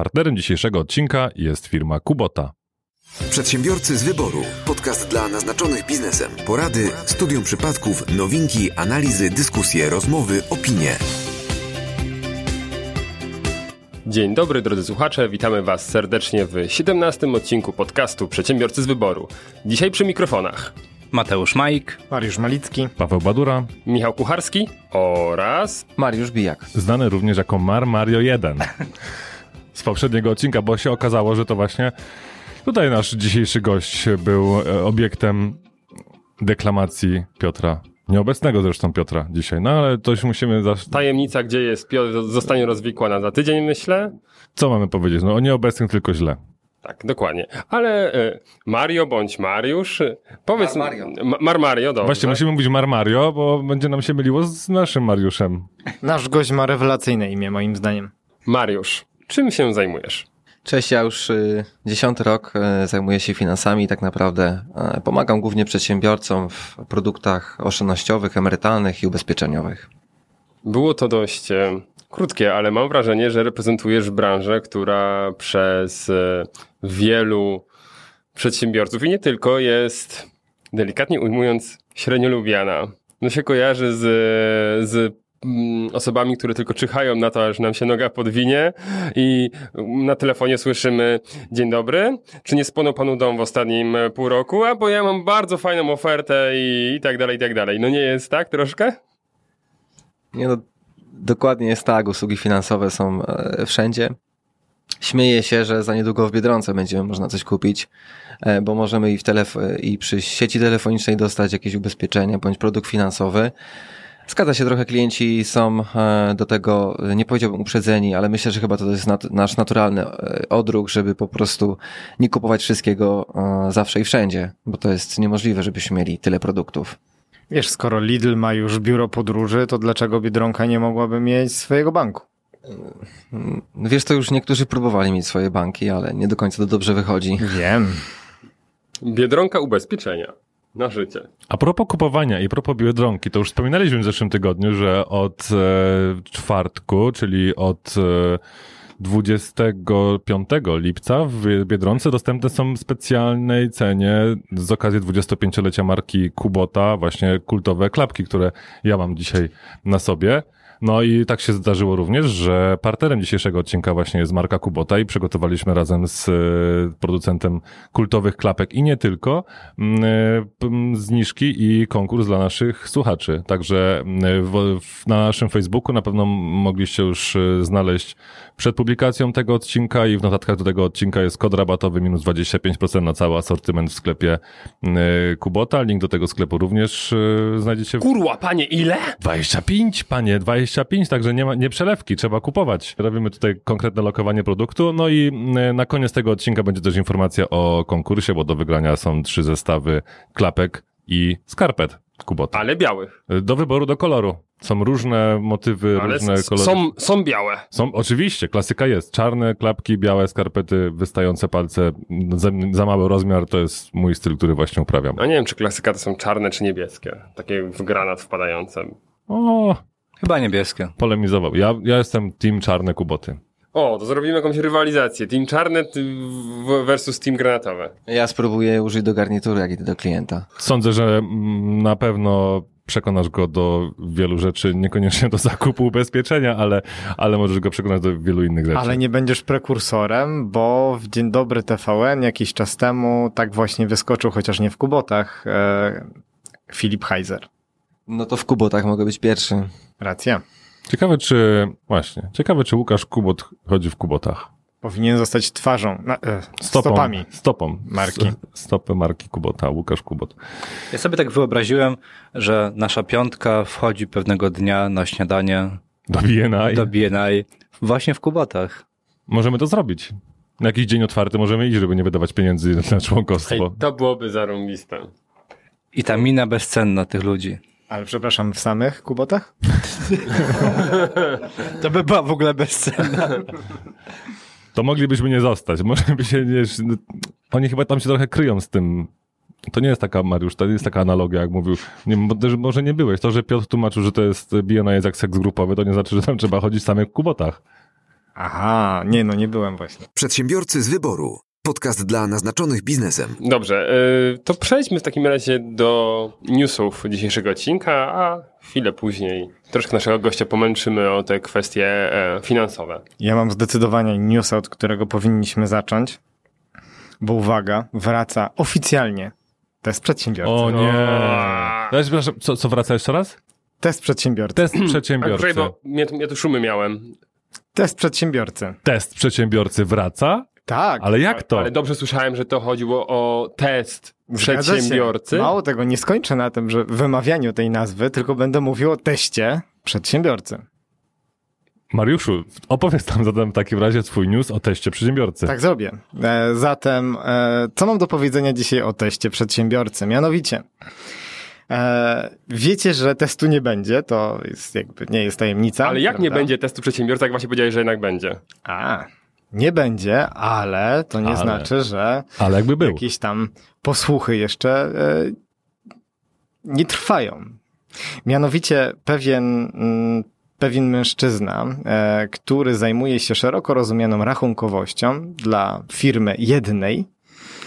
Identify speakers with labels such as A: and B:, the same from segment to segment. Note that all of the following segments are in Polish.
A: Partnerem dzisiejszego odcinka jest firma Kubota.
B: Przedsiębiorcy z wyboru. Podcast dla naznaczonych biznesem. Porady, studium przypadków, nowinki, analizy, dyskusje, rozmowy, opinie.
C: Dzień dobry drodzy słuchacze, witamy Was serdecznie w 17 odcinku podcastu Przedsiębiorcy z wyboru. Dzisiaj przy mikrofonach
D: Mateusz Majk,
E: Mariusz Malicki,
A: Paweł Badura,
C: Michał Kucharski oraz
F: Mariusz Bijak.
A: znany również jako Mar Mario 1 z poprzedniego odcinka, bo się okazało, że to właśnie tutaj nasz dzisiejszy gość był e, obiektem deklamacji Piotra. Nieobecnego zresztą Piotra dzisiaj, no ale coś musimy... Zaś...
C: tajemnica, gdzie jest Piotr, zostanie rozwikłana za tydzień, myślę.
A: Co mamy powiedzieć? No o nieobecnych tylko źle.
C: Tak, dokładnie. Ale e, Mario bądź Mariusz, e, powiedz...
F: Mar Mario.
C: Ma, Mar Mario, dobrze.
A: Właśnie musimy mówić Mar Mario, bo będzie nam się myliło z naszym Mariuszem.
E: nasz gość ma rewelacyjne imię moim zdaniem.
C: Mariusz, czym się zajmujesz?
F: Cześć, ja już y, dziesiąty rok y, zajmuję się finansami i tak naprawdę y, pomagam głównie przedsiębiorcom w produktach oszczędnościowych, emerytalnych i ubezpieczeniowych.
C: Było to dość krótkie, ale mam wrażenie, że reprezentujesz branżę, która przez wielu przedsiębiorców i nie tylko jest, delikatnie ujmując, średnio lubiana. No się kojarzy z, z osobami, które tylko czyhają na to, aż nam się noga podwinie i na telefonie słyszymy dzień dobry, czy nie spłonął panu dom w ostatnim e, pół roku, a bo ja mam bardzo fajną ofertę i, i tak dalej, i tak dalej. No nie jest tak troszkę?
F: Nie no, dokładnie jest tak, usługi finansowe są e, wszędzie. Śmieję się, że za niedługo w Biedronce będzie można coś kupić, e, bo możemy i, w telef- i przy sieci telefonicznej dostać jakieś ubezpieczenie bądź produkt finansowy. Zgadza się, trochę klienci są e, do tego, e, nie powiedziałbym uprzedzeni, ale myślę, że chyba to jest nat- nasz naturalny e, odruch, żeby po prostu nie kupować wszystkiego zawsze i wszędzie, bo to jest niemożliwe, żebyśmy mieli tyle produktów.
E: Wiesz, skoro Lidl ma już biuro podróży, to dlaczego Biedronka nie mogłaby mieć swojego banku?
F: Mm, Wiesz, to już niektórzy próbowali mieć swoje banki, ale nie do końca to dobrze wychodzi.
E: Wiem.
C: Biedronka ubezpieczenia na życie.
A: A propos kupowania i propos Biedronki, to już wspominaliśmy w zeszłym tygodniu, że od e, czwartku, czyli od e, 25 lipca w Biedronce dostępne są w specjalnej cenie z okazji 25-lecia marki Kubota, właśnie kultowe klapki, które ja mam dzisiaj na sobie. No i tak się zdarzyło również, że partnerem dzisiejszego odcinka właśnie jest marka Kubota i przygotowaliśmy razem z e, producentem kultowych klapek i nie tylko mm, e, zniżki i konkurs dla naszych słuchaczy. Także mm, w, w, na naszym Facebooku na pewno mogliście już e, znaleźć przed publikacją tego odcinka i w notatkach do tego odcinka jest kod rabatowy minus 25% na cały asortyment w sklepie mm, e, Kubota. Link do tego sklepu również e, znajdziecie w
C: Kurwa, panie, ile?
A: 25, panie, 25, także nie ma, nie przelewki, trzeba kupować. Robimy tutaj konkretne lokowanie produktu, no i mm, na koniec tego odcinka będzie też informacja o konkursie, bo do wygrania są trzy zestawy klapek i skarpet Kubota.
C: Ale białych.
A: Do wyboru, do koloru. Są różne motywy,
C: Ale
A: różne kolory.
C: są, są białe.
A: Są, oczywiście, klasyka jest. Czarne klapki, białe skarpety, wystające palce, za, za mały rozmiar, to jest mój styl, który właśnie uprawiam.
C: No nie wiem, czy klasyka to są czarne, czy niebieskie. Takie w granat wpadające.
A: O,
D: chyba niebieskie.
A: polemizował. Ja, ja jestem team czarne kuboty.
C: O, to zrobimy jakąś rywalizację. Team czarne versus team granatowe.
F: Ja spróbuję użyć do garnitury, jak idę do klienta.
A: Sądzę, że mm, na pewno przekonasz go do wielu rzeczy, niekoniecznie do zakupu ubezpieczenia, ale, ale możesz go przekonać do wielu innych rzeczy.
E: Ale nie będziesz prekursorem, bo w Dzień Dobry TVN jakiś czas temu tak właśnie wyskoczył, chociaż nie w Kubotach, e, Filip Heiser.
F: No to w kubotach mogę być pierwszy.
E: Racja.
A: Ciekawe, czy właśnie, ciekawe, czy Łukasz Kubot chodzi w Kubotach.
E: Powinien zostać twarzą, na, e,
A: Stopą,
E: stopami.
A: Stopą.
E: Marki.
A: Stopy marki Kubota, Łukasz Kubot.
D: Ja sobie tak wyobraziłem, że nasza piątka wchodzi pewnego dnia na śniadanie
A: Do BNI.
D: do BNI właśnie w Kubatach.
A: Możemy to zrobić. Na jakiś dzień otwarty możemy iść, żeby nie wydawać pieniędzy na
C: Ej,
A: członkostwo.
C: to byłoby zarąbiste.
D: I ta mina bezcenna tych ludzi.
E: Ale przepraszam, w samych Kubotach?
D: To by była w ogóle bezcenna.
A: To moglibyśmy nie zostać. Może by się nie... Oni chyba tam się trochę kryją z tym. To nie jest taka, Mariusz, to nie jest taka analogia, jak mówił. Nie, może nie byłeś. To, że Piotr tłumaczył, że to jest BNI jest jak seks grupowy, to nie znaczy, że tam trzeba chodzić w samych kubotach.
E: Aha, nie no, nie byłem właśnie.
B: Przedsiębiorcy z wyboru. Podcast dla naznaczonych biznesem.
C: Dobrze, y, to przejdźmy w takim razie do newsów dzisiejszego odcinka, a chwilę później troszkę naszego gościa pomęczymy o te kwestie e, finansowe.
E: Ja mam zdecydowanie news, od którego powinniśmy zacząć, bo uwaga, wraca oficjalnie test przedsiębiorcy.
A: O nie. Przepraszam, co, co wraca jeszcze raz?
E: Test przedsiębiorcy.
A: Test
C: A,
A: przedsiębiorcy.
C: poczekaj, bo ja tu szumy miałem.
E: Test przedsiębiorcy.
A: Test przedsiębiorcy wraca?
E: Tak.
A: Ale jak to?
C: Ale dobrze słyszałem, że to chodziło o test
E: Zgadza się.
C: przedsiębiorcy.
E: Mało tego, nie skończę na tym, że wymawianiu tej nazwy, tylko będę mówił o teście przedsiębiorcy.
A: Mariuszu, opowiedz nam zatem w takim razie swój news o teście przedsiębiorcy.
E: Tak zrobię. E, zatem, e, co mam do powiedzenia dzisiaj o teście przedsiębiorcy? Mianowicie, e, wiecie, że testu nie będzie, to jest jakby nie jest tajemnica.
C: Ale jak nie
E: prawda?
C: będzie testu przedsiębiorcy, jak właśnie powiedziałeś, że jednak będzie?
E: A, nie będzie, ale to nie
A: Ale.
E: znaczy, że
A: Ale jakby był.
E: jakieś tam posłuchy jeszcze e, nie trwają. Mianowicie pewien, mm, pewien mężczyzna, e, który zajmuje się szeroko rozumianą rachunkowością dla firmy jednej,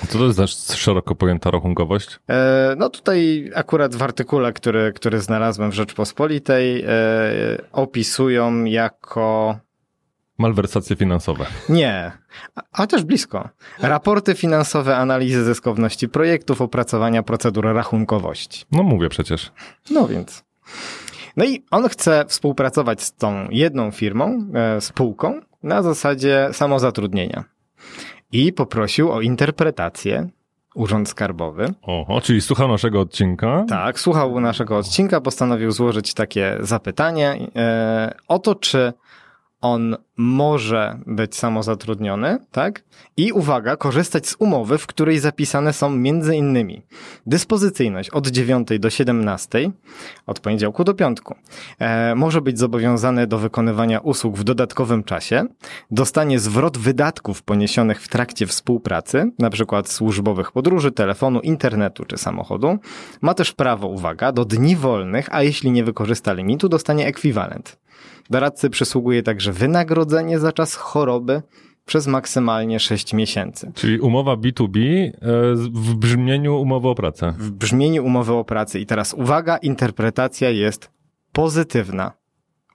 A: Co to jest za szeroko pojęta rachunkowość?
E: E, No tutaj akurat w artykule, który, który znalazłem w Rzeczpospolitej, opisują jako
A: Malwersacje finansowe.
E: Nie, a, też blisko. Raporty finansowe, analizy zyskowności projektów, opracowania procedur rachunkowości.
A: No mówię przecież.
E: No więc. No i on chce współpracować z tą jedną firmą, e, spółką, na zasadzie samozatrudnienia. I poprosił o interpretację Urząd Skarbowy.
A: Oho, czyli słuchał naszego odcinka.
E: Tak, słuchał naszego odcinka, postanowił złożyć takie zapytanie e, o to, czy on może być samozatrudniony, tak? I uwaga, korzystać z umowy, w której zapisane są między innymi dyspozycyjność od 9 do 17, od poniedziałku do piątku. E, może być zobowiązany do wykonywania usług w dodatkowym czasie, dostanie zwrot wydatków poniesionych w trakcie współpracy, na przykład służbowych podróży, telefonu, internetu czy samochodu. Ma też prawo, uwaga, do dni wolnych, a jeśli nie wykorzysta limitu, dostanie ekwiwalent. Doradcy przysługuje także wynagrodzenie za czas choroby przez maksymalnie 6 miesięcy.
A: Czyli umowa B2B e, w brzmieniu umowy o pracę.
E: W brzmieniu umowy o pracy. I teraz uwaga, interpretacja jest pozytywna.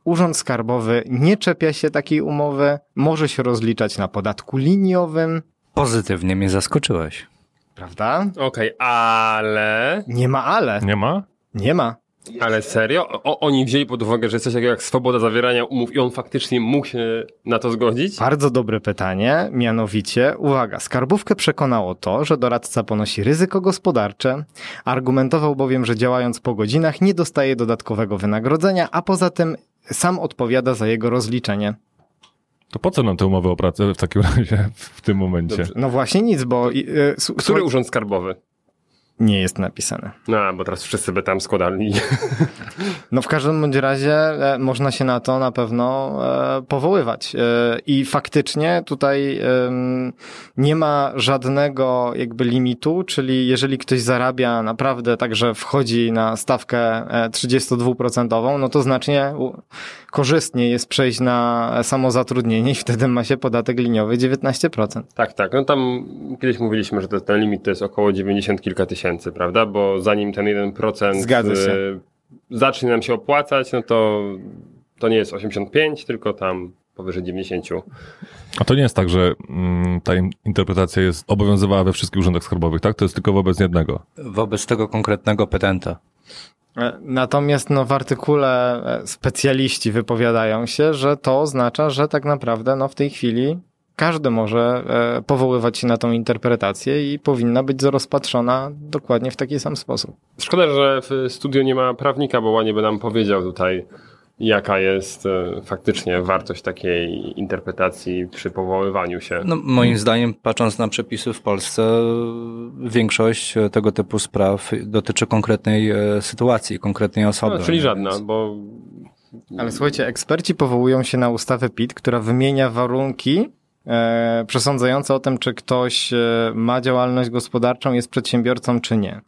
E: Urząd Skarbowy nie czepia się takiej umowy, może się rozliczać na podatku liniowym,
D: Pozytywnie mnie zaskoczyłeś.
E: prawda?
C: Okej, ale...
E: Nie ma ale.
A: Nie ma?
E: Nie ma.
C: Ale serio? O, oni wzięli pod uwagę, że jest coś takiego jak swoboda zawierania umów i on faktycznie mógł się na to zgodzić?
E: Bardzo dobre pytanie, mianowicie, uwaga, skarbówkę przekonało to, że doradca ponosi ryzyko gospodarcze, argumentował bowiem, że działając po godzinach nie dostaje dodatkowego wynagrodzenia, a poza tym sam odpowiada za jego rozliczenie.
A: To po co nam te umowy o pracę w takim razie w tym momencie?
C: Dobrze.
E: No właśnie nic, bo... y, s-
C: Który
E: słuchaj-
C: urząd skarbowy?
E: Nie jest napisane.
C: No, bo teraz wszyscy by tam składali.
E: No w każdym bądź razie e, można się na to na pewno e, powoływać. E, I faktycznie tutaj nie ma żadnego jakby limitu, czyli jeżeli ktoś zarabia naprawdę tak, że wchodzi na stawkę e, 32%, no to znacznie korzystnie jest przejść na samozatrudnienie i wtedy ma się podatek liniowy 19%.
C: tak, tak. No tam kiedyś mówiliśmy, że to, ten limit to jest około 90 kilka tysięcy, prawda? Bo zanim ten 1%
E: Zgadza się.
C: y, zacznie nam się opłacać, no to to nie jest 85, tylko tam powyżej 90.
A: A to nie jest tak, że mm, ta in- interpretacja jest obowiązywała we wszystkich urzędach skarbowych, tak? To jest tylko wobec jednego.
D: Wobec tego konkretnego petenta.
E: Natomiast no, w artykule e, specjaliści wypowiadają się, że to oznacza, że tak naprawdę no, w tej chwili każdy może e, powoływać się na tą interpretację i powinna być rozpatrzona dokładnie w taki sam sposób.
C: Szkoda, że w studiu nie ma prawnika, bo ładnie by nam powiedział tutaj, jaka jest e, faktycznie wartość takiej interpretacji przy powoływaniu się.
D: No, moim zdaniem, patrząc na przepisy w Polsce, większość tego typu spraw dotyczy konkretnej e, sytuacji, konkretnej osoby.
C: No, czyli żadna,
D: Więc-
C: bo
E: Ale słuchajcie, eksperci powołują się na ustawę PIT, która wymienia warunki e, przesądzające o tym, czy ktoś e, ma działalność gospodarczą, jest przedsiębiorcą, czy nie.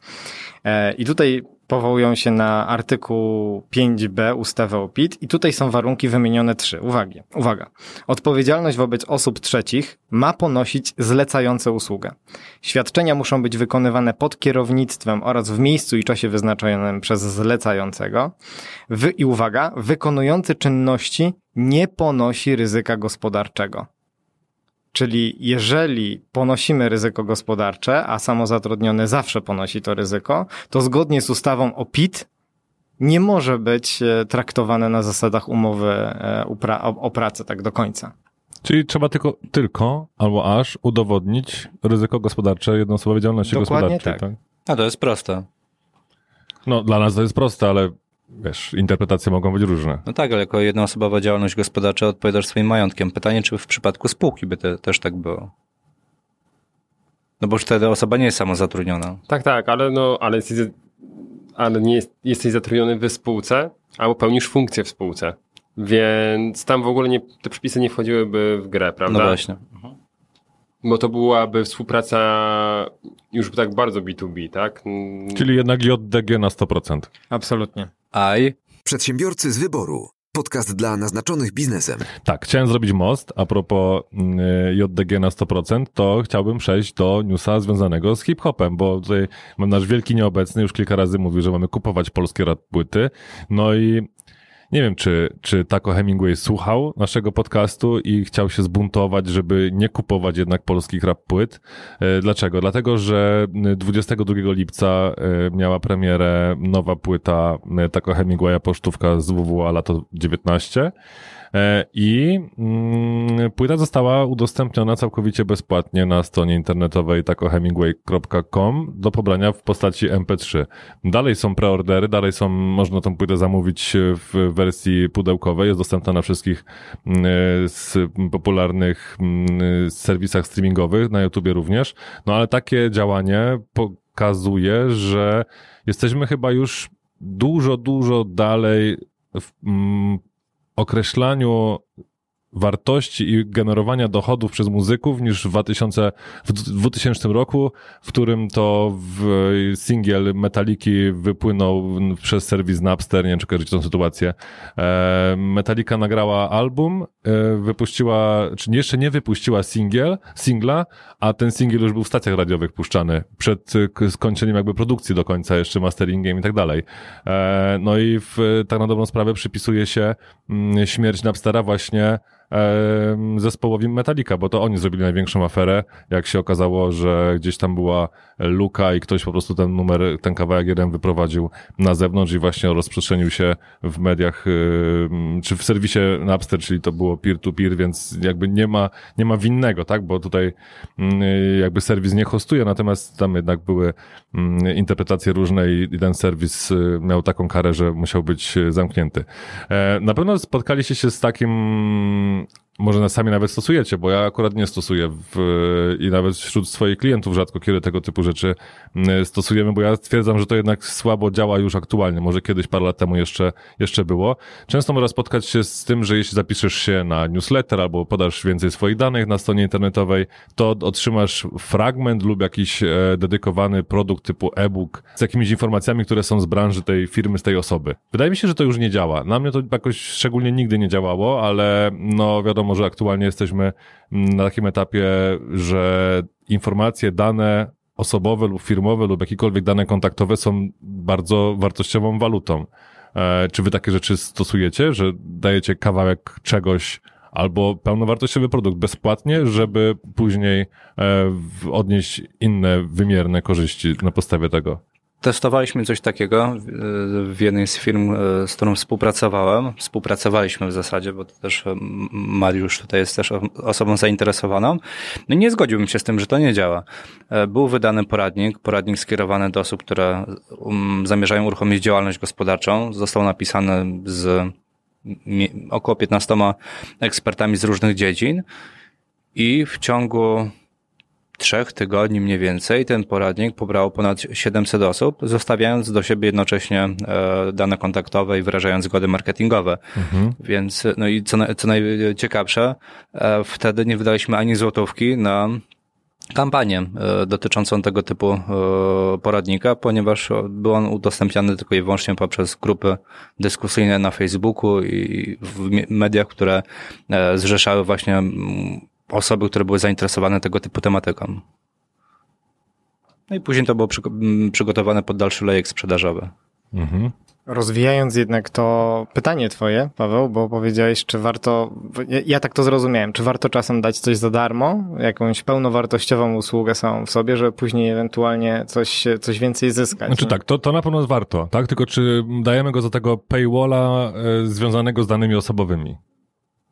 E: E, I tutaj powołują się na artykuł 5b ustawy o PIT i tutaj są warunki wymienione trzy. Uwagi. Uwaga. Odpowiedzialność wobec osób trzecich ma ponosić zlecające usługę. Świadczenia muszą być wykonywane pod kierownictwem oraz w miejscu i czasie wyznaczonym przez zlecającego. Wy, I uwaga, wykonujący czynności nie ponosi ryzyka gospodarczego. Czyli jeżeli ponosimy ryzyko gospodarcze, a samozatrudniony zawsze ponosi to ryzyko, to zgodnie z ustawą o PIT nie może być e, traktowane na zasadach umowy e, o pracę tak do końca.
A: Czyli trzeba tylko, tylko albo aż udowodnić ryzyko gospodarcze jednoosobowej działalności
E: Dokładnie
A: gospodarczej.
E: tak.
A: tak?
D: A to jest proste.
A: No, dla nas to jest proste, ale wiesz, interpretacje mogą być różne.
D: No tak, ale jako jednoosobowa działalność gospodarcza odpowiadasz swoim majątkiem. Pytanie, czy w przypadku spółki by te, też tak było? No bo wtedy osoba nie jest samozatrudniona.
C: Tak, tak, ale no, ale, jesteś, ale nie jest, jesteś zatrudniony w spółce, albo pełnisz funkcję w spółce. Więc tam w ogóle nie, te przepisy nie wchodziłyby w grę, prawda?
D: No właśnie.
C: Bo to byłaby współpraca już tak bardzo B2B, tak?
A: Czyli jednak JDG na 100%.
E: Absolutnie.
D: Aj.
B: Przedsiębiorcy z wyboru. Podcast dla naznaczonych biznesem.
A: Tak, chciałem zrobić most. A propos y, JDG na 100%, to chciałbym przejść do newsa związanego z hip-hopem, bo tutaj mam nasz wielki nieobecny, już kilka razy mówił, że mamy kupować polskie rap płyty. No i nie wiem, czy, czy Taco Hemingway słuchał naszego podcastu i chciał się zbuntować, żeby nie kupować jednak polskich rap płyt. E, Dlaczego? Dlatego, że 22 lipca e, miała premierę nowa płyta e, Taco Hemingwaya Pocztówka z WWA lato 19. E, I mm, płyta została udostępniona całkowicie bezpłatnie na stronie internetowej takohemingway.com do pobrania w postaci MP3. Dalej są preordery, dalej są, można tą płytę zamówić w wersji pudełkowej, jest dostępna na wszystkich mm, z popularnych mm, serwisach streamingowych, na YouTubie również. No ale takie działanie pokazuje, że jesteśmy chyba już dużo, dużo dalej w, określaniu wartości i generowania dochodów przez muzyków niż w, 2000, w 2000 roku, w którym to w singiel Metaliki wypłynął przez serwis Napster, nie wiem czy tą sytuację. E, Metallica nagrała album, wypuściła, czy jeszcze nie wypuściła singiel, singla, a ten singiel już był w stacjach radiowych puszczany przed skończeniem jakby produkcji do końca, jeszcze masteringiem i tak dalej. E, no i w, tak na dobrą sprawę przypisuje się mm, śmierć Napstera właśnie zespołowi Metallica, bo to oni zrobili największą aferę, jak się okazało, że gdzieś tam była luka i ktoś po prostu ten numer, ten kawałek jeden wyprowadził na zewnątrz i właśnie rozprzestrzenił się w mediach, czy w serwisie Napster, czyli to było peer-to-peer, więc jakby nie ma, nie ma winnego, tak, bo tutaj mm, jakby serwis nie hostuje, natomiast tam jednak były interpretacje różne i ten serwis y, miał taką karę, że musiał być zamknięty. E, na pewno spotkaliście się z takim może sami nawet stosujecie, bo ja akurat nie stosuję w, i nawet wśród swoich klientów rzadko kiedy tego typu rzeczy mm, stosujemy, bo ja stwierdzam, że to jednak słabo działa już aktualnie. Może kiedyś parę lat temu jeszcze, jeszcze było. Często można spotkać się z tym, że jeśli zapiszesz się na newsletter albo podasz więcej swoich danych na stronie internetowej, to otrzymasz fragment lub jakiś e, dedykowany produkt typu e-book z jakimiś informacjami, które są z branży tej firmy, z tej osoby. Wydaje mi się, że to już nie działa. Na mnie to jakoś szczególnie nigdy nie działało, ale no wiadomo, że aktualnie jesteśmy na takim etapie, że informacje, dane osobowe lub firmowe lub jakiekolwiek dane kontaktowe są bardzo wartościową walutą. E, czy wy takie rzeczy stosujecie, że dajecie kawałek czegoś albo pełnowartościowy produkt bezpłatnie, żeby później e, odnieść inne wymierne korzyści na podstawie tego?
D: Testowaliśmy coś takiego w jednej z firm, e, z którą współpracowałem. Współpracowaliśmy w zasadzie, bo to też e, Mariusz tutaj jest też osobą zainteresowaną. No nie zgodziłbym się z tym, że to nie działa. E, był wydany poradnik, poradnik skierowany do osób, które um, zamierzają uruchomić działalność gospodarczą. Został napisany z około 15 ekspertami z różnych dziedzin i w ciągu trzech tygodni mniej więcej ten poradnik pobrał ponad 700 osób, zostawiając do siebie jednocześnie e, dane kontaktowe i wyrażając zgody marketingowe. Mhm. Więc, no i co, co najciekawsze, e, wtedy nie wydaliśmy ani złotówki na kampanię e, dotyczącą tego typu poradnika, ponieważ był on udostępniany tylko i wyłącznie poprzez grupy dyskusyjne na Facebooku i w mediach, które zrzeszały właśnie osoby, które były zainteresowane tego typu tematyką. No i później to było mm, przygotowane pod dalszy lejek sprzedażowy. Mhm.
E: Rozwijając jednak to pytanie twoje, Paweł, bo powiedziałeś, czy warto, ja tak to zrozumiałem, czy warto czasem dać coś za darmo, jakąś pełnowartościową usługę samą w sobie, żeby później ewentualnie coś, coś więcej zyskać.
A: Znaczy tak, to, to na pewno warto, tak? Tylko czy dajemy go za tego paywalla e, związanego z danymi osobowymi?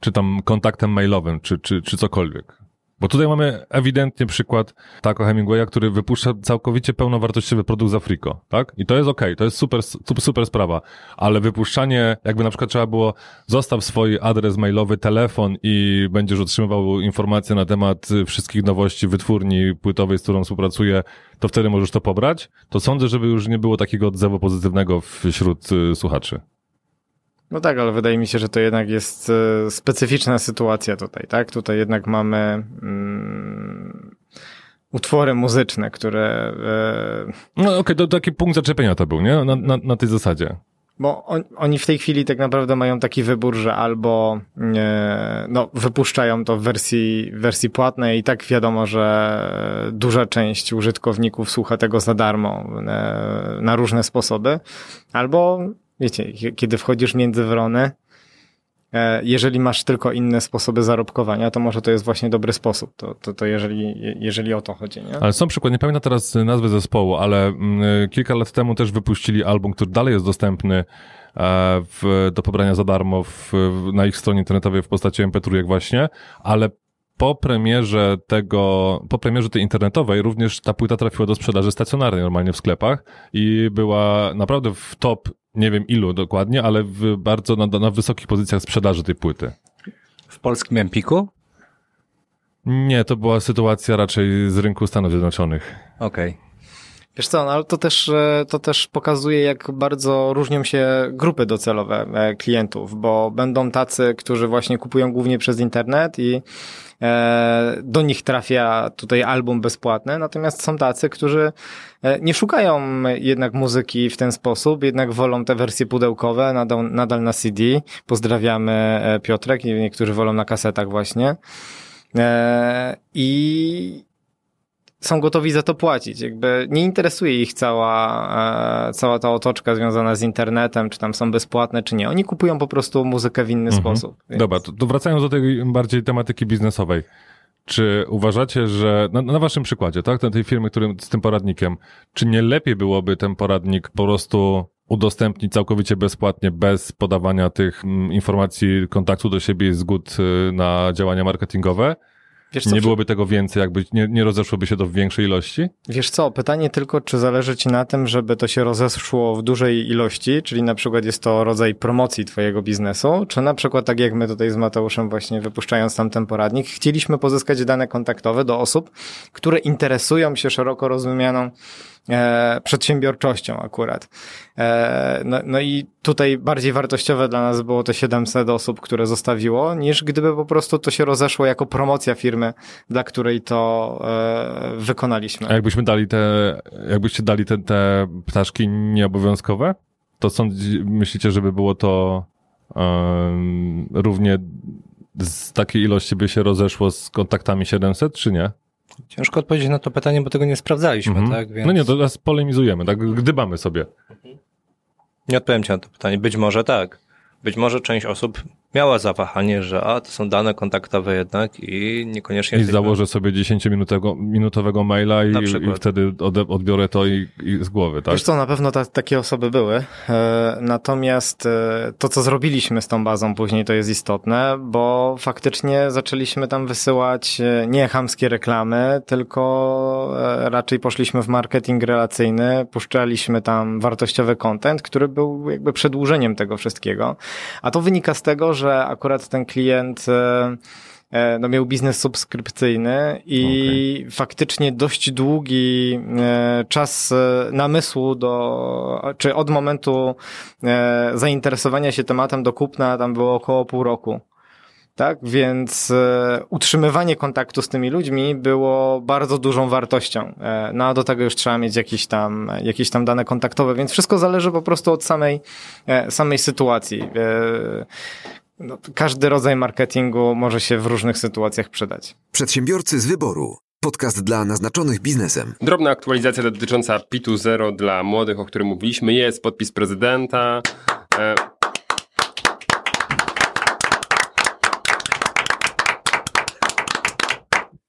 A: Czy tam kontaktem mailowym, czy, czy, czy cokolwiek? Bo tutaj mamy ewidentnie przykład Taco Hemingwaya, który wypuszcza całkowicie pełnowartościowy produkt za Frico, tak? I to jest okej, okay, to jest super, super sprawa, ale wypuszczanie, jakby na przykład trzeba było, zostaw swój adres mailowy, telefon i będziesz otrzymywał informacje na temat wszystkich nowości wytwórni płytowej, z którą współpracuję, to wtedy możesz to pobrać, to sądzę, żeby już nie było takiego odzewu pozytywnego wśród y, słuchaczy.
E: No tak, ale wydaje mi się, że to jednak jest e, specyficzna sytuacja tutaj, tak? Tutaj jednak mamy mm, utwory muzyczne, które...
A: E... No okej, okay, to taki punkt zaczepienia to był, nie? Na, na, na tej zasadzie.
E: Bo on, oni w tej chwili tak naprawdę mają taki wybór, że albo e, no, wypuszczają to w wersji, wersji płatnej i tak wiadomo, że duża część użytkowników słucha tego za darmo e, na różne sposoby, albo wiecie, kiedy wchodzisz między wrony, e, jeżeli masz tylko inne sposoby zarobkowania, to może to jest właśnie dobry sposób. To, to, to jeżeli, jeżeli o to chodzi. Nie?
A: Ale są przykłady, nie pamiętam teraz nazwy zespołu, ale mm, kilka lat temu też wypuścili album, który dalej jest dostępny e, w, do pobrania za darmo w, na ich stronie internetowej w postaci MP3 właśnie, ale po premierze tego, po premierze tej internetowej również ta płyta trafiła do sprzedaży stacjonarnej normalnie w sklepach i była naprawdę w top nie wiem ilu dokładnie, ale w bardzo na, na wysokich pozycjach sprzedaży tej płyty.
D: W polskim Empiku?
A: Nie, to była sytuacja raczej z rynku Stanów Zjednoczonych.
D: Okej. Okay.
E: Wiesz co, no, ale to też, e, to też pokazuje, jak bardzo różnią się grupy docelowe e, klientów, bo będą tacy, którzy właśnie kupują głównie przez internet i do nich trafia tutaj album bezpłatny, natomiast są tacy, którzy nie szukają jednak muzyki w ten sposób, jednak wolą te wersje pudełkowe, nadal, nadal na CD. Pozdrawiamy Piotrek, niektórzy wolą na kasetach właśnie. I są gotowi za to płacić. Jakby nie interesuje ich cała, e, cała ta otoczka związana z internetem, czy tam są bezpłatne, czy nie. Oni kupują po prostu muzykę w inny mhm. sposób.
A: Więc... Dobra, to, to wracając do tej bardziej tematyki biznesowej. Czy uważacie, że na, na waszym przykładzie, tak, na tej firmy, którym, z tym poradnikiem, czy nie lepiej byłoby ten poradnik po prostu udostępnić całkowicie bezpłatnie, bez podawania tych mm, informacji kontaktu do siebie i zgód y, na działania marketingowe? Wiesz co, nie byłoby tego więcej, jakby nie, nie rozeszłoby się to w większej ilości?
E: Wiesz co, pytanie tylko, czy zależy ci na tym, żeby to się rozeszło w dużej ilości, czyli na przykład jest to rodzaj promocji twojego biznesu, czy na przykład tak jak my tutaj z Mateuszem właśnie wypuszczając tam ten poradnik, chcieliśmy pozyskać dane kontaktowe do osób, które interesują się szeroko rozumianą e, przedsiębiorczością akurat. E, no, no i tutaj bardziej wartościowe dla nas było te 700 osób, które zostawiło, niż gdyby po prostu to się rozeszło jako promocja firmy, dla której to e, wykonaliśmy.
A: A jakbyśmy dali te, jakbyście dali te, te ptaszki nieobowiązkowe, to sądzi, myślicie, żeby było to um, równie z takiej ilości by się rozeszło z kontaktami 700, czy nie?
D: Ciężko odpowiedzieć na to pytanie, bo tego nie sprawdzaliśmy, mhm. tak?
A: Więc... No nie, to teraz polemizujemy, tak? Gdybamy sobie.
D: Nie odpowiem ci na to pytanie. Być może tak. Być może część osób miała zawahanie, że a, to są dane kontaktowe jednak i niekoniecznie...
A: I założę sobie 10-minutowego maila i, i wtedy odbiorę to i, i, z głowy, tak?
E: Wiesz co, na pewno ta, takie osoby były. E, natomiast e, to, co zrobiliśmy z tą bazą później, to jest istotne, bo faktycznie zaczęliśmy tam wysyłać e, nie chamskie reklamy, tylko raczej poszliśmy w marketing relacyjny, puszczaliśmy tam wartościowy content, który był jakby przedłużeniem tego wszystkiego. A to wynika z tego, że akurat ten klient e, e, no, miał biznes subskrypcyjny i okay. faktycznie dość długi e, czas namysłu do, czy od momentu zainteresowania się tematem do kupna tam było około pół roku. tak? Więc utrzymywanie kontaktu z tymi ludźmi było bardzo dużą wartością. No a do tego już trzeba mieć jakieś tam, jakieś tam dane kontaktowe, więc wszystko zależy po prostu od samej, samej sytuacji. No, każdy rodzaj marketingu może się w różnych sytuacjach przydać.
B: Przedsiębiorcy z wyboru. Podcast dla naznaczonych biznesem.
C: Drobna aktualizacja dotycząca PIT-u 0 dla młodych, o którym mówiliśmy. Jest podpis prezydenta. E,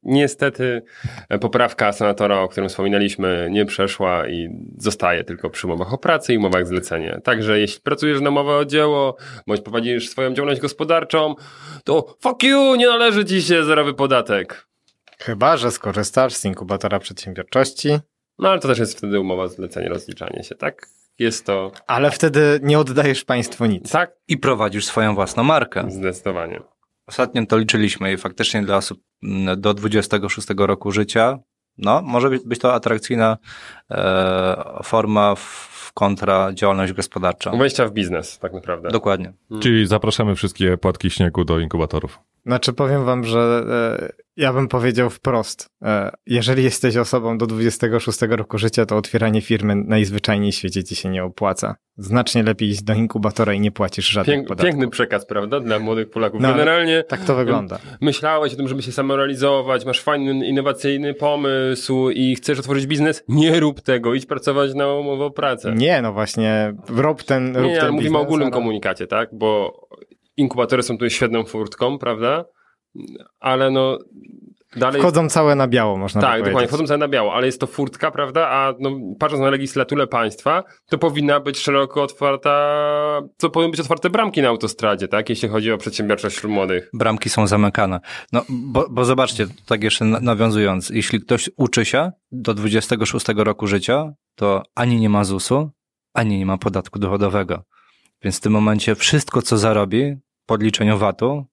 C: Niestety e, poprawka senatora, o którym wspominaliśmy, nie przeszła i zostaje tylko przy umowach o pracę i umowach zlecenia. Także jeśli pracujesz na umowę o dzieło, bądź prowadzisz swoją działalność gospodarczą, to fuck you, nie należy ci się zerowy podatek.
E: Chyba, że skorzystasz z inkubatora przedsiębiorczości.
C: No ale to też jest wtedy umowa zlecenia, rozliczanie się, tak? Jest to...
E: Ale wtedy nie oddajesz państwu nic.
C: Tak,
D: I prowadzisz swoją własną markę.
C: zdecydowanie.
D: Ostatnio to liczyliśmy i faktycznie dla osób mm, do 26 roku życia, no, może być, być to atrakcyjna e, forma w kontra działalność gospodarcza.
C: Wejścia w biznes, tak naprawdę.
D: Dokładnie.
A: Czyli zapraszamy wszystkie płatki śniegu do inkubatorów.
E: Znaczy powiem wam, że e, ja bym powiedział wprost. E, jeżeli jesteś osobą do 26 roku życia, to otwieranie firmy najzwyczajniej w świecie ci się nie opłaca. Znacznie lepiej iść do inkubatora i nie płacisz żadnych
C: Pięk,
E: podatków.
C: piękny przekaz, prawda? Dla młodych Polaków.
E: No,
C: Generalnie
E: Tak to wygląda.
C: myślałeś o tym, żeby się samorealizować, masz fajny, innowacyjny pomysł i chcesz otworzyć biznes? Nie rób tego, idź pracować na umowę o pracę.
E: Nie, no właśnie, rób ten, rób
C: Nie,
E: ten
C: ale mówimy o
E: biznes,
C: ogólnym
E: ale-
C: komunikacie, tak? Bo inkubatory są tu świetną furtką, prawda? Ale no dalej...
E: Wchodzą całe na biało, można
C: tak,
E: tak
C: dokładnie, wchodzą całe na biało, ale jest to furtka, prawda? A no, patrząc na legislaturę państwa, to powinna być szeroko otwarta, to powinny być otwarte bramki na autostradzie, tak? Jeśli chodzi o przedsiębiorczość wśród młodych.
D: Bramki są zamykane. No, bo, bo zobaczcie, tak jeszcze na- nawiązując, jeśli ktoś uczy się do 26 roku życia, to ani nie ma ZUS-u, ani nie ma podatku dochodowego. Więc w tym momencie wszystko, co zarobi po odliczeniu VAT-u,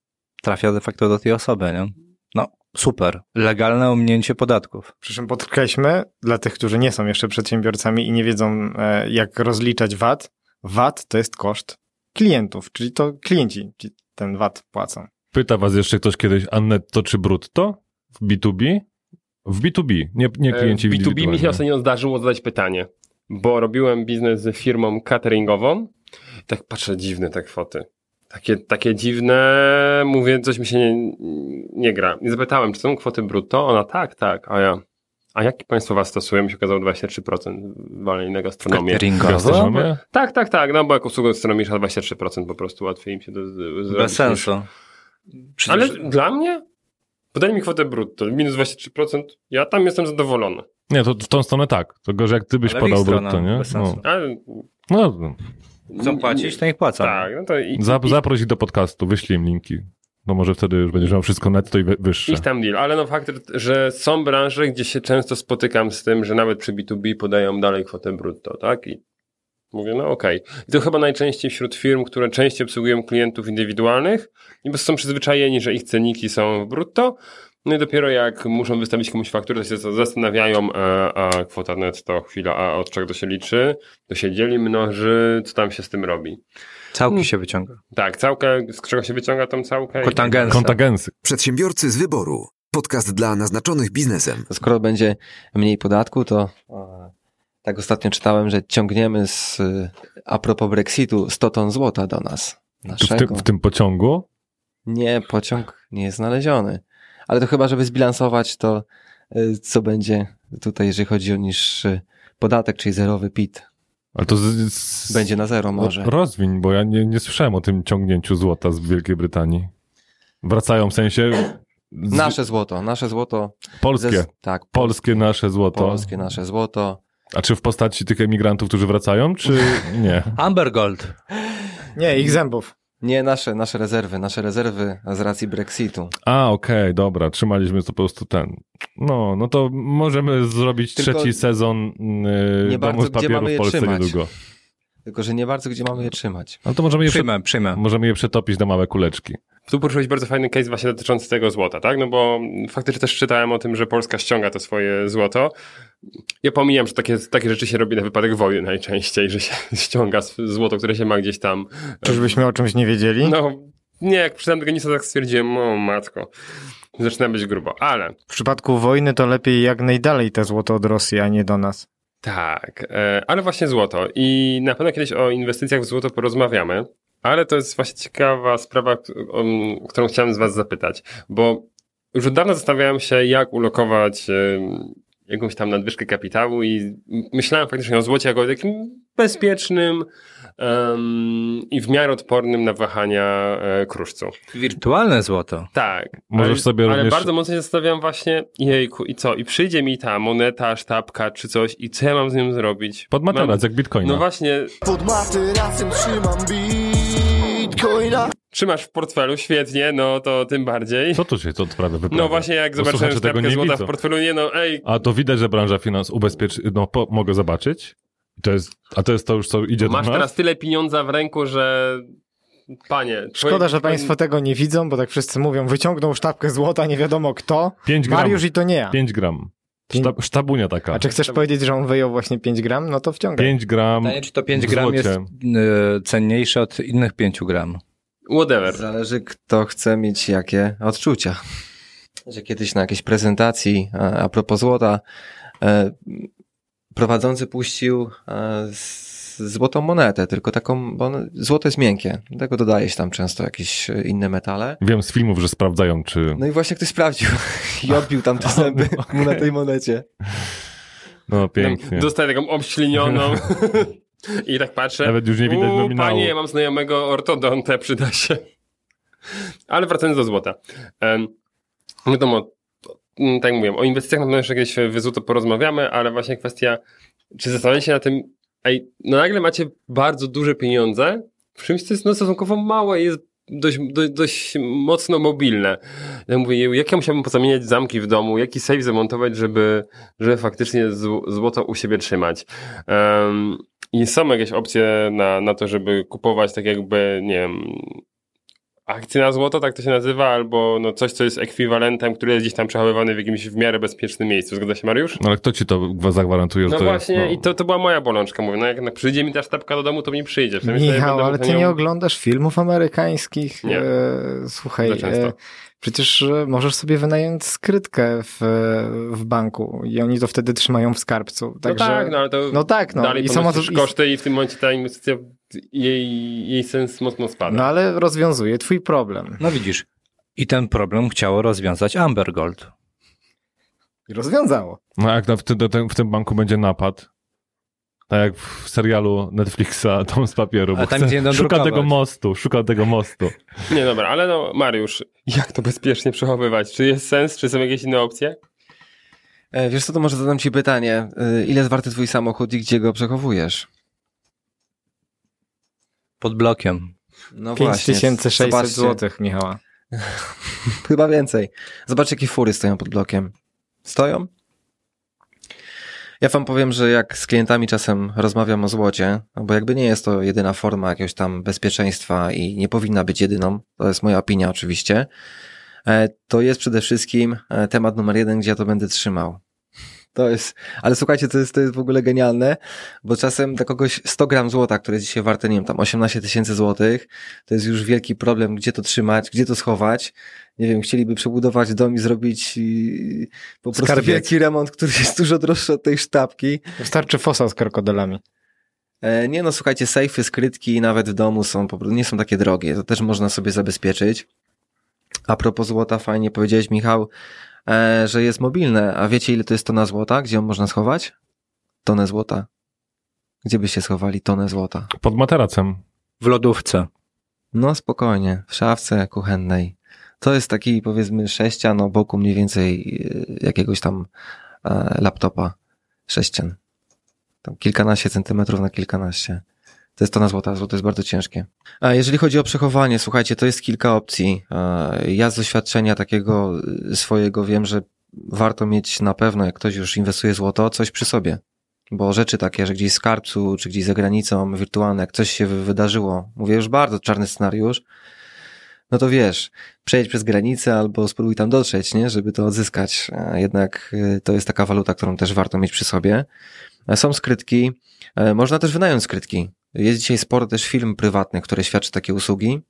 D: trafia de facto do tej osoby, nie? No, super. Legalne ominięcie podatków.
E: Przy czym podkreślmy, dla tych, którzy nie są jeszcze przedsiębiorcami i nie wiedzą, e, jak rozliczać VAT, VAT to jest koszt klientów, czyli to klienci ci ten VAT płacą.
A: Pyta was jeszcze ktoś kiedyś, a netto czy brutto? W B2B? W B2B, nie, nie klienci
C: E, W B2B mi się ostatnio zdarzyło zadać pytanie, bo robiłem biznes z firmą cateringową. Tak patrzę, dziwne te kwoty. Takie, takie dziwne, mówię, coś mi się nie, nie gra. I zapytałem, czy są kwoty brutto? Ona tak, tak, a ja. A jakie państwo was stosują? Mi się okazało 23% walnej gastronomię.
D: Cateringowo?
C: Tak, tak, tak, no bo jak usługa gastronomiczna 23% po prostu łatwiej im się do, do,
D: Bez
C: zrobić
D: sensu. Przecież
C: Ale dla mnie? Podaj mi kwotę brutto, minus 23%, ja tam jestem zadowolony.
A: Nie, to w tą stronę tak. To gorzej jak ty byś
D: Ale
A: podał brutto, nie?
D: bez
A: No,
D: sensu.
C: Ale,
A: no,
D: chcą płacić, to niech płacą.
C: Tak, no to i,
A: Zap,
C: i,
A: zaproś ich do podcastu, wyślij im linki. No może wtedy już będziesz miał wszystko netto i wy- wyższe.
C: ich tam deal. Ale no fakt, że są branże, gdzie się często spotykam z tym, że nawet przy B2B podają dalej kwotę brutto, tak? I mówię, no okej. I to chyba najczęściej wśród firm, które częściej obsługują klientów indywidualnych i po prostu są przyzwyczajeni, że ich ceniki są w brutto. No i dopiero jak muszą wystawić komuś fakturę, to się zastanawiają, e, a kwota netto, chwila, a od czego to się liczy? To się dzieli, mnoży, co tam się z tym robi?
D: Całki się wyciąga.
C: Tak, całkę, z czego się wyciąga tą całkę?
D: Kotangensy.
A: Kontagensy.
B: Przedsiębiorcy z wyboru. Podcast dla naznaczonych biznesem.
F: Skoro będzie mniej podatku, to e, tak ostatnio czytałem, że ciągniemy z, e, a propos Brexitu 100 ton złota do nas.
A: W, tym, w tym pociągu?
F: Nie, pociąg nie jest znaleziony. Ale to chyba, żeby zbilansować to, e, co będzie tutaj, jeżeli chodzi o niższy podatek, czyli zerowy PIT.
A: Ale to z, z,
F: Będzie na zero może.
A: Rozwiń, bo ja nie, nie słyszałem o tym ciągnięciu złota z Wielkiej Brytanii. Wracają w sensie... Z,
F: Nasze złoto, nasze złoto.
A: Polskie.
F: ze- tak,
A: Polskie nasze złoto.
F: polskie nasze złoto.
A: A czy w postaci tych emigrantów, którzy wracają, czy nie?
D: Amber Gold.
E: Nie, ich zębów.
F: Nie, nasze, nasze rezerwy, nasze rezerwy z racji Brexitu.
A: A, okej, dobra, trzymaliśmy to po prostu ten. No, no to możemy zrobić
F: Tylko
A: trzeci sezon yy,
F: nie
A: Domu
F: bardzo
A: z papieru w Polsce
F: trzymać.
A: niedługo.
F: Tylko, że nie bardzo gdzie mamy je trzymać.
A: Ale to możemy je,
D: Przyjmę, przyjmę.
A: możemy je przetopić na małe kuleczki.
C: Tu poruszyłeś bardzo fajny case właśnie dotyczący tego złota, tak? No bo faktycznie też czytałem o tym, że Polska ściąga to swoje złoto. Ja pomijam, że takie, takie rzeczy się robi na wypadek wojny najczęściej, że się ściąga złoto, które się ma gdzieś tam.
E: Czyżbyśmy o czymś nie wiedzieli?
C: No, nie, jak przydam tego nisa, tak stwierdziłem, o matko, zaczyna być grubo, ale...
E: W przypadku wojny to lepiej jak najdalej te złoto od Rosji, a nie do nas.
C: Tak, e, ale właśnie złoto i na pewno kiedyś o inwestycjach w złoto porozmawiamy, ale to jest właśnie ciekawa sprawa, o, o którą chciałem z was zapytać, bo już od dawna zastanawiałem się, jak ulokować jakąś tam nadwyżkę kapitału i myślałem faktycznie o złocie jako o takim bezpiecznym um, i w miarę odpornym na wahania e, kruszcu.
D: Wirtualne złoto.
C: Tak.
A: Możesz
C: ale,
A: sobie
C: ale
A: również-
C: bardzo mocno się zastanawiam właśnie, jejku, i co? I przyjdzie mi ta moneta, sztabka czy coś i co ja mam z nią zrobić?
A: Pod materac,
C: Mam-
A: jak bitcoina.
C: No właśnie,
G: Pod materacem trzymam bitcoina
C: trzymasz w portfelu, świetnie, no to tym bardziej.
A: Co tu się to odprawia wyprawia?
C: No właśnie, jak zobaczyłem
A: nie
C: złota
A: widzą.
C: w portfelu, nie no, ej,
A: A to widać, że branża finans ubezpieczy... No, po, mogę zobaczyć? To jest, a to jest to już, co idzie
C: masz
A: do nas?
C: teraz tyle pieniądza w ręku, że panie...
E: Szkoda,
C: twoje-
E: że państwo tego nie widzą, bo tak wszyscy mówią, wyciągnął sztabkę złota, nie wiadomo kto.
A: 5 gram.
E: Mariusz i to nie ja.
A: 5 gram. Sztab, sztabunia taka.
E: A czy chcesz powiedzieć, że on wyjął właśnie 5 gram? No to wciągaj.
A: 5 gram
D: Pytanie, czy to 5
A: w
D: gram jest y, cenniejsze od innych 5 gram?
C: Whatever.
F: Zależy, kto chce mieć jakie odczucia. Że kiedyś na jakiejś prezentacji, a, a propos złota, e, prowadzący puścił e, z- złotą monetę, tylko taką, bo złoto jest miękkie, dlatego dodaje się tam często jakieś e, inne metale.
A: Wiem z filmów, że sprawdzają, czy...
F: No i właśnie ktoś sprawdził i odbił tam te zęby mu na tej monecie.
A: No pięknie.
C: Dostaję taką obślinioną i tak patrzę.
A: Nawet już nie widać
C: "U,
A: nominału.
C: Panie, ja mam znajomego ortodontę, przyda się. Ale wracając do złota. Um, wiadomo, tak jak mówiłem, o inwestycjach na pewno jeszcze kiedyś w złoto porozmawiamy, ale właśnie kwestia, czy zastanawiacie się na tym, ej, no nagle macie bardzo duże pieniądze w czymś, co jest no, stosunkowo małe jest dość, dość, dość mocno mobilne. Ja mówię, jak ja musiałbym pozamieniać zamki w domu, jaki safe zamontować, żeby, żeby faktycznie zł- złoto u siebie trzymać. Um, I są jakieś opcje na, na to, żeby kupować tak jakby, nie wiem, akcje na złoto, tak to się nazywa, albo no coś, co jest ekwiwalentem, który jest gdzieś tam przechowywany w jakimś w miarę bezpiecznym miejscu. Zgadza się, Mariusz?
A: No ale kto ci to zagwarantuje, że
C: No
A: to
C: właśnie,
A: jest...
C: i to, to była moja bolączka. Mówię, no jak jak przyjdzie mi ta sztabka do domu, to mi przyjdzie.
E: Michał, ale ty nie oglądasz filmów amerykańskich?
C: Nie.
E: E, słuchaj, e, przecież e, możesz sobie wynająć skrytkę w, w banku i oni to wtedy trzymają w skarbcu.
C: No
E: Także,
C: tak, no ale to
E: no tak, no.
C: dalej
E: I
C: I
E: samo to, i,
C: koszty i w tym momencie ta inwestycja, jej, jej sens mocno spada.
E: no ale rozwiązuje twój problem.
D: No widzisz. I ten problem chciało rozwiązać Amber Gold.
E: I rozwiązało.
A: No jak na- w, tym, w tym banku będzie napad, tak jak w serialu Netflixa Tom z papieru, bo
D: A tam
A: chce, szuka tego mostu, szuka tego mostu.
C: Nie, dobra, ale no Mariusz, jak to bezpiecznie przechowywać? Czy jest sens, czy są jakieś inne opcje?
F: E, Wiesz co, to może zadam ci pytanie. E, Ile jest warty twój samochód i gdzie go przechowujesz?
D: Pod blokiem.
F: No właśnie.
E: 5600
F: zobaczcie.
E: złotych, Michała.
F: Chyba więcej. Zobacz, jakie fury stoją pod blokiem. Stoją? Ja wam powiem, że jak z klientami czasem rozmawiam o złocie, no bo jakby nie jest to jedyna forma jakiegoś tam bezpieczeństwa i nie powinna być jedyną, to jest moja opinia oczywiście, e, to jest przede wszystkim e, temat numer jeden, gdzie ja to będę trzymał. To jest, ale słuchajcie, to jest, to jest w ogóle genialne, bo czasem dla kogoś 100 gram złota, które jest dzisiaj warte, nie wiem, tam 18 tysięcy złotych, to jest już wielki problem, gdzie to trzymać, gdzie to schować. Nie wiem, chcieliby przebudować dom i zrobić i, po prostu
E: Skarbiec.
F: wielki remont, który jest dużo droższy od tej sztabki.
E: Wystarczy fosa z krokodylami.
F: E, nie no, słuchajcie, sejfy, skrytki nawet w domu są, po, prostu- nie są takie drogie, to też można sobie zabezpieczyć. A propos złota, fajnie powiedziałeś Michał, że jest mobilne, a wiecie ile to jest tona złota? Gdzie ją można schować? Tonę złota. Gdzie byście schowali tonę złota?
A: Pod materacem.
D: W lodówce.
F: No spokojnie, w szafce kuchennej. To jest taki powiedzmy sześcian o boku mniej więcej e, jakiegoś tam e, laptopa. Sześcian. Tam kilkanaście centymetrów na kilkanaście. To jest to na złota, złoto jest bardzo ciężkie. A jeżeli chodzi o przechowanie, słuchajcie, to jest kilka opcji. E, Ja z doświadczenia takiego e, swojego wiem, że warto mieć na pewno, jak ktoś już inwestuje złoto, coś przy sobie. Bo rzeczy takie, że gdzieś w skarbcu, czy gdzieś za granicą, wirtualne, jak coś się wy- wydarzyło, mówię już bardzo czarny scenariusz, no to wiesz, przejdź przez granicę albo spróbuj tam dotrzeć, nie, żeby to odzyskać. A Jednak y, to jest taka waluta, którą też warto mieć przy sobie. E, Są skrytki, e, można też wynająć skrytki. Jest dzisiaj sporo też firm prywatnych, które świadczy takie usługi.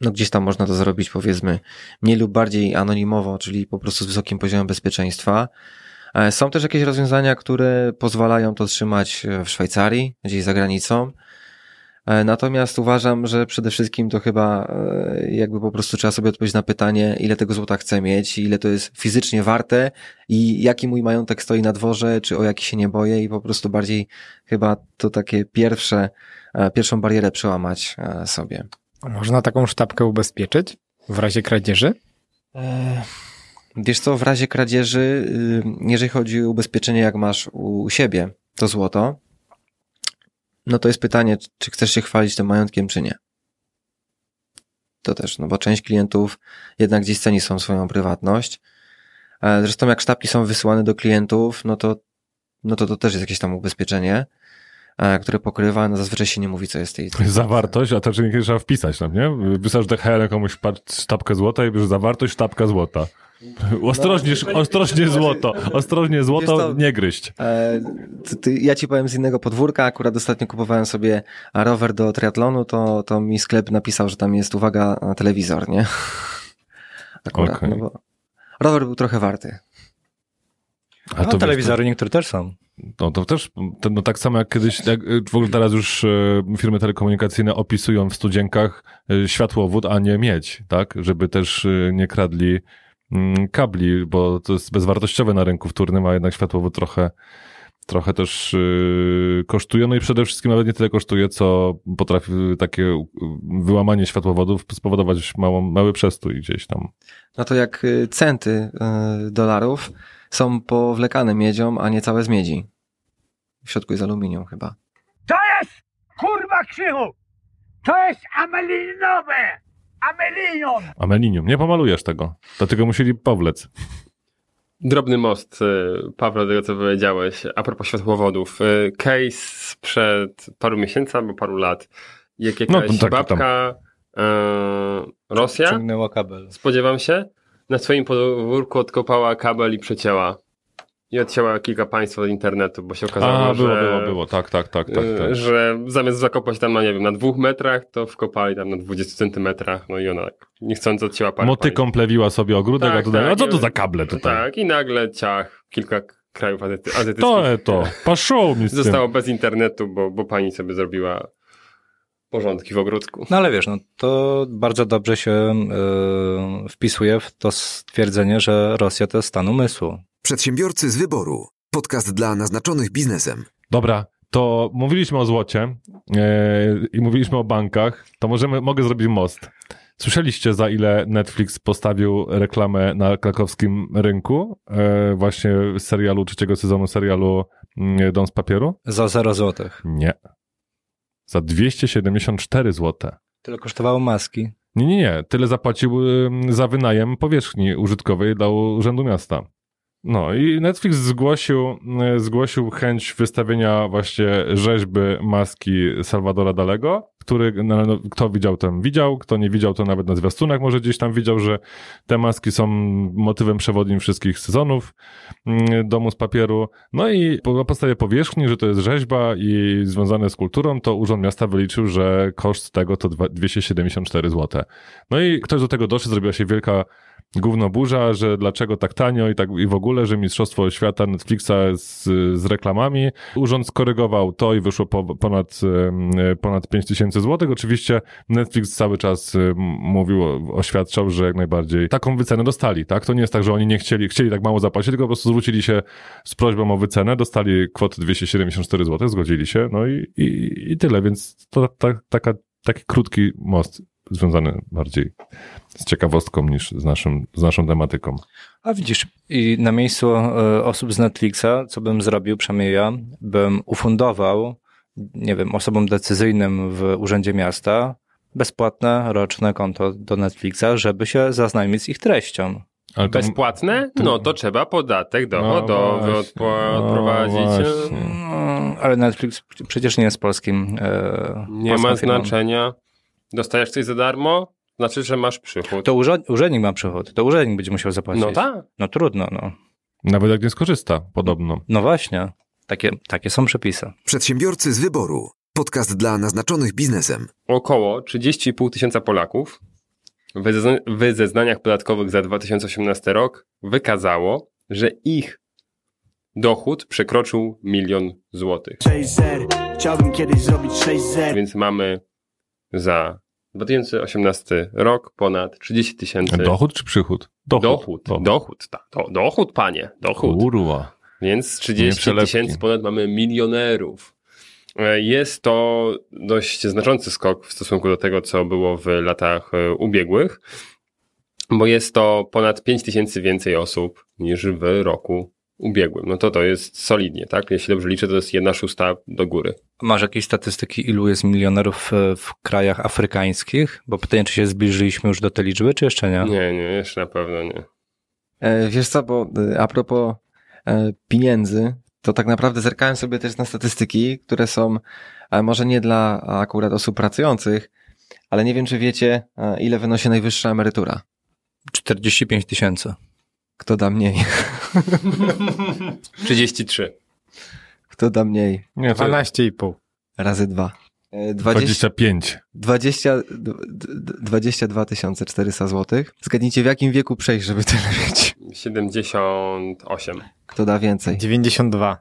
F: no gdzieś tam można to zrobić powiedzmy mniej lub bardziej anonimowo, czyli po prostu z wysokim poziomem bezpieczeństwa. E, Są też jakieś rozwiązania, które pozwalają to trzymać w Szwajcarii, gdzieś za granicą. E, Natomiast uważam, że przede wszystkim to chyba e, jakby po prostu trzeba sobie odpowiedzieć na pytanie, ile tego złota chcę mieć, ile to jest fizycznie warte i jaki mój majątek stoi na dworze, czy o jaki się nie boję i po prostu bardziej chyba to takie pierwsze, e, pierwszą barierę przełamać sobie.
E: Można taką sztabkę ubezpieczyć w razie kradzieży?
F: E, Wiesz co, w razie kradzieży, y, jeżeli chodzi o ubezpieczenie, jak masz u siebie to złoto, no to jest pytanie, czy chcesz się chwalić tym majątkiem, czy nie. To też, no bo część klientów jednak gdzieś ceni są swoją prywatność. E, Zresztą jak sztabki są wysyłane do klientów, no to, no to to też jest jakieś tam ubezpieczenie, e, które pokrywa, no zazwyczaj się nie mówi, co jest tej... tej
A: Zawartość, a to czy niekiedy trzeba wpisać tam, nie? Wysasz DHL komuś sztabkę złota i bierz zawartość sztabka złota. Ostrożnie, ostrożnie złoto, ostrożnie złoto,
F: co?
A: nie gryźć.
F: E, ty, ty, ja ci powiem z innego podwórka, akurat ostatnio kupowałem sobie rower do triatlonu, to, to mi sklep napisał, że tam jest, uwaga, telewizor, nie? Akurat,
A: Okej.
F: no bo rower był trochę warty.
A: A
D: No,
A: to
D: telewizory niektóre też są.
A: No to też, to, no tak samo jak kiedyś, jak, y, w ogóle teraz już e, firmy telekomunikacyjne opisują w studzienkach e, światłowód, a nie miedź, tak? Żeby też e, nie kradli kabli, bo to jest bezwartościowe na rynku wtórnym, a jednak światłowód trochę, trochę też e, kosztuje, no i przede wszystkim nawet nie tyle kosztuje, co potrafi takie y, wyłamanie światłowodów spowodować małą, mały przestój gdzieś tam.
F: No to jak centy dolarów są powlekane miedzią, a nie całe z miedzi. W środku jest aluminium chyba.
H: To jest kurwa krzychu! To jest amelinowe! Amelinium!
A: Amelinium, nie pomalujesz tego, dlatego musieli powlec.
C: Drobny most, Paweł, do tego co powiedziałeś, a propos światłowodów. Y, Case sprzed paru miesięcy albo paru lat, jak jakaś
A: No, tak,
C: babka y, Rosja,
D: Ciągnęła kabel.
C: spodziewam się, na swoim podwórku odkopała kabel i przecięła. I odcięła kilka państw od internetu, bo się okazało,
A: A, było,
C: że...
A: było, było, tak, tak, tak, tak.
C: y,
A: tak.
C: Że zamiast zakopać tam, no nie wiem, na dwóch metrach, to wkopali tam na 20 centymetrach, no i ona tak niechcący odcięła parę
A: Motyką plewiła sobie ogródek,
C: Tak,
A: a tutaj,
C: tak.
A: a co to za kable tutaj?
C: Tak, i nagle ciach, kilka krajów azjaty- azjatyckich
A: To, to, paszą mi z tym.
C: zostało bez internetu, bo, bo pani sobie zrobiła porządki w ogródku.
D: No ale wiesz, no to bardzo dobrze się y, wpisuje w to stwierdzenie, że Rosja to jest stan umysłu.
B: Przedsiębiorcy z wyboru. Podcast dla naznaczonych biznesem.
A: Dobra, to mówiliśmy o złocie e, i mówiliśmy o bankach, to możemy, mogę zrobić most. Słyszeliście za ile Netflix postawił reklamę na krakowskim rynku e, właśnie z serialu, trzeciego sezonu serialu mm, Dom z papieru?
D: Za 0 złotych.
A: Nie. Za 274 zł.
D: Tyle kosztowało maski.
A: Nie, nie, nie. Tyle zapłacił za wynajem powierzchni użytkowej dla Urzędu Miasta. No i Netflix zgłosił, y, zgłosił chęć wystawienia właśnie rzeźby maski Salvadora Dalego, który, no, no, kto widział, ten widział, kto nie widział, to nawet na zwiastunach może gdzieś tam widział, że te maski są motywem przewodnim wszystkich sezonów mm, Domu z papieru. No i na podstawie powierzchni, że to jest rzeźba i związane z kulturą, to Urząd Miasta wyliczył, że koszt tego to dwa- 274 zł. No i ktoś do tego doszedł, zrobiła się wielka gówno burza, że dlaczego tak tanio i tak i w ogóle, że Mistrzostwo Świata Netflixa z, z reklamami. Urząd skorygował to i wyszło po, ponad, ponad 5 tysięcy złotych. Oczywiście Netflix cały czas mówił, oświadczał, że jak najbardziej taką wycenę dostali, tak? To nie jest tak, że oni nie chcieli, chcieli tak mało zapłacić, tylko po prostu zwrócili się z prośbą o wycenę, dostali kwotę 274 zł, zgodzili się, no i, i, i tyle, więc to ta, taka, taki krótki most związany bardziej z ciekawostką niż z, naszym, z naszą tematyką.
D: A widzisz, i na miejscu e, osób z Netflixa, co bym zrobił, przynajmniej ja, bym ufundował, nie wiem, osobom decyzyjnym w Urzędzie Miasta bezpłatne roczne konto do Netflixa, żeby się zaznajomić z ich treścią.
A: Ale to-
C: Bezpłatne? No to trzeba podatek dochodowy
A: No właśnie.
C: odprowadzić.
A: No.
D: No, ale Netflix przecież nie jest polskim. E,
C: Nie ma
D: firmą.
C: Dostajesz coś za darmo? Znaczy, że masz przychód.
D: To urzędnik ma przychód, to urzędnik będzie musiał zapłacić.
C: No tak.
D: No trudno, no.
A: Nawet jak nie skorzysta, podobno.
D: No właśnie, takie, takie są przepisy.
B: Przedsiębiorcy z wyboru. Podcast dla naznaczonych biznesem.
C: Około 30,5 tysiąca Polaków w zezna- w zeznaniach podatkowych za 2018 rok wykazało, że ich dochód przekroczył milion złotych.
G: 6Z, chciałbym kiedyś zrobić 6Z.
C: Więc mamy za 2018 rok ponad 30 tysięcy.
A: Dochód czy przychód?
C: Dochód,
A: Dobra.
C: dochód, tak. Do, dochód, panie, dochód.
A: Kurwa.
C: Więc
A: Nie
C: 30
A: przelewki.
C: tysięcy ponad mamy milionerów. E, Jest to dość znaczący skok w stosunku do tego, co było w latach e, ubiegłych, bo jest to ponad 5 tysięcy więcej osób niż w roku ubiegłym. No to to jest solidnie, tak? Jeśli dobrze liczę, to jest jedna szósta do góry.
D: Masz jakieś statystyki, ilu jest milionerów e, w krajach afrykańskich? Bo pytanie, czy się zbliżyliśmy już do tej liczby, czy jeszcze nie?
C: Nie, nie, jeszcze na pewno nie.
F: E, Wiesz co, bo e, a propos pieniędzy, to tak naprawdę zerkałem sobie też na statystyki, które są może nie dla akurat osób pracujących, ale nie wiem, czy wiecie, ile wynosi najwyższa emerytura.
D: 45 tysięcy.
F: Kto da mniej?
C: 33.
F: Kto da mniej?
A: Nie, to
E: 12,5.
F: Razy dwa. E, 20,
A: 25.
F: 20, d- d- 22 400 zł. Zgadnijcie, w jakim wieku przejść, żeby tyle mieć?
C: 78.
F: Kto da więcej?
E: 92.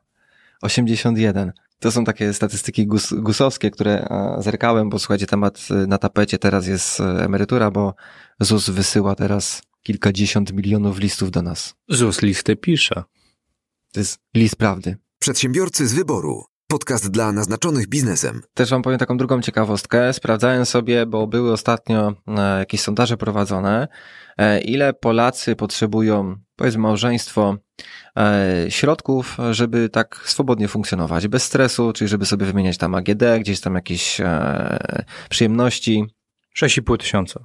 F: 81. To są takie statystyki gus, gusowskie, które zerkałem, bo słuchajcie, temat e, na tapecie teraz jest e, emerytura, bo ZUS wysyła teraz kilkadziesiąt milionów listów do nas.
D: ZUS listy pisze.
F: To jest list prawdy.
B: Przedsiębiorcy z wyboru. Podcast dla naznaczonych biznesem.
F: Też wam powiem taką drugą ciekawostkę. Sprawdzałem sobie, bo były ostatnio e, jakieś sondaże prowadzone, e, ile Polacy potrzebują, powiedzmy małżeństwo, e, środków, żeby tak swobodnie funkcjonować, bez stresu, czyli żeby sobie wymieniać tam AGD, gdzieś tam jakieś przyjemności.
D: 6,5 tysiąca.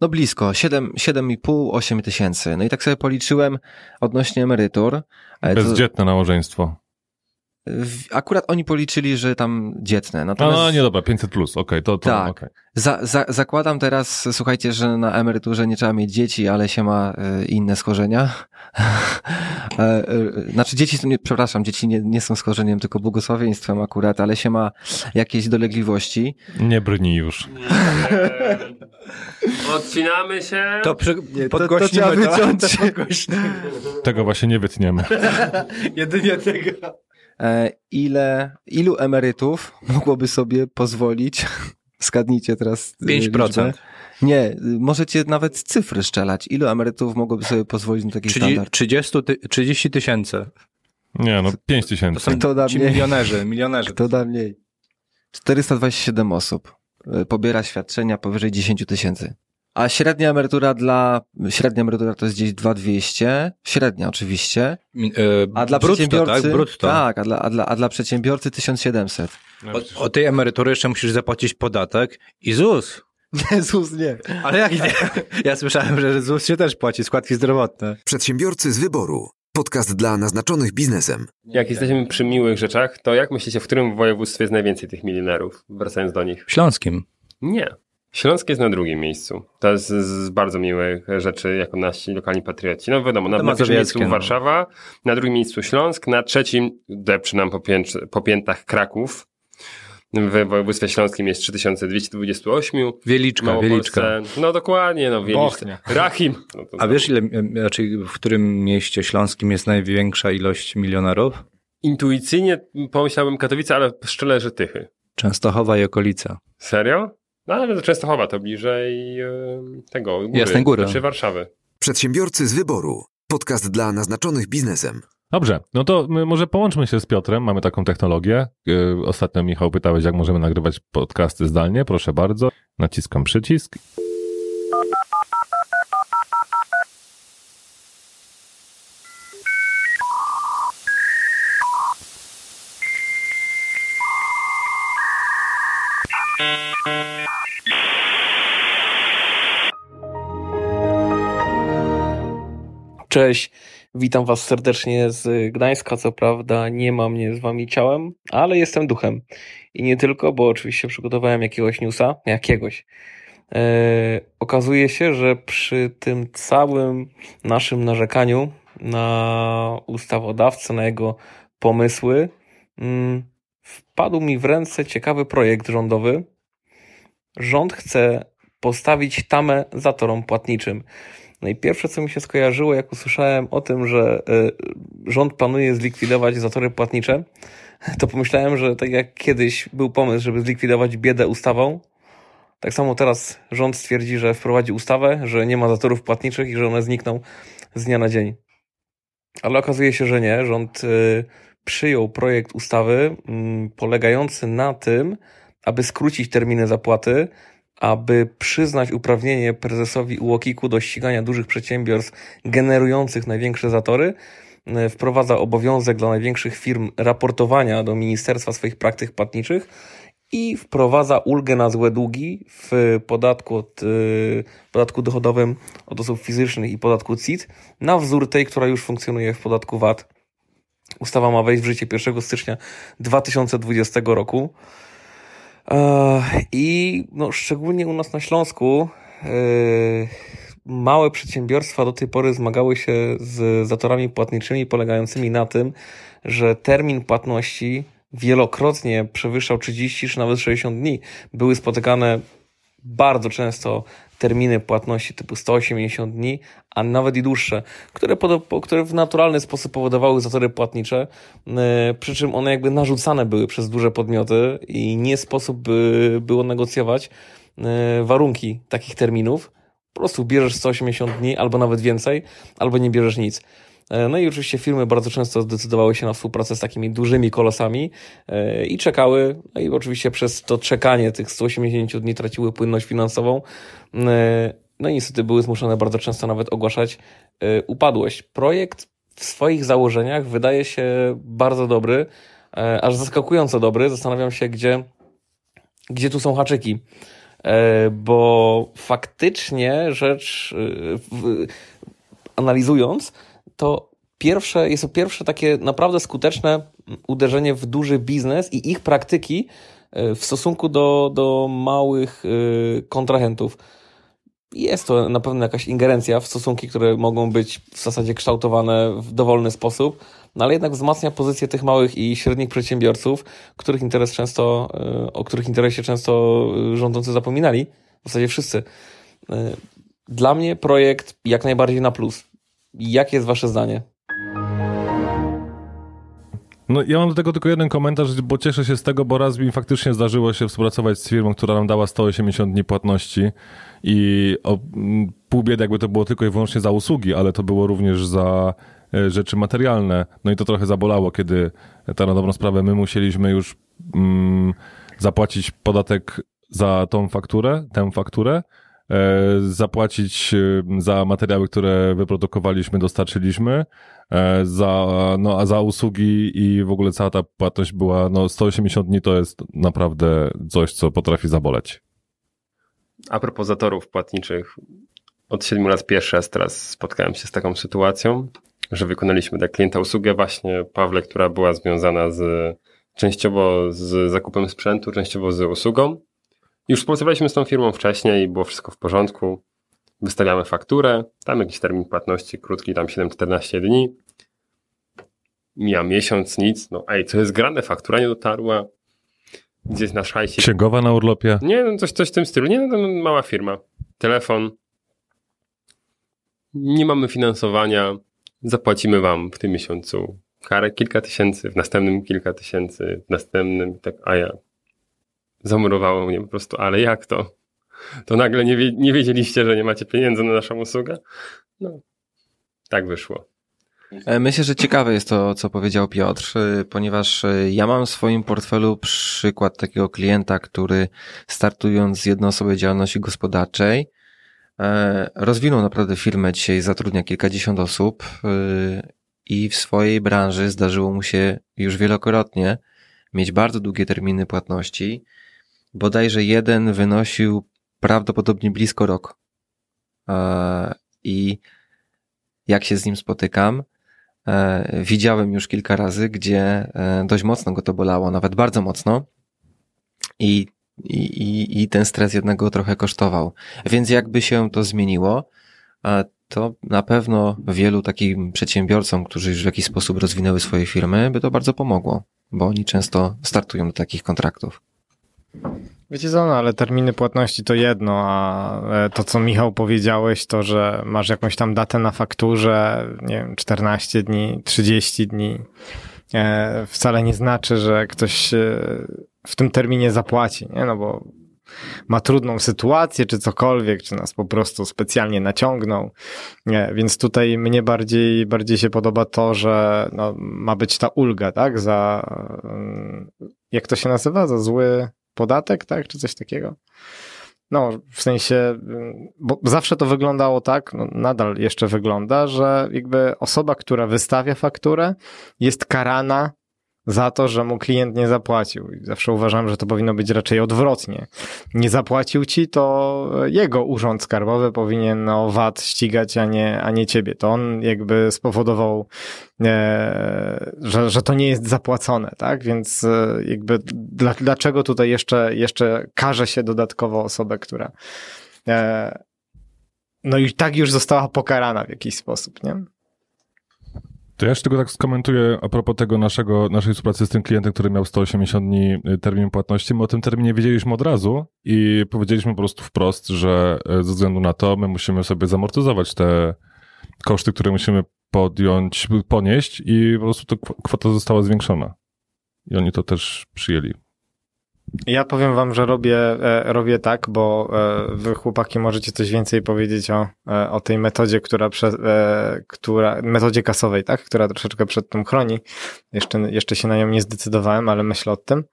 F: No blisko, 7, 7,5-8 tysięcy. No i tak sobie policzyłem odnośnie emerytur. E, to-
A: Bezdzietne nałożeństwo.
F: Akurat oni policzyli, że tam dzietne. Natomiast...
A: A, nie dobra, 500 plus, okej, to, to
F: Tak.
A: okej.
F: Za, za, zakładam teraz, słuchajcie, że na emeryturze nie trzeba mieć dzieci, ale się ma e, inne schorzenia. e, e, znaczy dzieci, nie, przepraszam, dzieci nie, nie są schorzeniem, tylko błogosławieństwem akurat, ale się ma jakieś dolegliwości.
A: Nie brnij już.
C: Odcinamy się.
D: To przy...
F: to- to trzeba wyciąć.
A: Tego właśnie nie wytniemy.
D: Jedynie tego.
F: E, ile, ilu emerytów mogłoby sobie pozwolić, zgadnijcie teraz e,
D: 5%.
F: liczbę. Nie, możecie nawet cyfry szczelać. Ilu emerytów mogłoby sobie pozwolić na taki
D: 30,
F: standard?
D: 30, ty, 30 tysięcy.
A: Nie, no 5
D: To
A: tysięcy.
D: są
F: Kto da
D: ci
F: mniej?
D: milionerzy, milionerzy.
F: Kto da mniej? 427 osób y, pobiera świadczenia powyżej 10 tysięcy. A średnia emerytura dla, średnia emerytura to jest gdzieś 2200, średnia oczywiście,
D: e,
F: a dla
D: brutto,
F: przedsiębiorcy,
D: tak? Brutto.
F: tak, a dla, a, dla, a dla przedsiębiorcy 1700.
D: O, o tej emerytury jeszcze musisz zapłacić podatek i ZUS.
F: Jezus, nie.
D: Ale jak nie? Ja słyszałem, że ZUS się też płaci, składki zdrowotne.
B: Przedsiębiorcy z wyboru. Podcast dla naznaczonych biznesem.
C: Jak jesteśmy przy miłych rzeczach, to jak myślicie, w którym województwie jest najwięcej tych milionerów? Wracając do nich.
D: Śląskim.
C: Nie. Śląsk jest na drugim miejscu. To jest z bardzo miłych rzeczy, jako nasi lokalni patrioci. No wiadomo, na, na pierwszym miejscu
D: no.
C: Warszawa, na drugim miejscu Śląsk, na trzecim depczy nam po, pięć, po piętach Kraków. W województwie śląskim jest 3228.
D: Wieliczka, Wieliczka.
C: No dokładnie, no Wieliczka. Rahim. No to,
D: A wiesz, ile, raczej w którym mieście śląskim jest największa ilość milionerów?
C: Intuicyjnie pomyślałbym Katowice, ale szczerze, że Tychy.
D: Częstochowa i okolica.
C: Serio? No ale to Częstochowa to bliżej e, tego, góry,
D: Jasnej Góry.
C: Znaczy Warszawy.
B: Przedsiębiorcy z wyboru. Podcast dla naznaczonych biznesem.
A: Dobrze, no to my może połączmy się z Piotrem, mamy taką technologię. Yy, Ostatnio Michał pytałeś, jak możemy nagrywać podcasty zdalnie, proszę bardzo. Naciskam przycisk.
I: Cześć, witam Was serdecznie z Gdańska. Co prawda nie ma mnie z Wami ciałem, ale jestem duchem. I nie tylko, bo oczywiście przygotowałem jakiegoś newsa, jakiegoś. E, okazuje się, że przy tym całym naszym narzekaniu na ustawodawcę, na jego pomysły, mm, wpadł mi w ręce ciekawy projekt rządowy. Rząd chce postawić tamę zatorom płatniczym. No i pierwsze, co mi się skojarzyło, jak usłyszałem o tym, że y, rząd planuje zlikwidować zatory płatnicze, to pomyślałem, że tak jak kiedyś był pomysł, żeby zlikwidować biedę ustawą, tak samo teraz rząd stwierdzi, że wprowadzi ustawę, że nie ma zatorów płatniczych i że one znikną z dnia na dzień. Ale okazuje się, że nie. Rząd y, przyjął projekt ustawy mm, polegający na tym, aby skrócić terminy zapłaty, aby przyznać uprawnienie prezesowi UOKiK-u do ścigania dużych przedsiębiorstw generujących największe zatory, y, wprowadza obowiązek dla największych firm raportowania do ministerstwa swoich praktyk płatniczych i wprowadza ulgę na złe długi w podatku, od, y, podatku dochodowym od osób fizycznych i podatku CIT na wzór tej, która już funkcjonuje w podatku VAT. Ustawa ma wejść w życie 1 stycznia 2020 roku. I no, szczególnie u nas na Śląsku małe przedsiębiorstwa do tej pory zmagały się z zatorami płatniczymi polegającymi na tym, że termin płatności wielokrotnie przewyższał 30 czy nawet 60 dni. Były spotykane bardzo często terminy płatności typu 180 dni, a nawet i dłuższe, które, które w naturalny sposób powodowały zatory płatnicze, yy, przy czym one jakby narzucane były przez duże podmioty i nie sposób by było negocjować yy, warunki takich terminów. Po prostu bierzesz 180 dni, albo nawet więcej, albo nie bierzesz nic. E, no i oczywiście firmy bardzo często zdecydowały się na współpracę z takimi dużymi kolosami e, i czekały, no i oczywiście przez to czekanie tych 180 dni traciły płynność finansową. E, no i niestety były zmuszone bardzo często nawet ogłaszać upadłość. Projekt w swoich założeniach wydaje się bardzo dobry, aż zaskakująco dobry. Zastanawiam się, gdzie, gdzie tu są haczyki bo faktycznie rzecz analizując, to pierwsze, jest to pierwsze takie naprawdę skuteczne uderzenie w duży biznes i ich praktyki e, w stosunku do, do małych e, kontrahentów. Jest to na pewno jakaś ingerencja w stosunki, które mogą być w zasadzie kształtowane w dowolny sposób, no ale jednak wzmacnia pozycję tych małych i średnich przedsiębiorców, których interes często, e, o których interesie często rządzący zapominali, w zasadzie wszyscy. Dla mnie projekt jak najbardziej na plus. Jakie jest wasze zdanie?
A: No ja mam do tego tylko jeden komentarz, bo cieszę się z tego, bo raz mi faktycznie zdarzyło się współpracować z firmą, która nam dała 180 dni płatności i o, pół biedy jakby to było tylko i wyłącznie za usługi, ale to było również za e, rzeczy materialne. No i to trochę zabolało, kiedy tak na dobrą sprawę my musieliśmy już mm, zapłacić podatek za tą fakturę, tę fakturę, zapłacić e, za materiały, które wyprodukowaliśmy, dostarczyliśmy, e, za, no, a za usługi i w ogóle cała ta płatność była, no 180 dni to jest naprawdę coś, co potrafi zaboleć.
C: A propos zatorów płatniczych, od 7 lat pierwszy raz teraz spotkałem się z taką sytuacją, że wykonaliśmy dla klienta usługę właśnie, Pawle, która była związana z częściowo z zakupem sprzętu, częściowo z usługą. Już współpracowaliśmy z tą firmą wcześniej, było wszystko w porządku. Wystawiamy fakturę, tam jakiś termin płatności krótki, tam 7-14 dni. Mija miesiąc, nic. No ej, co jest grane? Faktura nie dotarła. Gdzieś na szajsie.
A: Księgowa na urlopie?
C: Nie, no coś, coś w tym stylu. Nie, no to mała firma. Telefon. Nie mamy finansowania. Zapłacimy wam w tym miesiącu karę kilka tysięcy, w następnym kilka tysięcy, w następnym tak, a ja zamurowało mnie po prostu, ale jak to? To nagle nie, wie, nie wiedzieliście, że nie macie pieniędzy na naszą usługę? No, tak wyszło.
F: E, myślę, że ciekawe jest to, co powiedział Piotr, e, ponieważ e, ja mam w swoim portfelu przykład takiego klienta, który startując z jednoosobowej działalności gospodarczej, rozwinął naprawdę firmę, dzisiaj zatrudnia kilkadziesiąt osób i w swojej branży zdarzyło mu się już wielokrotnie mieć bardzo długie terminy płatności, bodajże jeden wynosił prawdopodobnie blisko rok. E, I jak się z nim spotykam, e, widziałem już kilka razy, gdzie e, dość mocno go to bolało, nawet bardzo mocno. I, i, i ten stres jednego trochę kosztował. Więc jakby się to zmieniło, to na pewno wielu takim przedsiębiorcom, którzy już w jakiś sposób rozwinęły swoje firmy, by to bardzo pomogło, bo oni często startują do takich kontraktów.
E: Wiecie co, no ale terminy płatności to jedno, a e, to co Michał powiedziałeś, to że masz jakąś tam datę na fakturze, nie wiem, 14 dni, 30 dni, e, wcale nie znaczy, że ktoś e, w tym terminie zapłaci, nie? No bo ma trudną sytuację, czy cokolwiek, czy nas po prostu specjalnie naciągnął. Nie, więc tutaj mnie bardziej, bardziej się podoba to, że no, ma być ta ulga, tak? Za, mm, jak to się nazywa? Za zły podatek, tak? Czy coś takiego? No, w sensie, bo zawsze to wyglądało tak, no, nadal jeszcze wygląda, że jakby osoba, która wystawia fakturę, jest karana za to, że mu klient nie zapłacił. Zawsze uważam, że to powinno być raczej odwrotnie. Nie zapłacił ci, to jego urząd skarbowy powinien o VAT ścigać, a nie, a nie ciebie. To on jakby spowodował, e, że, że to nie jest zapłacone, tak? Więc e, jakby dla, dlaczego tutaj jeszcze, jeszcze karze się dodatkowo osobę, która e, no i tak już została pokarana w jakiś sposób, nie?
A: To ja jeszcze tylko tak skomentuję a propos tego naszego, naszej współpracy z tym klientem, który miał 180 dni y, termin płatności. My o tym terminie wiedzieliśmy od razu i powiedzieliśmy po prostu wprost, że y, ze względu na to my musimy sobie zamortyzować te koszty, które musimy podjąć, ponieść i po prostu to kwota została zwiększona. I oni to też przyjęli.
E: Ja powiem wam, że robię, e, robię tak, bo e, wy chłopaki możecie coś więcej powiedzieć o, e, o tej metodzie, która, prze, która, metodzie kasowej, tak, która troszeczkę przed tym chroni. Jeszcze, jeszcze się na nią nie zdecydowałem, ale myślę o tym.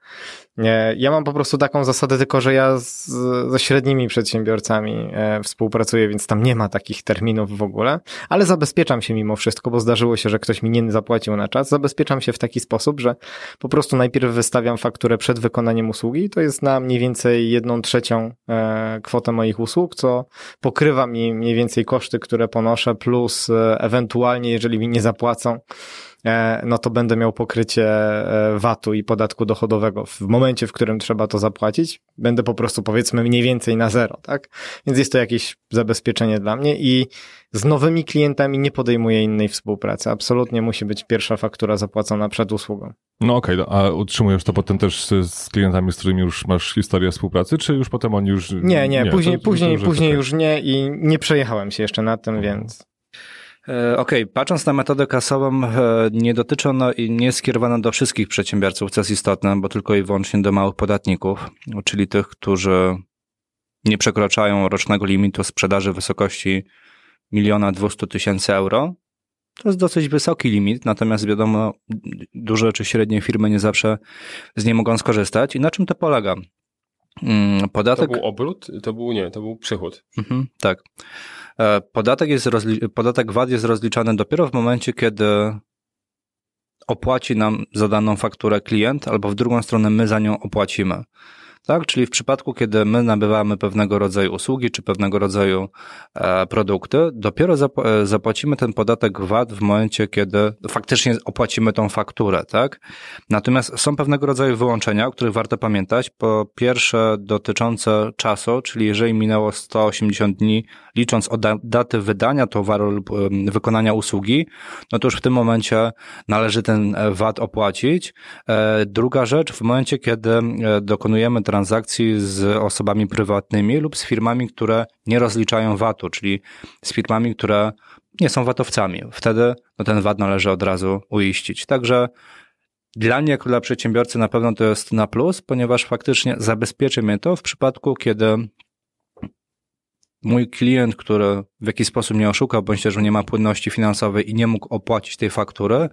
E: Ja mam po prostu taką zasadę, tylko że ja z, ze średnimi przedsiębiorcami e, współpracuję, więc tam nie ma takich terminów w ogóle, ale zabezpieczam się mimo wszystko, bo zdarzyło się, że ktoś mi nie zapłacił na czas. Zabezpieczam się w taki sposób, że po prostu najpierw wystawiam fakturę przed wykonaniem usługi, to jest na mniej więcej jedną trzecią e, kwotę moich usług, co pokrywa mi mniej więcej koszty, które ponoszę, plus e, ewentualnie, jeżeli mi nie zapłacą, E, no to będę miał pokrycie e, VAT-u i podatku dochodowego. W momencie, w którym trzeba to zapłacić, będę po prostu powiedzmy mniej więcej na zero, tak? Więc jest to jakieś zabezpieczenie dla mnie i z nowymi klientami nie podejmuję innej współpracy. Absolutnie musi być pierwsza faktura zapłacona przed usługą.
A: No okej, okay, a utrzymujesz to potem też z, z, klientami, z którymi już masz historię współpracy, czy już potem oni już...
E: Nie, nie, nie później, to, później, to, później już nie i nie przejechałem się jeszcze na tym, mhm. więc...
D: E, okej, okay. patrząc na metodę kasową, e, nie dotyczy ona i nie skierowana do wszystkich przedsiębiorców, co jest istotne, bo tylko i wyłącznie do małych podatników, czyli tych, którzy nie przekraczają rocznego limitu sprzedaży w wysokości miliona dwustu tysięcy euro. To jest dosyć wysoki limit, natomiast wiadomo, duże czy średnie firmy nie zawsze z niej mogą skorzystać. I na czym to polega?
C: Mm, podatek... To był obrót? To był nie, to był przychód.
D: Mhm, tak. E, podatek, jest rozli- podatek VAT jest rozliczany dopiero w momencie, kiedy opłaci nam za daną fakturę klient, albo w drugą stronę my za nią opłacimy tak? Czyli w przypadku, kiedy my nabywamy pewnego rodzaju usługi czy pewnego rodzaju e, produkty, dopiero e, zapłacimy ten podatek VAT w momencie, kiedy faktycznie opłacimy tą fakturę, tak? Natomiast są pewnego rodzaju wyłączenia, o których warto pamiętać. Po pierwsze, dotyczące czasu, czyli jeżeli minęło 180 dni, licząc od daty wydania towaru lub wykonania usługi, no to już w tym momencie należy ten e, VAT opłacić. Druga rzecz, w momencie, kiedy dokonujemy transakcji, transakcji z osobami prywatnymi lub z firmami, które nie rozliczają VAT-u, czyli z firmami, które nie są VAT-owcami. Wtedy no, ten VAT należy od razu uiścić. Także dla mnie, jako dla przedsiębiorcy, na pewno to jest na plus, ponieważ faktycznie zabezpieczy mnie to w przypadku, kiedy mój klient, który w jakiś sposób mnie oszukał, bądź też nie ma płynności finansowej i nie mógł opłacić tej faktury,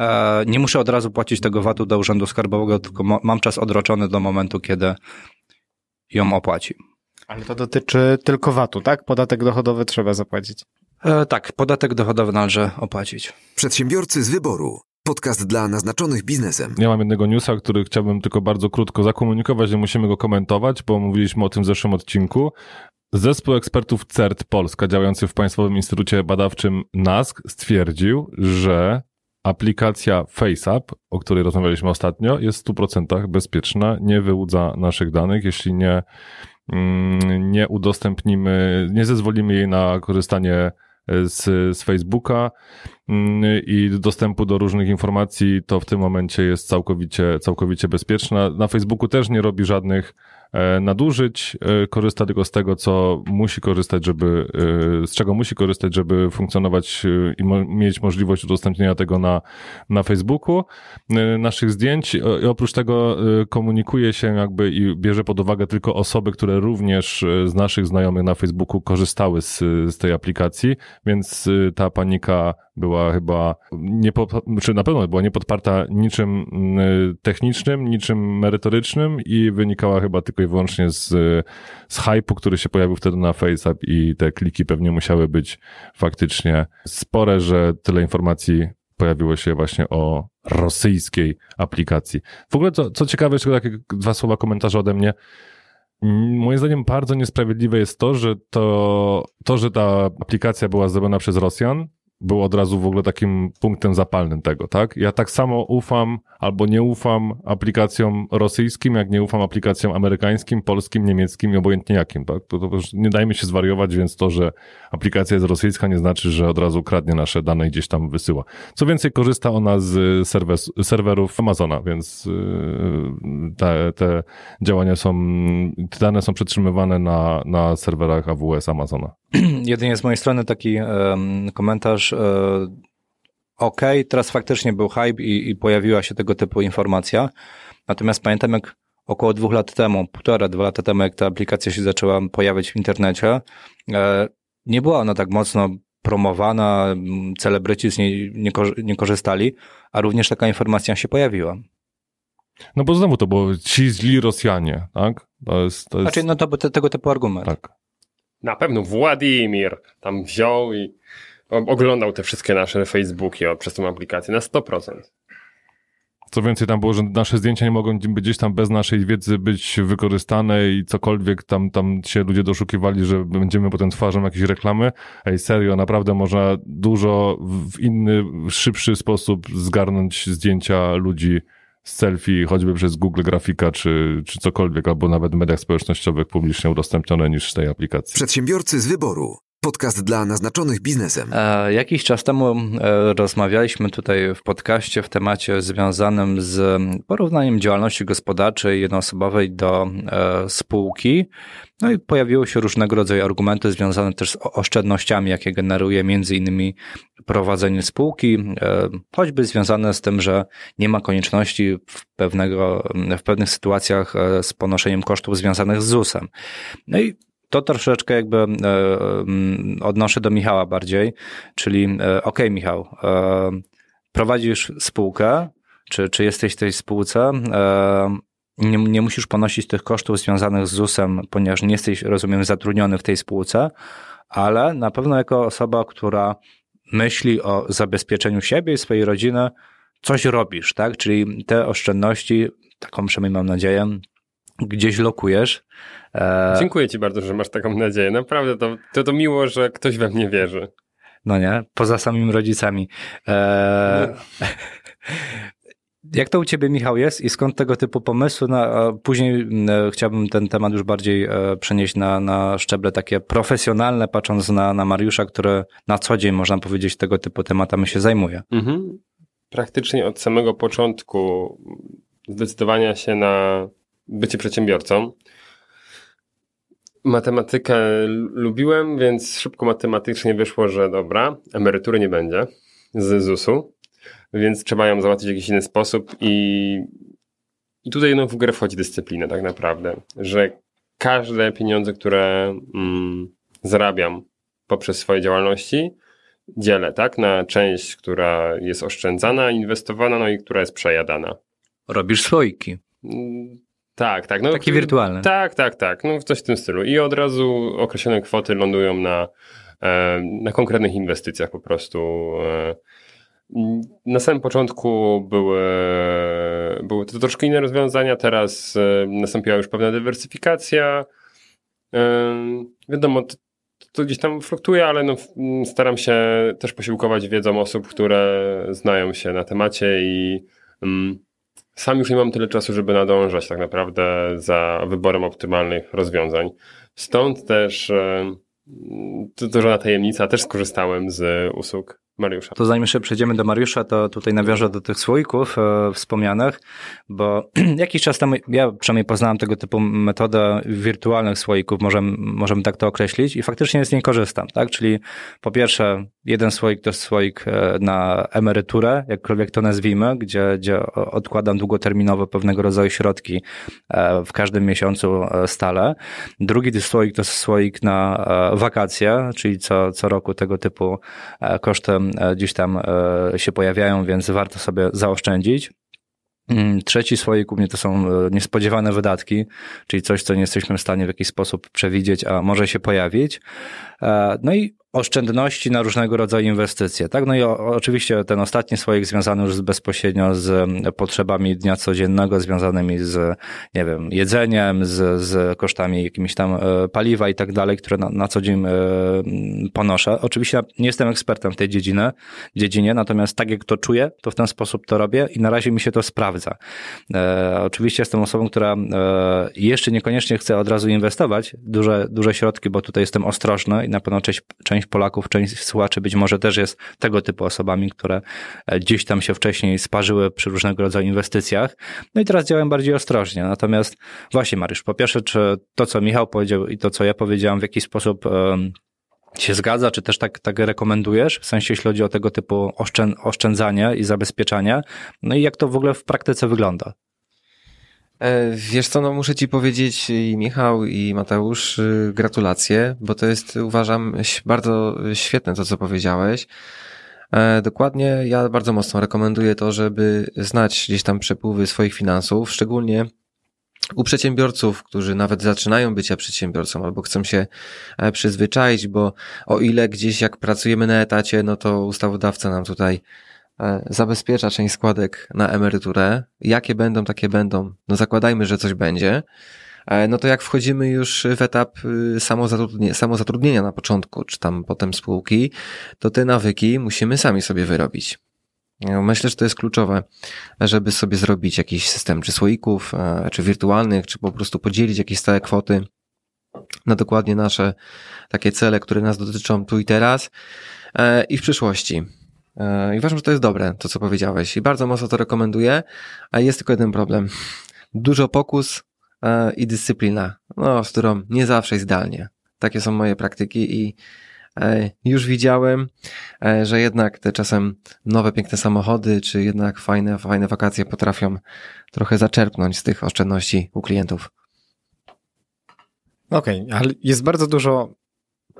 D: e, nie muszę od razu płacić tego VAT-u do Urzędu Skarbowego, tylko mam czas odroczony do momentu, kiedy ją opłaci.
E: Ale to dotyczy tylko VAT-u, tak? Podatek dochodowy trzeba zapłacić.
D: E, tak, podatek dochodowy należy opłacić.
B: Przedsiębiorcy z wyboru. Podcast dla naznaczonych biznesem.
A: Ja mam jednego newsa, który chciałbym tylko bardzo krótko zakomunikować, nie musimy go komentować, bo mówiliśmy o tym w zeszłym odcinku. Zespół ekspertów CERT Polska, działający w Państwowym Instytucie Badawczym NASK, stwierdził, że aplikacja FaceApp, o której rozmawialiśmy ostatnio, jest w 100% bezpieczna, nie wyłudza naszych danych, jeśli nie, mm, nie udostępnimy, nie zezwolimy jej na korzystanie z, z Facebooka i dostępu do różnych informacji, to w tym momencie jest całkowicie, całkowicie bezpieczna. Na Facebooku też nie robi żadnych nadużyć, e, korzysta tylko z tego, co musi korzystać, żeby, e, z czego musi korzystać, żeby funkcjonować e, i mo- mieć możliwość udostępnienia tego na, na Facebooku, e, naszych zdjęć. I oprócz tego e, komunikuje się jakby i bierze pod uwagę tylko osoby, które również e, z naszych znajomych na Facebooku korzystały z, z tej aplikacji, więc e, ta panika była chyba nie czy na pewno była niepodparta niczym technicznym, niczym merytorycznym i wynikała chyba tylko i wyłącznie z, z hype'u, który się pojawił wtedy na FaceApp i te kliki pewnie musiały być faktycznie spore, że tyle informacji pojawiło się właśnie o rosyjskiej aplikacji. W ogóle co, co ciekawe, jeszcze takie dwa słowa komentarza ode mnie. Moim zdaniem bardzo niesprawiedliwe jest to, że to, to, że ta aplikacja była zrobiona przez Rosjan, był od razu w ogóle takim punktem zapalnym tego, tak? Ja tak samo ufam albo nie ufam aplikacjom rosyjskim, jak nie ufam aplikacjom amerykańskim, polskim, niemieckim i obojętnie jakim, tak? To, to nie dajmy się zwariować, więc to, że aplikacja jest rosyjska nie znaczy, że od razu kradnie nasze dane i gdzieś tam wysyła. Co więcej, korzysta ona z serwes, serwerów Amazona, więc yy, te, te działania są, te dane są przetrzymywane na, na serwerach AWS Amazona.
D: Jedynie z mojej strony taki em, komentarz. E, OK, teraz faktycznie był hype i, i pojawiła się tego typu informacja. Natomiast pamiętam, jak około dwóch lat temu, półtora, dwa lata temu, jak ta aplikacja się zaczęła pojawiać w internecie, e, nie była ona tak mocno promowana, celebryci z niej nie, nie korzystali, a również taka informacja się pojawiła.
A: No bo znowu to było ci źli Rosjanie, tak? To jest, to jest
D: Znaczy, no to był te, tego typu argument.
A: tak.
C: Na pewno Władimir tam wziął i oglądał te wszystkie nasze Facebooki o, przez tą aplikację na 100%.
A: Co więcej, tam było, że nasze zdjęcia nie mogą gdzieś tam bez naszej wiedzy być wykorzystane i cokolwiek tam, tam się ludzie doszukiwali, że będziemy potem twarzą jakieś reklamy. Ej, serio, naprawdę można dużo w inny, szybszy sposób zgarnąć zdjęcia ludzi z selfie, choćby przez Google Grafika czy, czy cokolwiek, albo nawet w mediach społecznościowych publicznie udostępnione niż z tej aplikacji.
B: Przedsiębiorcy z wyboru. Podcast dla naznaczonych biznesem.
D: Jakiś czas temu e, rozmawialiśmy tutaj w podcaście w temacie związanym z porównaniem działalności gospodarczej jednoosobowej do e, spółki. No i pojawiły się różnego rodzaju argumenty związane też z oszczędnościami, jakie generuje między innymi prowadzenie spółki, e, choćby związane z tym, że nie ma konieczności w, pewnego, w pewnych sytuacjach z ponoszeniem kosztów związanych z ZUS-em. No i to troszeczkę jakby e, mm, odnoszę do Michała bardziej, czyli e, okej Michał, e, prowadzisz spółkę, czy, czy jesteś w tej spółce, e, nie, nie musisz ponosić tych kosztów związanych z ZUS-em, ponieważ nie jesteś, rozumiem, zatrudniony w tej spółce, ale na pewno jako osoba, która myśli o zabezpieczeniu siebie i swojej rodziny, coś robisz, tak? Czyli te oszczędności, taką przynajmniej mam nadzieję, gdzieś lokujesz. E,
C: Dziękuję Ci bardzo, że masz taką nadzieję. Naprawdę to, to, to miło, że ktoś we mnie wierzy.
D: No nie, poza samymi rodzicami. Eee, jak to u ciebie, Michał, jest i skąd tego typu pomysły? No, później e, chciałbym ten temat już bardziej e, przenieść na, na szczeble takie profesjonalne, patrząc na, na Mariusza, który na co dzień, można powiedzieć, tego typu tematami się zajmuje.
C: Mhm. Praktycznie od samego początku zdecydowania się na bycie przedsiębiorcą. Matematykę lubiłem, więc szybko matematycznie wyszło, że dobra, emerytury nie będzie z ZUS-u, więc trzeba ją załatwić w jakiś inny sposób i, i tutaj no, w grę wchodzi dyscyplina tak naprawdę, że każde pieniądze, które mm, zarabiam poprzez swoje działalności, dzielę, tak, na część, która jest oszczędzana, inwestowana, no i która jest przejadana.
D: Robisz słoiki.
C: Tak, tak. No,
D: Takie wirtualne.
C: Tak, tak, tak. No coś w tym stylu. I od razu określone kwoty lądują na, e, na konkretnych inwestycjach po prostu. e. Na samym początku były, były to troszkę inne rozwiązania, teraz e, nastąpiła już pewna dywersyfikacja. Wiadomo, to, to gdzieś tam fluktuuje, ale no, staram się też posiłkować wiedzą osób, które znają się na temacie i mm, sam już nie mam tyle czasu, żeby nadążać tak naprawdę za wyborem optymalnych rozwiązań. Stąd też to, to żadna tajemnica, też skorzystałem z usług Mariusza.
D: To zanim jeszcze przejdziemy do Mariusza, to tutaj nawiążę do tych słoików e, wspomnianych, bo jakiś czas temu ja przynajmniej poznałem tego typu metodę wirtualnych słoików, możemy, możemy tak to określić i faktycznie z niej korzystam, tak? Czyli po pierwsze jeden słoik to słoik e, na emeryturę, jakkolwiek to nazwijmy, gdzie, gdzie odkładam długoterminowo pewnego rodzaju środki e, w każdym miesiącu e, stale. Drugi słoik to słoik na wakacje, czyli co, co roku tego typu koszty e, gdzieś tam e, się pojawiają, więc warto sobie zaoszczędzić. Mm, Trzeci słoik u mnie to są e, niespodziewane wydatki, czyli coś, co nie jesteśmy w stanie w jakiś sposób przewidzieć, a może się pojawić. E, No i oszczędności na różnego rodzaju inwestycje. Tak? No i o, oczywiście ten ostatni słoik związany już bezpośrednio z mm, potrzebami dnia codziennego, związanymi z, nie wiem, jedzeniem, z, z kosztami jakimiś tam e, paliwa i tak dalej, które na, na co dzień e, mm, ponoszę. Oczywiście nie jestem ekspertem w tej dziedzinie, dziedzinie, natomiast tak jak to czuję, to w ten sposób to robię i na razie mi się to sprawdza. E, oczywiście jestem osobą, która e, jeszcze niekoniecznie chce od razu inwestować duże, duże środki, bo tutaj jestem ostrożny i na pewno część, część Polaków, część słuchaczy być może też jest tego typu osobami, które e, gdzieś tam się wcześniej sparzyły przy różnego rodzaju inwestycjach. No i teraz działam bardziej ostrożnie. Natomiast właśnie Mariusz, po pierwsze, czy to, co Michał powiedział i to, co ja powiedziałam, w jakiś sposób się zgadza, czy też tak, tak rekomendujesz, w sensie jeśli chodzi o tego typu oszczę, oszczędzanie i zabezpieczanie, no i jak to w ogóle w praktyce wygląda?
F: E, Wiesz co, no muszę ci powiedzieć i Michał i Mateusz y, gratulacje, bo to jest uważam bardzo świetne to, co powiedziałeś. E, Dokładnie, ja bardzo mocno rekomenduję to, żeby znać gdzieś tam przepływy swoich finansów, szczególnie u przedsiębiorców, którzy nawet zaczynają bycia przedsiębiorcą albo chcą się e, przyzwyczaić, bo o ile gdzieś jak pracujemy na etacie, no to ustawodawca nam tutaj zabezpiecza część składek na emeryturę. Jakie będą, takie będą. No zakładajmy, że coś będzie. E, No to jak wchodzimy już w etap y, samozatrudnienia, samozatrudnienia na początku, czy tam potem spółki, to te nawyki musimy sami sobie wyrobić. No, Myślę, że to jest kluczowe, żeby sobie zrobić jakiś system czy słoików, e, czy wirtualnych, czy po prostu podzielić jakieś stałe kwoty na dokładnie nasze takie cele, które nas dotyczą tu i teraz e, i w przyszłości. E, I uważam, że to jest dobre, to co powiedziałeś i bardzo mocno to rekomenduję, a jest tylko jeden problem. Dużo pokus e, i dyscyplina, no, z którą nie zawsze jest idealnie. Takie są moje praktyki i e, już widziałem, że jednak te czasem nowe, piękne samochody, czy jednak fajne, fajne wakacje potrafią trochę zaczerpnąć z tych oszczędności u klientów.
E: Okej, ale jest bardzo dużo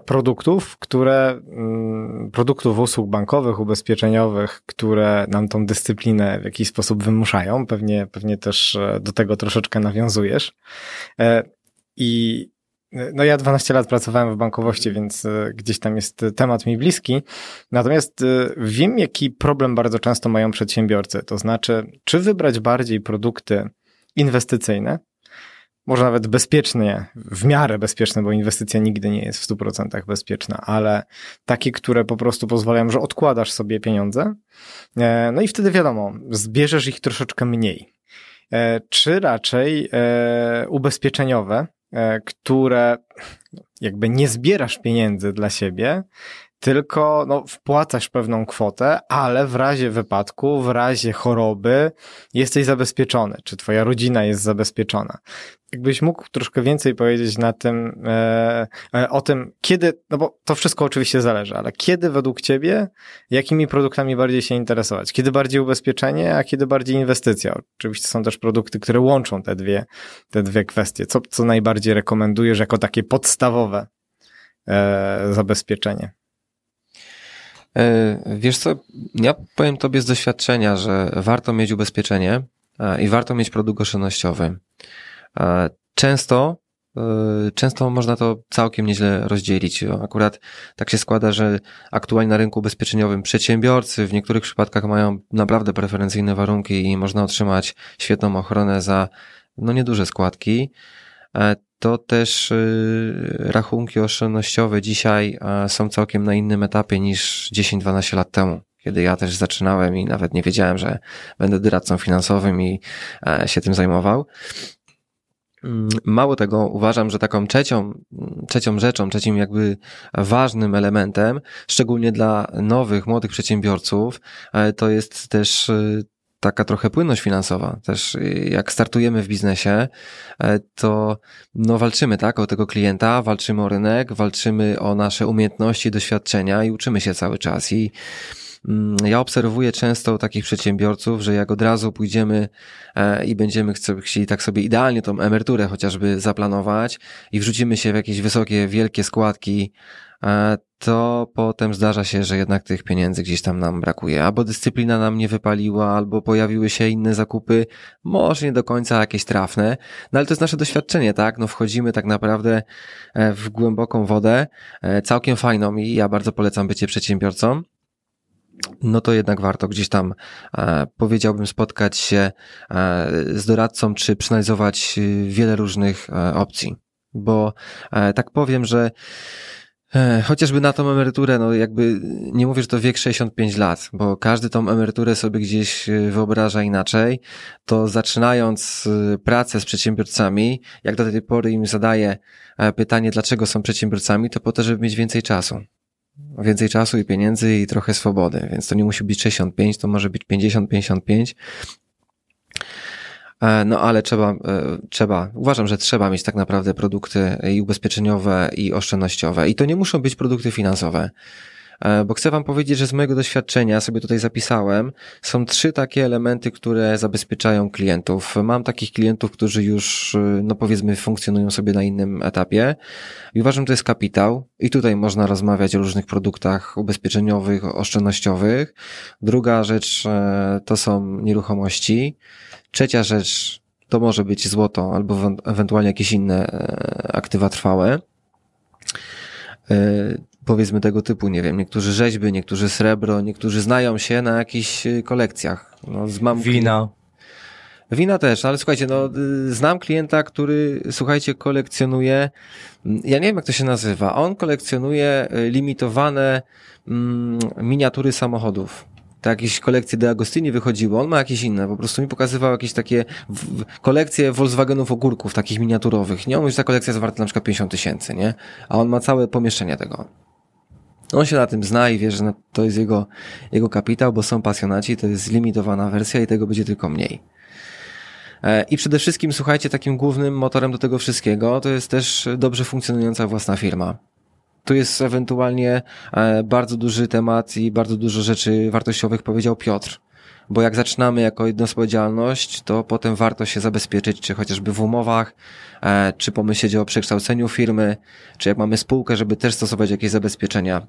E: produktów, które, mm, produktów usług bankowych, ubezpieczeniowych, które nam tą dyscyplinę w jakiś sposób wymuszają. Pewnie, pewnie też e, do tego troszeczkę nawiązujesz. E, I e, no ja 12 lat pracowałem w bankowości, więc gdzieś tam jest temat mi bliski. Natomiast wiem, jaki problem bardzo często mają przedsiębiorcy. To znaczy, czy wybrać bardziej produkty inwestycyjne, może nawet bezpiecznie, w miarę bezpieczne, bo inwestycja nigdy nie jest w 100% bezpieczna, ale takie, które po prostu pozwalają, że odkładasz sobie pieniądze, e, no i wtedy wiadomo, zbierzesz ich troszeczkę mniej. E, Czy raczej e, ubezpieczeniowe, które jakby nie zbierasz pieniędzy dla siebie, tylko no, wpłacasz pewną kwotę, ale w razie wypadku, w razie choroby jesteś zabezpieczony, czy twoja rodzina jest zabezpieczona. Jakbyś mógł troszkę więcej powiedzieć na tym, e, e, o tym, kiedy, no bo to wszystko oczywiście zależy, ale kiedy według ciebie, jakimi produktami bardziej się interesować? Kiedy bardziej ubezpieczenie, a kiedy bardziej inwestycja? Oczywiście są też produkty, które łączą te dwie, te dwie kwestie. Co, co najbardziej rekomendujesz jako takie podstawowe e, zabezpieczenie?
F: E, Wiesz co, ja powiem tobie z doświadczenia, że warto mieć ubezpieczenie i warto mieć produkt oszczędnościowy. E, Często, e, często można to całkiem nieźle rozdzielić. Akurat tak się składa, że aktualnie na rynku ubezpieczeniowym przedsiębiorcy w niektórych przypadkach mają naprawdę preferencyjne warunki i można otrzymać świetną ochronę za no nieduże składki. E, To też y, rachunki oszczędnościowe dzisiaj są całkiem na innym etapie niż 10-12 lat temu, kiedy ja też zaczynałem i nawet nie wiedziałem, że będę doradcą finansowym i się tym zajmował. Mm, Mało tego, uważam, że taką trzecią, trzecią rzeczą, trzecim jakby ważnym elementem, szczególnie dla nowych, młodych przedsiębiorców, e, to jest też e, taka trochę płynność finansowa. Też e, jak startujemy w biznesie, to no walczymy tak o tego klienta, walczymy o rynek, walczymy o nasze umiejętności, doświadczenia i uczymy się cały czas. I ja obserwuję często takich przedsiębiorców, że jak od razu pójdziemy e, i będziemy chcieli tak sobie idealnie tą emeryturę chociażby zaplanować i wrzucimy się w jakieś wysokie, wielkie składki, e, to potem zdarza się, że jednak tych pieniędzy gdzieś tam nam brakuje. Albo dyscyplina nam nie wypaliła, albo pojawiły się inne zakupy, może nie do końca jakieś trafne, no ale to jest nasze doświadczenie, tak? No wchodzimy tak naprawdę e, w głęboką wodę, całkiem fajną i ja bardzo polecam bycie przedsiębiorcą no to jednak warto gdzieś tam, e, powiedziałbym, spotkać się e, z doradcą, czy przeanalizować e, wiele różnych e, opcji. Bo tak powiem, że chociażby na tą emeryturę, no jakby nie mówię, że to wiek 65 lat, bo każdy tą emeryturę sobie gdzieś e, wyobraża inaczej, to zaczynając e, pracę z przedsiębiorcami, jak do tej pory im zadaję pytanie, dlaczego są przedsiębiorcami, to po to, żeby mieć więcej czasu więcej czasu i pieniędzy i trochę swobody, więc to nie musi być 65, to może być 50, 55. E, No ale trzeba, e, trzeba, uważam, że trzeba mieć tak naprawdę produkty i ubezpieczeniowe i oszczędnościowe. I to nie muszą być produkty finansowe. E, Bo chcę wam powiedzieć, że z mojego doświadczenia, sobie tutaj zapisałem, są trzy takie elementy, które zabezpieczają klientów. Mam takich klientów, którzy już, e, no powiedzmy, funkcjonują sobie na innym etapie i uważam, że to jest kapitał i tutaj można rozmawiać o różnych produktach ubezpieczeniowych, oszczędnościowych. Druga rzecz e, to są nieruchomości. Trzecia rzecz to może być złoto albo ewen- ewentualnie jakieś inne aktywa trwałe. Powiedzmy tego typu, nie wiem, niektórzy rzeźby, niektórzy srebro, niektórzy znają się na jakichś e, kolekcjach. No, z mam
D: Wina.
F: Wina też, ale słuchajcie, no, y, znam klienta, który, słuchajcie, kolekcjonuje, mm, ja nie wiem jak to się nazywa, on kolekcjonuje y, limitowane mm, miniatury samochodów. Tak, jakieś kolekcje De Agostini wychodziły, on ma jakieś inne, po prostu mi pokazywał jakieś takie w, kolekcje Volkswagenów ogórków, takich miniaturowych, nie? On mówi, że ta kolekcja jest warta na przykład 50 tysięcy, nie? A on ma całe pomieszczenie tego. On się na tym zna i wie, że to jest jego, jego kapitał, bo są pasjonaci, to jest limitowana wersja i tego będzie tylko mniej. E, I przede wszystkim, słuchajcie, takim głównym motorem do tego wszystkiego to jest też dobrze funkcjonująca własna firma. Tu jest ewentualnie e, bardzo duży temat i bardzo dużo rzeczy wartościowych powiedział Piotr. Bo jak zaczynamy jako jednospodzialność, to potem warto się zabezpieczyć, czy chociażby w umowach, e, czy pomyśleć o przekształceniu firmy, czy jak mamy spółkę, żeby też stosować jakieś zabezpieczenia.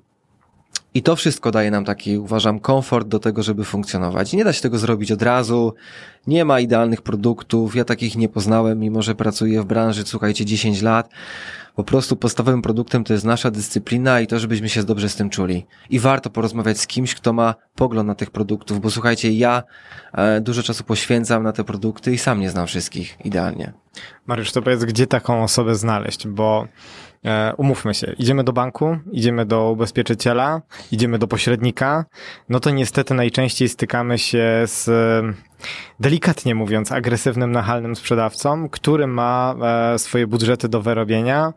F: I to wszystko daje nam taki, uważam, komfort do tego, żeby funkcjonować. Nie da się tego zrobić od razu. Nie ma idealnych produktów. Ja takich nie poznałem, mimo że pracuję w branży, słuchajcie, 10 lat. Po prostu podstawowym produktem to jest nasza dyscyplina i to, żebyśmy się dobrze z tym czuli. I warto porozmawiać z kimś, kto ma pogląd na tych produktów, bo słuchajcie, ja e, dużo czasu poświęcam na te produkty i sam nie znam wszystkich idealnie.
E: Mariusz, to powiedz, gdzie taką osobę znaleźć, bo umówmy się, idziemy do banku, idziemy do ubezpieczyciela, idziemy do pośrednika, no to niestety najczęściej stykamy się z, e, delikatnie mówiąc, agresywnym, nachalnym sprzedawcą, który ma e, swoje budżety do wyrobienia,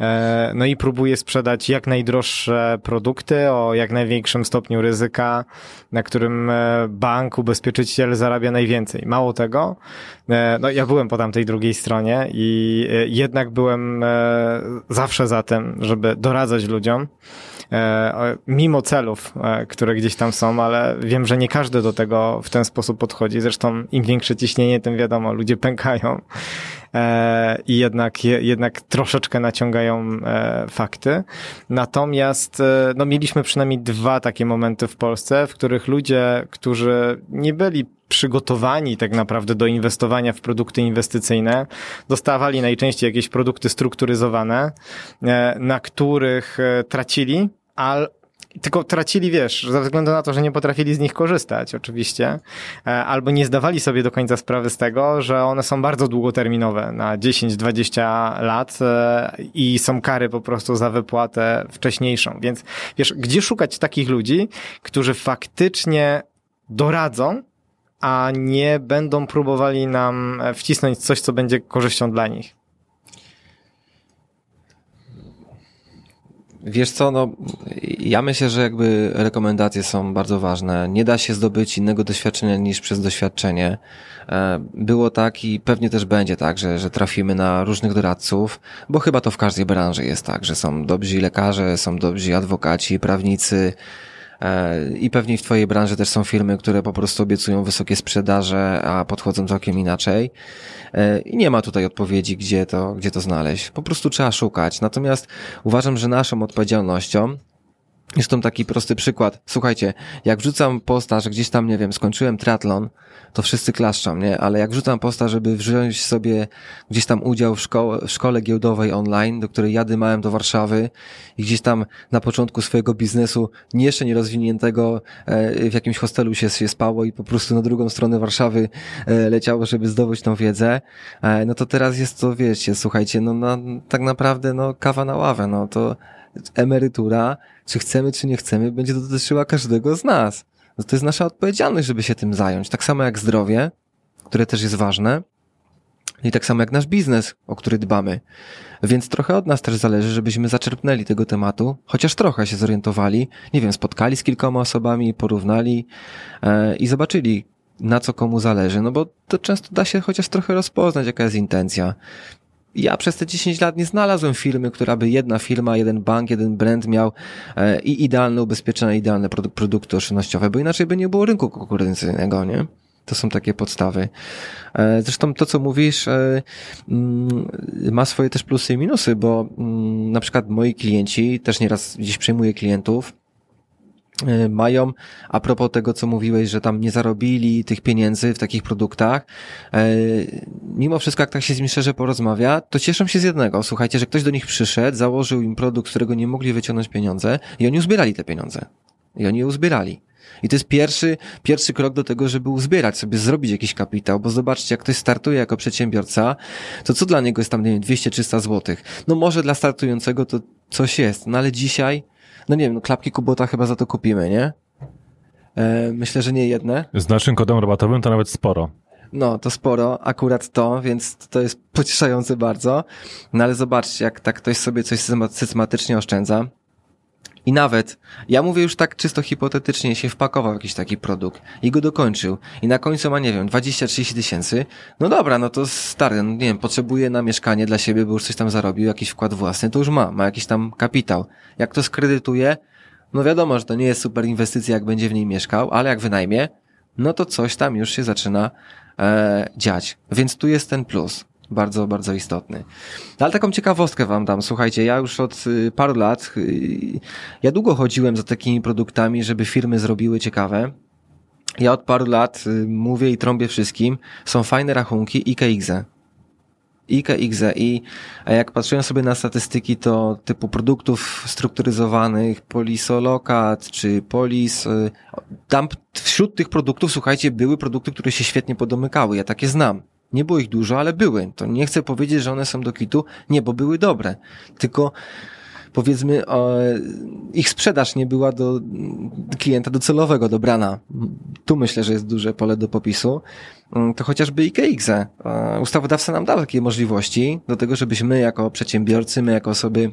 E: e, no i próbuje sprzedać jak najdroższe produkty o jak największym stopniu ryzyka, na którym e, bank, ubezpieczyciel zarabia najwięcej. Mało tego, no ja byłem po tamtej drugiej stronie i jednak byłem zawsze za tym, żeby doradzać ludziom, mimo celów, e, które gdzieś tam są, ale wiem, że nie każdy do tego w ten sposób podchodzi. Zresztą im większe ciśnienie, tym wiadomo, ludzie pękają e, i jednak, je, jednak troszeczkę naciągają e, fakty. Natomiast e, no, mieliśmy przynajmniej dwa takie momenty w Polsce, w których ludzie, którzy nie byli przygotowani tak naprawdę do inwestowania w produkty inwestycyjne, dostawali najczęściej jakieś produkty strukturyzowane, e, na których e, tracili, ale tylko tracili, wiesz, ze względu na to, że nie potrafili z nich korzystać, oczywiście, e, albo nie zdawali sobie do końca sprawy z tego, że one są bardzo długoterminowe, na 10-20 lat e, i są kary po prostu za wypłatę wcześniejszą. Więc wiesz, gdzie szukać takich ludzi, którzy faktycznie doradzą, a nie będą próbowali nam e, wcisnąć coś, co będzie korzyścią dla nich.
F: Wiesz co, no, ja myślę, że jakby rekomendacje są bardzo ważne. Nie da się zdobyć innego doświadczenia niż przez doświadczenie. E, Było tak i pewnie też będzie tak, że, że trafimy na różnych doradców, bo chyba to w każdej branży jest tak, że są dobrzy lekarze, są dobrzy adwokaci, prawnicy, I pewnie w Twojej branży też są firmy, które po prostu obiecują wysokie sprzedaże, a podchodzą całkiem inaczej. E, I nie ma tutaj odpowiedzi, gdzie to, gdzie to znaleźć. Po prostu trzeba szukać. Natomiast uważam, że naszą odpowiedzialnością Zresztą taki prosty przykład. Słuchajcie, jak wrzucam posta, że gdzieś tam, nie wiem, skończyłem triatlon, to wszyscy klaszczą, nie? Ale jak wrzucam posta, żeby wziąć sobie gdzieś tam udział w, szko w szkole giełdowej online, do której ja dymałem do Warszawy i gdzieś tam na początku swojego biznesu jeszcze nie rozwiniętego e, w jakimś hostelu się, się spało i po prostu na drugą stronę Warszawy e, leciało, żeby zdobyć tą wiedzę, e, no to teraz jest to, wiecie, słuchajcie, no na, tak naprawdę, no kawa na ławę, no to emerytura, czy chcemy, czy nie chcemy, będzie dotyczyła każdego z nas. No to jest nasza odpowiedzialność, żeby się tym zająć. Tak samo jak zdrowie, które też jest ważne, i tak samo jak nasz biznes, o który dbamy. Więc trochę od nas też zależy, żebyśmy zaczerpnęli tego tematu, chociaż trochę się zorientowali, nie wiem, spotkali z kilkoma osobami, porównali e, i zobaczyli, na co komu zależy, no bo to często da się chociaż trochę rozpoznać, jaka jest intencja ja przez te 10 lat nie znalazłem firmy, która by jedna firma, jeden bank, jeden brand miał e, i idealne ubezpieczenia, idealne produ produkty oszczędnościowe, bo inaczej by nie było rynku konkurencyjnego, nie? To są takie podstawy. E, zresztą to, co mówisz, e, mm, ma swoje też plusy i minusy, bo mm, na przykład moi klienci, też nieraz gdzieś przejmuję klientów, mają, a propos tego, co mówiłeś, że tam nie zarobili tych pieniędzy w takich produktach, e, mimo wszystko, jak tak się z nimi szczerze porozmawia, to cieszą się z jednego. Słuchajcie, że ktoś do nich przyszedł, założył im produkt, z którego nie mogli wyciągnąć pieniądze i oni uzbierali te pieniądze. I oni je uzbierali. I to jest pierwszy, pierwszy krok do tego, żeby uzbierać sobie, zrobić jakiś kapitał, bo zobaczcie, jak ktoś startuje jako przedsiębiorca, to co dla niego jest tam, nie wiem, 200-300 złotych? No może dla startującego to coś jest, no ale dzisiaj no nie wiem, no klapki Kubota chyba za to kupimy, nie? E, myślę, że nie jedne.
A: Z naszym kodem rabatowym to nawet sporo.
F: No, to sporo, akurat to, więc to jest pocieszające bardzo. No ale zobaczcie, jak tak ktoś sobie coś systematycznie oszczędza, i nawet, ja mówię już tak czysto hipotetycznie, się wpakował jakiś taki produkt i go dokończył i na końcu ma, nie wiem, 20-30 tysięcy, no dobra, no to stary, no nie wiem, potrzebuje na mieszkanie dla siebie, bo już coś tam zarobił, jakiś wkład własny, to już ma, ma jakiś tam kapitał. Jak to skredytuje, no wiadomo, że to nie jest super inwestycja, jak będzie w niej mieszkał, ale jak wynajmie, no to coś tam już się zaczyna e, dziać. Więc tu jest ten plus bardzo, bardzo istotny. No, ale taką ciekawostkę wam dam. Słuchajcie, ja już od y, paru lat, y, ja długo chodziłem za takimi produktami, żeby firmy zrobiły ciekawe. Ja od paru lat y, mówię i trąbię wszystkim, są fajne rachunki IKX. IKX i jak patrzyłem sobie na statystyki, to typu produktów strukturyzowanych, polisolokat czy polis, tam wśród tych produktów, słuchajcie, były produkty, które się świetnie podomykały. Ja takie znam. Nie było ich dużo, ale były. To nie chcę powiedzieć, że one są do kitu. Nie, bo były dobre. Tylko powiedzmy, ich sprzedaż nie była do klienta docelowego dobrana. Tu myślę, że jest duże pole do popisu. Mm, to chociażby IKX. E, ustawodawca nam dał takie możliwości do tego, żebyśmy jako przedsiębiorcy, my jako osoby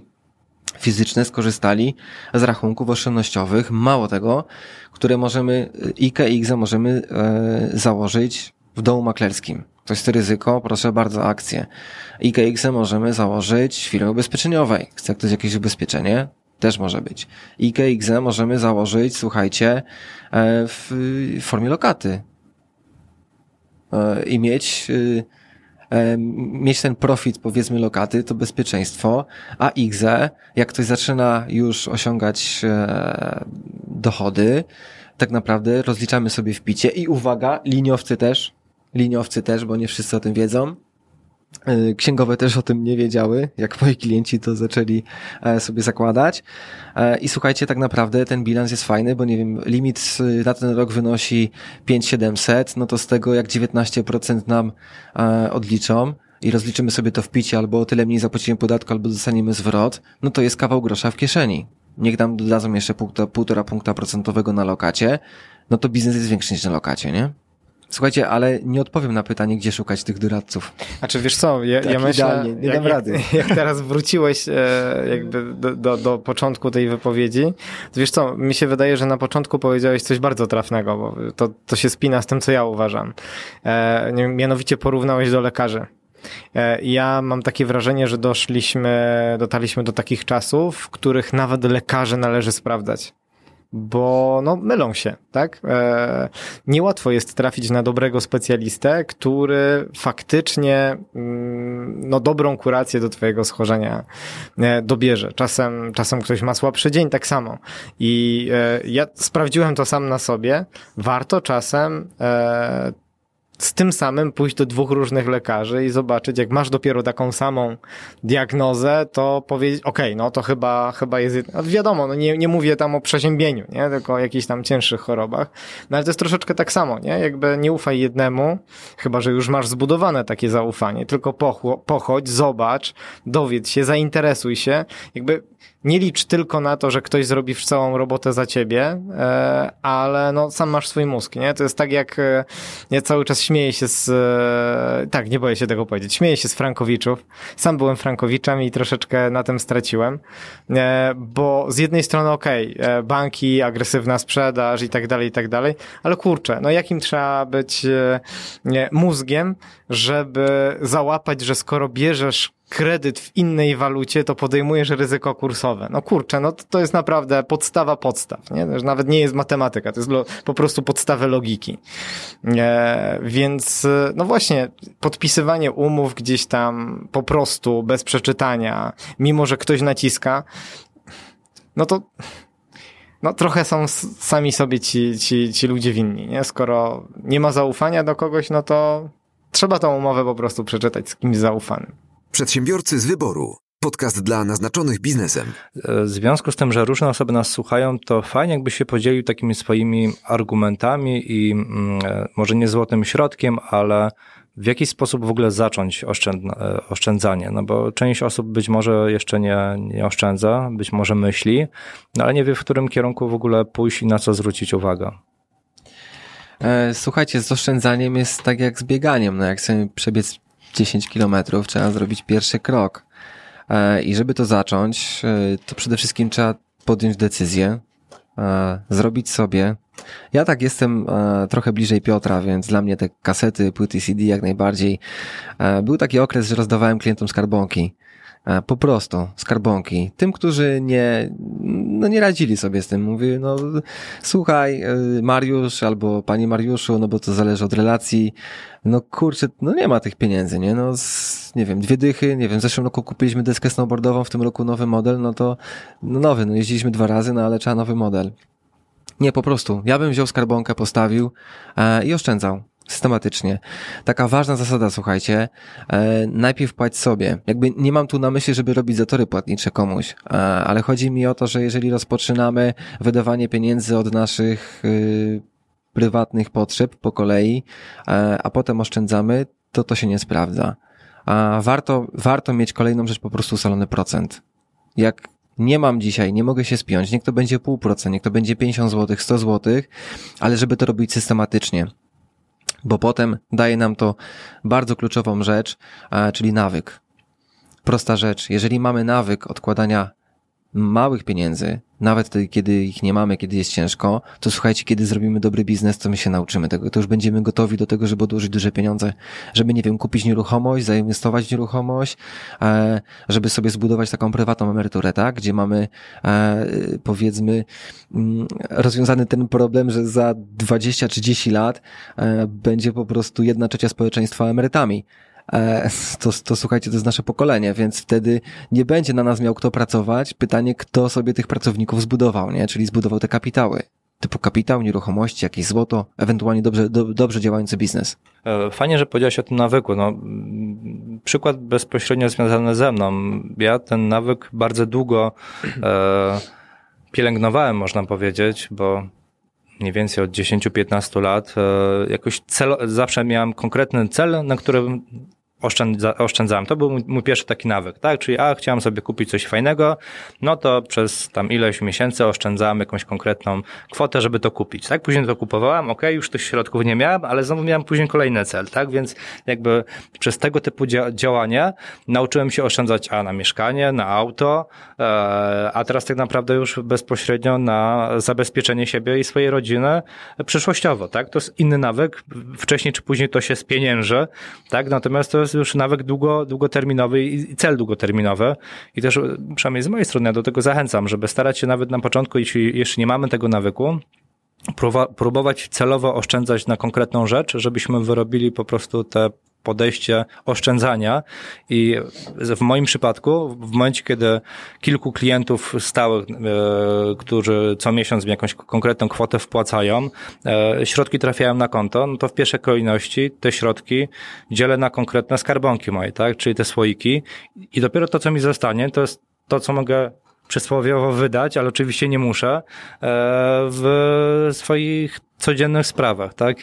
F: fizyczne skorzystali z rachunków oszczędnościowych. Mało tego, które możemy, IKX możemy e, założyć w domu maklerskim. To jest ryzyko, proszę bardzo, akcje. IKX możemy założyć w firmie ubezpieczeniowej. Chce ktoś jakieś ubezpieczenie? Też może być. IKX możemy założyć, słuchajcie, e, w formie lokaty. E, I mieć, e, mieć ten profit, powiedzmy, lokaty, to bezpieczeństwo, a IGZE, jak ktoś zaczyna już osiągać dochody, tak naprawdę rozliczamy sobie w picie i uwaga, liniowcy też, liniowcy też, bo nie wszyscy o tym wiedzą. E, księgowe też o tym nie wiedziały, jak moi klienci to zaczęli e, sobie zakładać. E, I słuchajcie, tak naprawdę ten bilans jest fajny, bo nie wiem, limit na ten rok wynosi 5700, no to z tego jak 19% nam odliczą i rozliczymy sobie to w picie, albo o tyle mniej zapłacimy podatku, albo dostaniemy zwrot, no to jest kawał grosza w kieszeni. Niech nam dodadzą jeszcze półtora, półtora punkta procentowego na lokacie, no to biznes jest większy niż na lokacie, nie? Słuchajcie, ale nie odpowiem na pytanie, gdzie szukać tych doradców.
E: A czy wiesz co, ja,
F: Tak
E: ja myślę,
F: idealnie, nie
E: jak,
F: dam rady.
E: Jak, jak teraz wróciłeś e, jakby do, do, do początku tej wypowiedzi, to wiesz co, mi się wydaje, że na początku powiedziałeś coś bardzo trafnego, bo to, to się spina z tym, co ja uważam. E, mianowicie porównałeś do lekarzy. E, Ja mam takie wrażenie, że doszliśmy, dotarliśmy do takich czasów, w których nawet lekarze należy sprawdzać. Bo no, mylą się, tak? E, niełatwo jest trafić na dobrego specjalistę, który faktycznie mm, no, dobrą kurację do twojego schorzenia e, dobierze. Czasem, czasem ktoś ma słabszy dzień, tak samo. I e, ja sprawdziłem to sam na sobie. Warto czasem e, z tym samym pójść do dwóch różnych lekarzy i zobaczyć, jak masz dopiero taką samą diagnozę, to powiedzieć, okej, no to chyba, chyba jest, no wiadomo, no nie, nie mówię tam o przeziębieniu, nie, tylko o jakichś tam cięższych chorobach, no ale to jest troszeczkę tak samo, nie, jakby nie ufaj jednemu, chyba, że już masz zbudowane takie zaufanie, tylko pochło, pochodź, zobacz, dowiedz się, zainteresuj się, jakby nie licz tylko na to, że ktoś zrobi całą robotę za ciebie, e, ale no sam masz swój mózg, nie? To jest tak jak e, ja cały czas śmieję się z e, tak, nie boję się tego powiedzieć. Śmieję się z Frankowiczów. Sam byłem Frankowiczem i troszeczkę na tym straciłem. Bo z jednej strony okej, e, banki, agresywna sprzedaż i tak dalej, i tak dalej, ale kurczę, no jakim trzeba być nie, mózgiem, żeby załapać, że skoro bierzesz kredyt w innej walucie, to podejmujesz ryzyko kursowe. No kurczę, no to, to jest naprawdę podstawa podstaw, nie? To nawet nie jest matematyka, to jest lo, po prostu podstawy logiki. E, więc, e, no właśnie, podpisywanie umów gdzieś tam po prostu, bez przeczytania, mimo że ktoś naciska, no to no trochę są sami sobie ci, ci, ci ludzie winni, nie? Skoro nie ma zaufania do kogoś, no to trzeba tą umowę po prostu przeczytać z kimś zaufanym.
B: Przedsiębiorcy z wyboru. Podcast dla naznaczonych biznesem.
D: E, W związku z tym, że różne osoby nas słuchają, to fajnie jakby się podzielił takimi swoimi argumentami i mm, e, może nie złotym środkiem, ale w jaki sposób w ogóle zacząć e, oszczędzanie? No bo część osób być może jeszcze nie, nie oszczędza, być może myśli, no ale nie wie, w którym kierunku w ogóle pójść i na co zwrócić uwagę.
F: Słuchajcie, z oszczędzaniem jest tak jak z bieganiem. No jak chcemy przebiec 10 kilometrów, trzeba zrobić pierwszy krok. E, I żeby to zacząć, e, to przede wszystkim trzeba podjąć decyzję, e, zrobić sobie. Ja tak jestem trochę bliżej Piotra, więc dla mnie te kasety, płyty CD jak najbardziej. Był taki okres, że rozdawałem klientom skarbonki. E, Po prostu skarbonki. Tym, którzy nie, no nie radzili sobie z tym. Mówię, no słuchaj, y, Mariusz albo pani Mariuszu, no bo to zależy od relacji. No kurczę, no nie ma tych pieniędzy, nie? No z, nie wiem, dwie dychy, nie wiem, w zeszłym roku kupiliśmy deskę snowboardową, w tym roku nowy model, no to no nowy, no jeździliśmy dwa razy, no ale trzeba nowy model. Nie, po prostu. Ja bym wziął skarbonkę, postawił e, i oszczędzał. Systematycznie. Taka ważna zasada, słuchajcie, e, najpierw płać sobie. Jakby nie mam tu na myśli, żeby robić zatory płatnicze komuś, e, ale chodzi mi o to, że jeżeli rozpoczynamy wydawanie pieniędzy od naszych y, prywatnych potrzeb po kolei, e, a potem oszczędzamy, to to się nie sprawdza. A warto, warto mieć kolejną rzecz po prostu ustalony procent. Jak nie mam dzisiaj, nie mogę się spiąć, niech to będzie pół procent, niech to będzie 50 zł, 100 zł, ale żeby to robić systematycznie bo potem daje nam to bardzo kluczową rzecz, czyli nawyk. Prosta rzecz. Jeżeli mamy nawyk odkładania małych pieniędzy, nawet kiedy ich nie mamy, kiedy jest ciężko, to słuchajcie, kiedy zrobimy dobry biznes, to my się nauczymy tego. To już będziemy gotowi do tego, żeby odłożyć duże pieniądze, żeby, nie wiem, kupić nieruchomość, zainwestować w nieruchomość, e, żeby sobie zbudować taką prywatną emeryturę, tak? Gdzie mamy, e, powiedzmy, mm, rozwiązany ten problem, że za 20-30 lat e, będzie po prostu jedna trzecia społeczeństwa emerytami. E, to, to słuchajcie, to jest nasze pokolenie, więc wtedy nie będzie na nas miał kto pracować. Pytanie, kto sobie tych pracowników zbudował, nie? Czyli zbudował te kapitały. Typu kapitał, nieruchomości, jakieś złoto, ewentualnie dobrze, do, dobrze działający biznes.
D: E, Fajnie, że powiedziałeś o tym nawyku. No, przykład bezpośrednio związany ze mną. Ja ten nawyk bardzo długo e, pielęgnowałem, można powiedzieć, bo mniej więcej od 10-15 lat e, jakoś zawsze miałem konkretny cel, na którym oszczędza, oszczędzałem. To był mój, mój, pierwszy taki nawyk, tak? Czyli a, chciałem sobie kupić coś fajnego, no to przez tam ileś miesięcy oszczędzałem jakąś konkretną kwotę, żeby to kupić, tak? Później to kupowałem, ok, już tych środków nie miałem, ale znowu miałem później kolejny cel, tak? Więc jakby przez tego typu dzia działania nauczyłem się oszczędzać a na mieszkanie, na auto, e, a teraz tak naprawdę już bezpośrednio na zabezpieczenie siebie i swojej rodziny przyszłościowo, tak? To jest inny nawyk, wcześniej czy później to się spienięży, tak? Natomiast to jest już nawyk długo, długoterminowy i cel długoterminowy. I też przynajmniej z mojej strony ja do tego zachęcam, żeby starać się nawet na początku, jeśli jeszcze nie mamy tego nawyku, próbować celowo oszczędzać na konkretną rzecz, żebyśmy wyrobili po prostu te podejście oszczędzania. I w moim przypadku, w momencie, kiedy kilku klientów stałych, e, którzy co miesiąc mi jakąś konkretną kwotę wpłacają, e, środki trafiają na konto, no to w pierwszej kolejności te środki dzielę na konkretne skarbonki moje, tak, czyli te słoiki. I dopiero to, co mi zostanie, to jest to, co mogę przysłowiowo wydać, ale oczywiście nie muszę, e, w swoich codziennych sprawach, tak?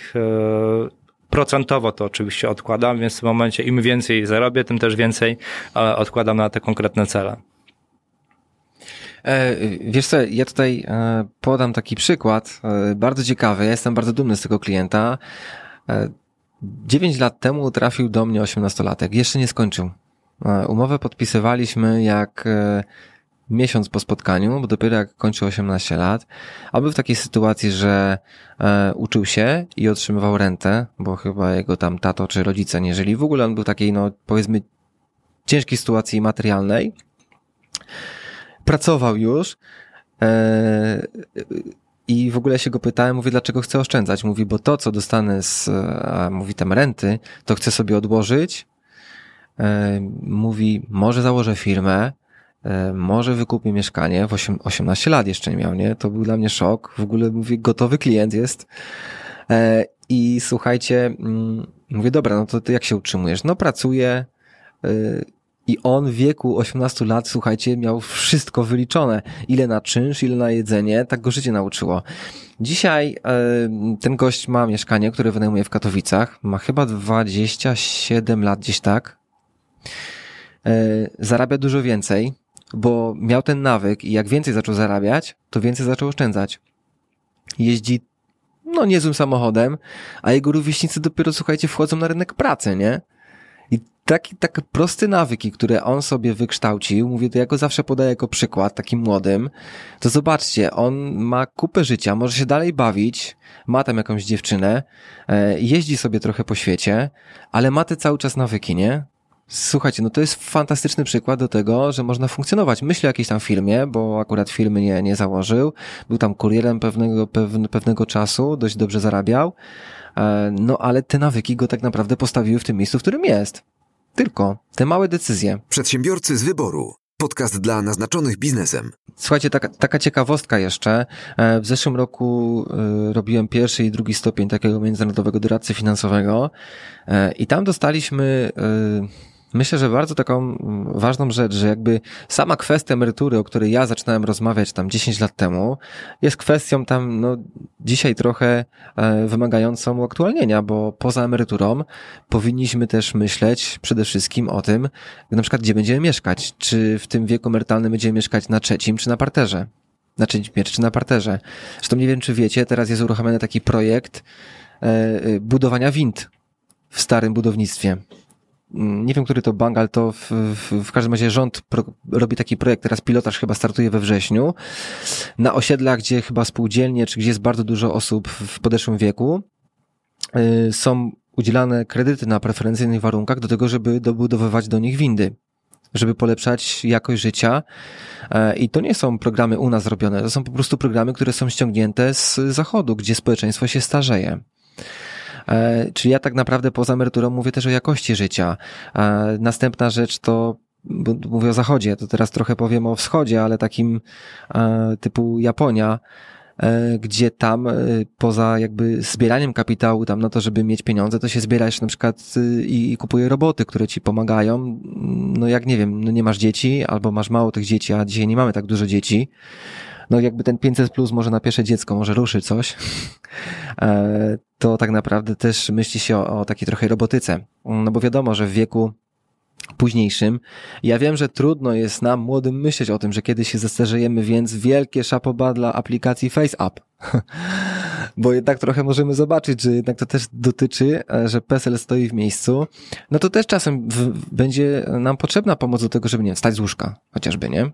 D: Procentowo to oczywiście odkładam, więc w momencie im więcej zarobię, tym też więcej e, odkładam na te konkretne cele.
F: E, wiesz co, ja tutaj e, podam taki przykład, bardzo ciekawy. Ja jestem bardzo dumny z tego klienta. Dziewięć lat temu trafił do mnie osiemnastolatek. Jeszcze nie skończył. Umowę podpisywaliśmy jak miesiąc po spotkaniu, bo dopiero jak kończył 18 lat, a był w takiej sytuacji, że e, uczył się i otrzymywał rentę, bo chyba jego tam tato czy rodzice nie żyli. W ogóle on był takiej, no powiedzmy, ciężkiej sytuacji materialnej. Pracował już. E, i w ogóle się go pytałem, mówię, dlaczego chcę oszczędzać? Mówi, bo to, co dostanę z, a mówi tam renty, to chcę sobie odłożyć. E, mówi, może założę firmę, może wykupię mieszkanie, w 8, 18 lat jeszcze nie miał, nie? To był dla mnie szok. W ogóle mówię, gotowy klient jest. E, I słuchajcie, mm, mówię, dobra, no to ty jak się utrzymujesz? No pracuję e, i on w wieku 18 lat, słuchajcie, miał wszystko wyliczone. Ile na czynsz, ile na jedzenie, tak go życie nauczyło. Dzisiaj ten gość ma mieszkanie, które wynajmuje w Katowicach. Ma chyba 27 lat, gdzieś tak. Zarabia dużo więcej bo miał ten nawyk i jak więcej zaczął zarabiać, to więcej zaczął oszczędzać. Jeździ no niezłym samochodem, a jego rówieśnicy dopiero, słuchajcie, wchodzą na rynek pracy, nie? I taki, tak prosty nawyki, które on sobie wykształcił, mówię to ja go zawsze podaję jako przykład takim młodym, to zobaczcie, on ma kupę życia, może się dalej bawić, ma tam jakąś dziewczynę, e, jeździ sobie trochę po świecie, ale ma te cały czas nawyki, nie? Słuchajcie, no to jest fantastyczny przykład do tego, że można funkcjonować. Myślę o jakiejś tam firmie, bo akurat firmy nie, nie założył. Był tam kurierem pewnego, pewne, pewnego czasu, dość dobrze zarabiał. E, no ale te nawyki go tak naprawdę postawiły w tym miejscu, w którym jest. Tylko te małe decyzje.
B: Przedsiębiorcy z wyboru. Podcast dla naznaczonych biznesem.
F: Słuchajcie, taka, taka ciekawostka jeszcze. E, w zeszłym roku e, robiłem pierwszy i drugi stopień takiego międzynarodowego doradcy finansowego i tam dostaliśmy myślę, że bardzo taką mm, ważną rzecz, że jakby sama kwestia emerytury, o której ja zaczynałem rozmawiać tam 10 lat temu, jest kwestią tam, no, dzisiaj trochę e, wymagającą uaktualnienia, bo poza emeryturą powinniśmy też myśleć przede wszystkim o tym, na przykład gdzie będziemy mieszkać. Czy w tym wieku emerytalnym będziemy mieszkać na trzecim czy na parterze? Na trzecim czy na parterze. Zresztą nie wiem, czy wiecie, teraz jest uruchomiony taki projekt e, e, budowania wind w starym budownictwie nie wiem, który to bank, ale to w, w, w każdym razie rząd pro, robi taki projekt, teraz pilotaż chyba startuje we wrześniu, na osiedlach, gdzie chyba spółdzielnie, czy gdzie jest bardzo dużo osób w podeszłym wieku, yy, są udzielane kredyty na preferencyjnych warunkach do tego, żeby dobudowywać do nich windy, żeby polepszać jakość życia. Yy, I to nie są programy u nas robione, to są po prostu programy, które są ściągnięte z zachodu, gdzie społeczeństwo się starzeje. E, Czyli ja tak naprawdę poza emeryturą mówię też o jakości życia. E, następna rzecz to mówię o zachodzie, to teraz trochę powiem o wschodzie, ale takim e, typu Japonia, gdzie tam poza jakby zbieraniem kapitału tam na to, żeby mieć pieniądze, to się zbierasz na przykład i, i kupuje roboty, które ci pomagają. No jak nie wiem, no nie masz dzieci albo masz mało tych dzieci, a dzisiaj nie mamy tak dużo dzieci, no jakby ten 500 plus może na pierwsze dziecko może ruszy coś, e, to tak naprawdę też myśli się o, o takiej trochę robotyce. No bo wiadomo, że w wieku późniejszym. Ja wiem, że trudno jest nam, młodym, myśleć o tym, że kiedyś się zestarzejemy, więc wielkie szapoba dla aplikacji FaceApp. Bo jednak trochę możemy zobaczyć, że jednak to też dotyczy, e, że PESEL stoi w miejscu. No to też czasem w, będzie nam potrzebna pomoc do tego, żeby nie wstać z łóżka, chociażby, nie?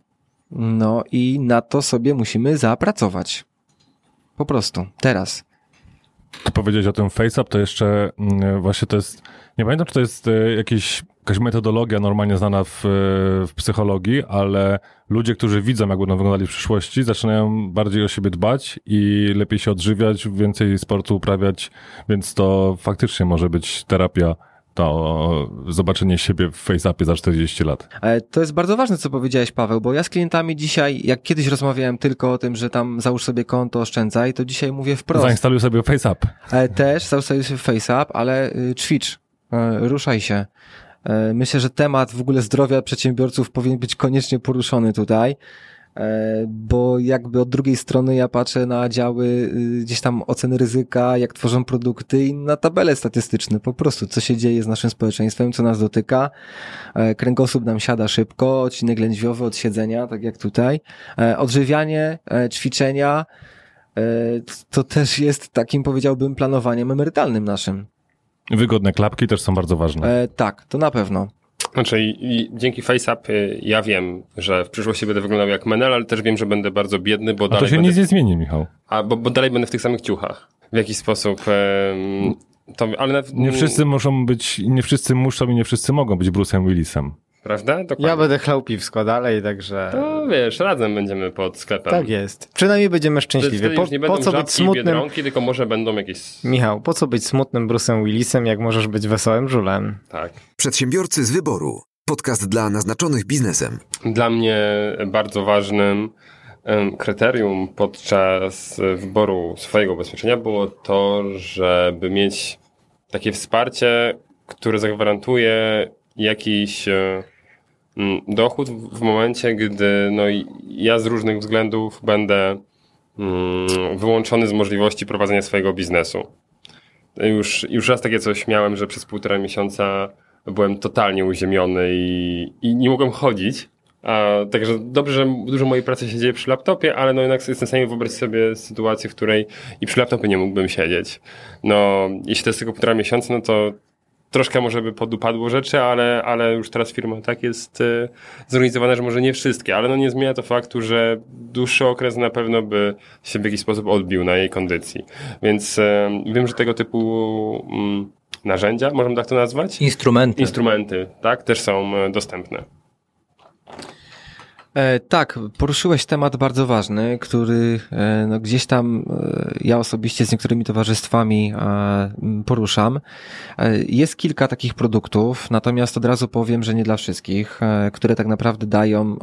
F: No i na to sobie musimy zapracować. Po prostu. Teraz.
A: Ty powiedzieć o tym FaceApp, to jeszcze mm, właśnie to jest, nie pamiętam, czy to jest e, jakiś, jakaś metodologia normalnie znana w, e, w psychologii, ale ludzie, którzy widzą, jak będą wyglądali w przyszłości, zaczynają bardziej o siebie dbać i lepiej się odżywiać, więcej sportu uprawiać, więc to faktycznie może być terapia to zobaczenie siebie w FaceAppie za 40 lat.
F: E, To jest bardzo ważne, co powiedziałeś, Paweł, bo ja z klientami dzisiaj, jak kiedyś rozmawiałem tylko o tym, że tam załóż sobie konto, oszczędzaj, to dzisiaj mówię wprost.
A: Zainstaluj sobie FaceApp.
F: E, Też zainstaluj sobie FaceApp, ale y, ćwicz, e, ruszaj się. Myślę, że temat w ogóle zdrowia przedsiębiorców powinien być koniecznie poruszony tutaj, bo jakby od drugiej strony ja patrzę na działy y, gdzieś tam oceny ryzyka, jak tworzą produkty i na tabele statystyczne, po prostu co się dzieje z naszym społeczeństwem, co nas dotyka. E, Kręgosłup nam siada szybko, odcinek lędźwiowy od siedzenia, tak jak tutaj. E, Odżywianie, e, ćwiczenia, e, to też jest takim, powiedziałbym, planowaniem emerytalnym naszym.
A: Wygodne klapki też są bardzo ważne.
F: E, tak, to na pewno.
C: Znaczy, i, dzięki FaceApp y, ja wiem, że w przyszłości będę wyglądał jak Menel, ale też wiem, że będę bardzo biedny, bo
A: A to
C: dalej
A: się
C: będę,
A: nic nie zmieni, Michał.
C: a, bo, bo dalej będę w tych samych ciuchach. W jakiś sposób. to, ale nawet,
A: Nie wszyscy muszą być, nie wszyscy muszą i nie wszyscy mogą być Bruce'em Willisem.
C: Prawda? Dokładnie.
E: Ja będę chlał piwsko dalej, także...
C: To wiesz, razem będziemy pod sklepem.
E: Tak jest. Przynajmniej będziemy szczęśliwi. Po,
C: nie
E: po co być smutnym...
C: biedronki, tylko może będą jakieś...
E: Michał, po co być smutnym Bruce'em Willisem, jak możesz być wesołym żulem?
C: Tak.
B: Przedsiębiorcy z wyboru. Podcast dla naznaczonych biznesem.
C: Dla mnie bardzo ważnym kryterium podczas wyboru swojego ubezpieczenia było to, żeby mieć takie wsparcie, które zagwarantuje jakiś e, dochód w momencie, gdy no, ja z różnych względów będę mm, wyłączony z możliwości prowadzenia swojego biznesu. Już, już raz takie coś miałem, że przez półtora miesiąca byłem totalnie uziemiony i, i nie mogłem chodzić. A, także dobrze, że dużo mojej pracy się dzieje przy laptopie, ale no jednak jestem w stanie wyobrazić sobie sytuację, w której i przy laptopie nie mógłbym siedzieć. No, jeśli to jest tylko półtora miesiąca, no to troszkę może by podupadło rzeczy, ale, ale już teraz firma tak jest e, zorganizowana, że może nie wszystkie, ale no nie zmienia to faktu, że dłuższy okres na pewno by się w jakiś sposób odbił na jej kondycji. Więc e, wiem, że tego typu mm, narzędzia, możemy tak to nazwać?
D: Instrumenty.
C: Instrumenty, tak, też są e, dostępne.
F: E, tak, poruszyłeś temat bardzo ważny, który e, no, gdzieś tam e, ja osobiście z niektórymi towarzystwami e, poruszam. E, jest kilka takich produktów, natomiast od razu powiem, że nie dla wszystkich, e, które tak naprawdę dają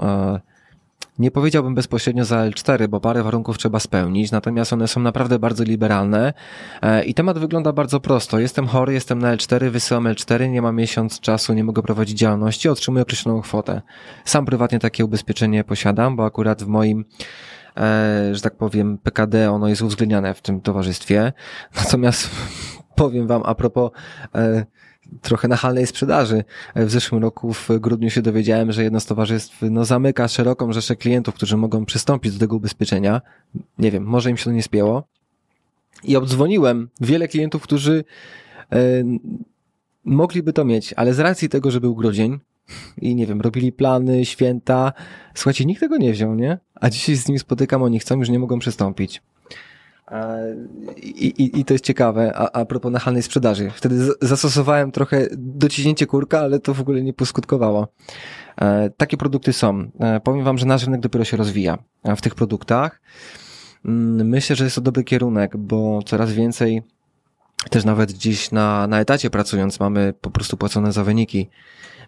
F: nie powiedziałbym bezpośrednio za L4, bo parę warunków trzeba spełnić, natomiast one są naprawdę bardzo liberalne e, i temat wygląda bardzo prosto. Jestem chory, jestem na L4, wysyłam L4, nie mam miesiąc czasu, nie mogę prowadzić działalności, otrzymuję określoną kwotę. Sam prywatnie takie ubezpieczenie posiadam, bo akurat w moim e, że tak powiem, PKD ono jest uwzględniane w tym towarzystwie. Natomiast powiem wam a propos e, trochę nachalnej sprzedaży. W zeszłym roku w grudniu się dowiedziałem, że jedno z towarzystw no, zamyka szeroką rzeszę klientów, którzy mogą przystąpić do tego ubezpieczenia. Nie wiem, może im się to nie spięło. I obdzwoniłem wiele klientów, którzy e, mogliby to mieć, ale z racji tego, że był grudzień i nie wiem, robili plany, święta, słuchajcie, nikt tego nie wziął, nie? A dzisiaj z nimi spotykam, oni chcą, już nie mogą przystąpić. I, i, I to jest ciekawe, a, a propos nachalnej sprzedaży. Wtedy zastosowałem trochę dociśnięcie kurka, ale to w ogóle nie poskutkowało. E, takie produkty są. E, powiem wam, że nasz rynek dopiero się rozwija e, w tych produktach. Mm, Myślę, że jest to dobry kierunek, bo coraz więcej też nawet gdzieś na, na etacie pracując mamy po prostu płacone za wyniki.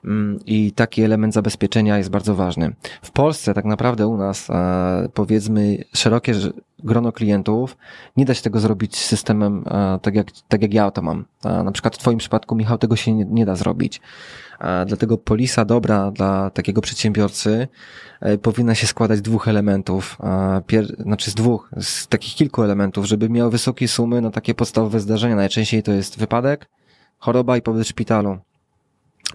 F: Mm, I taki element zabezpieczenia jest bardzo ważny. W Polsce tak naprawdę u nas, e, powiedzmy, szerokie grono klientów, nie da się tego zrobić systemem e, tak jak, tak jak ja to mam. E, Na przykład w Twoim przypadku, Michał, tego się nie, nie da zrobić. Dlatego polisa dobra dla takiego przedsiębiorcy powinna się składać z dwóch elementów, pier, znaczy z dwóch, z takich kilku elementów, żeby miał wysokie sumy na takie podstawowe zdarzenia. Najczęściej to jest wypadek, choroba i pobyt w szpitalu.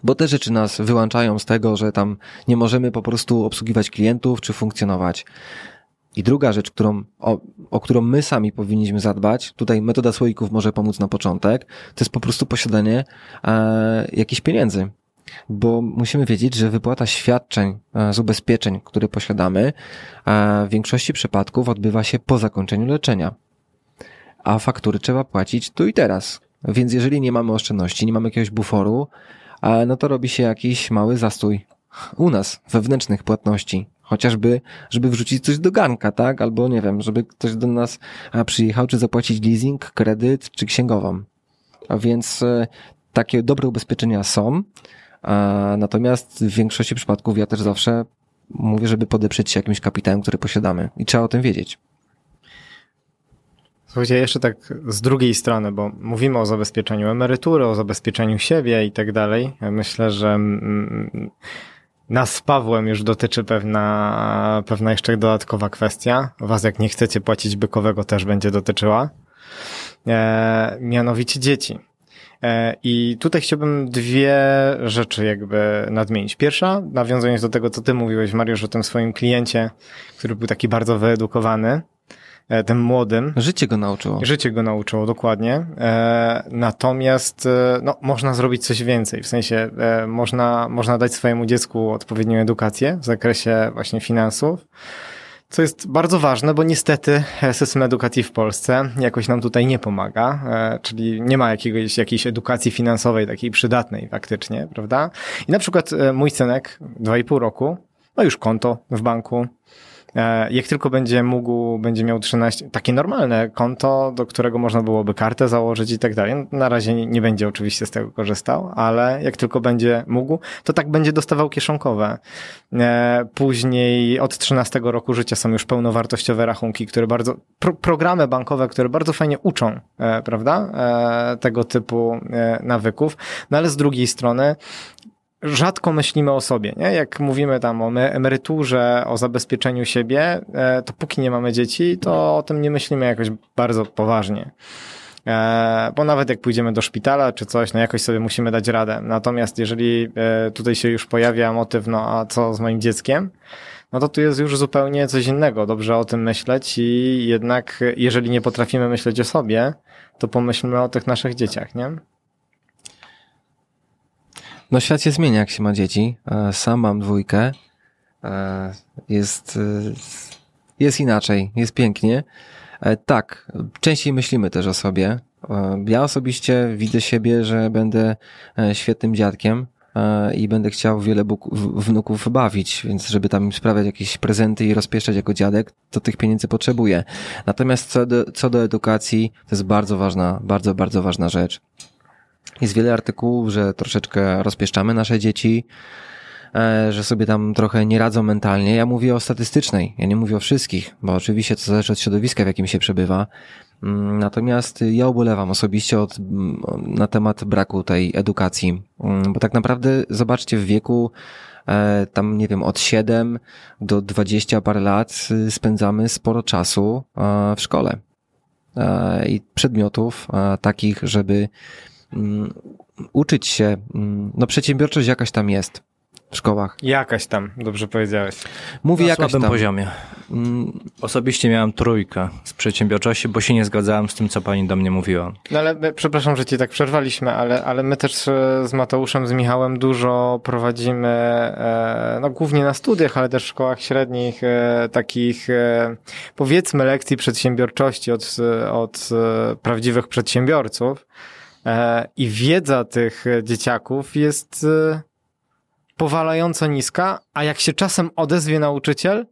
F: Bo te rzeczy nas wyłączają z tego, że tam nie możemy po prostu obsługiwać klientów czy funkcjonować. I druga rzecz, którą, o, o którą my sami powinniśmy zadbać, tutaj metoda słoików może pomóc na początek, to jest po prostu posiadanie e, jakichś pieniędzy. Bo musimy wiedzieć, że wypłata świadczeń e, z ubezpieczeń, które posiadamy, e, w większości przypadków odbywa się po zakończeniu leczenia. A faktury trzeba płacić tu i teraz. Więc jeżeli nie mamy oszczędności, nie mamy jakiegoś buforu, no to robi się jakiś mały zastój u nas, wewnętrznych płatności. Chociażby, żeby wrzucić coś do garnka, tak? Albo nie wiem, żeby ktoś do nas przyjechał, czy zapłacić leasing, kredyt, czy księgową. A więc e, takie dobre ubezpieczenia są, natomiast w większości przypadków ja też zawsze mówię, żeby podeprzeć się jakimś kapitałem, który posiadamy. I trzeba o tym wiedzieć.
E: Słuchajcie, jeszcze tak z drugiej strony, bo mówimy o zabezpieczeniu emerytury, o zabezpieczeniu siebie i tak dalej. Myślę, że mm, nas z Pawłem już dotyczy pewna, pewna jeszcze dodatkowa kwestia. Was, jak nie chcecie płacić bykowego, też będzie dotyczyła. E, mianowicie dzieci. E, I tutaj chciałbym dwie rzeczy jakby nadmienić. Pierwsza, nawiązując do tego, co ty mówiłeś, Mariusz, o tym swoim kliencie, który był taki bardzo wyedukowany, tym młodym.
F: Życie go nauczyło.
E: Życie go nauczyło, dokładnie. E, natomiast e, no, można zrobić coś więcej. W sensie e, można, można dać swojemu dziecku odpowiednią edukację w zakresie właśnie finansów. Co jest bardzo ważne, bo niestety e, system edukacji w Polsce jakoś nam tutaj nie pomaga, e, czyli nie ma jakiegoś, jakiejś edukacji finansowej takiej przydatnej faktycznie, prawda? I na przykład e, mój synek, dwa i pół roku, ma już konto w banku, E, Jak tylko będzie mógł, będzie miał 13, takie normalne konto, do którego można byłoby kartę założyć i tak dalej. Na razie nie- będzie oczywiście z tego korzystał, ale jak tylko będzie mógł, to tak będzie dostawał kieszonkowe. E, Później od 13 roku życia są już pełnowartościowe rachunki, które bardzo, pro, programy bankowe, które bardzo fajnie uczą, e, prawda, e, tego typu e, nawyków. No ale z drugiej strony, rzadko myślimy o sobie, nie? Jak mówimy tam o me- emeryturze, o zabezpieczeniu siebie, e, to póki nie mamy dzieci, to o tym nie myślimy jakoś bardzo poważnie. E, Bo nawet jak pójdziemy do szpitala czy coś, no jakoś sobie musimy dać radę. Natomiast jeżeli e, tutaj się już pojawia motyw, no a co z moim dzieckiem, no to tu jest już zupełnie coś innego. Dobrze o tym myśleć i jednak jeżeli nie potrafimy myśleć o sobie, to pomyślmy o tych naszych dzieciach, nie?
F: No świat się zmienia, jak się ma dzieci. E, Sam mam dwójkę. E, Jest, e, jest inaczej, jest pięknie. Tak, częściej myślimy też o sobie. Ja osobiście widzę siebie, że będę świetnym dziadkiem i będę chciał wiele wnuków bawić, więc żeby tam sprawiać jakieś prezenty i rozpieszczać jako dziadek, to tych pieniędzy potrzebuję. Natomiast co do, co do edukacji, to jest bardzo ważna, bardzo, bardzo ważna rzecz. Jest wiele artykułów, że troszeczkę rozpieszczamy nasze dzieci, e, że sobie tam trochę nie radzą mentalnie. Ja mówię o statystycznej, ja nie mówię o wszystkich, bo oczywiście to zależy od środowiska, w jakim się przebywa. Mm, Natomiast ja ubolewam osobiście od, mm, na temat braku tej edukacji, Mm, bo tak naprawdę zobaczcie w wieku e, tam nie wiem, od 7 do 20 parę lat y, spędzamy sporo czasu e, w szkole i przedmiotów takich, żeby uczyć się, mm, no przedsiębiorczość jakaś tam jest w szkołach.
E: Jakaś tam, dobrze powiedziałeś.
F: Mówię
D: Na
F: jakaś tam.
D: poziomie.
F: Mm,
D: Osobiście miałem trójkę z przedsiębiorczości, bo się nie zgadzałem z tym, co pani do mnie mówiła.
E: No ale my, przepraszam, że ci tak przerwaliśmy, ale, ale my też e, z Mateuszem, z Michałem dużo prowadzimy, e, no głównie na studiach, ale też w szkołach średnich, e, takich powiedzmy lekcji przedsiębiorczości od, od prawdziwych przedsiębiorców. E, I wiedza tych dzieciaków jest e, powalająco niska, a jak się czasem odezwie nauczyciel,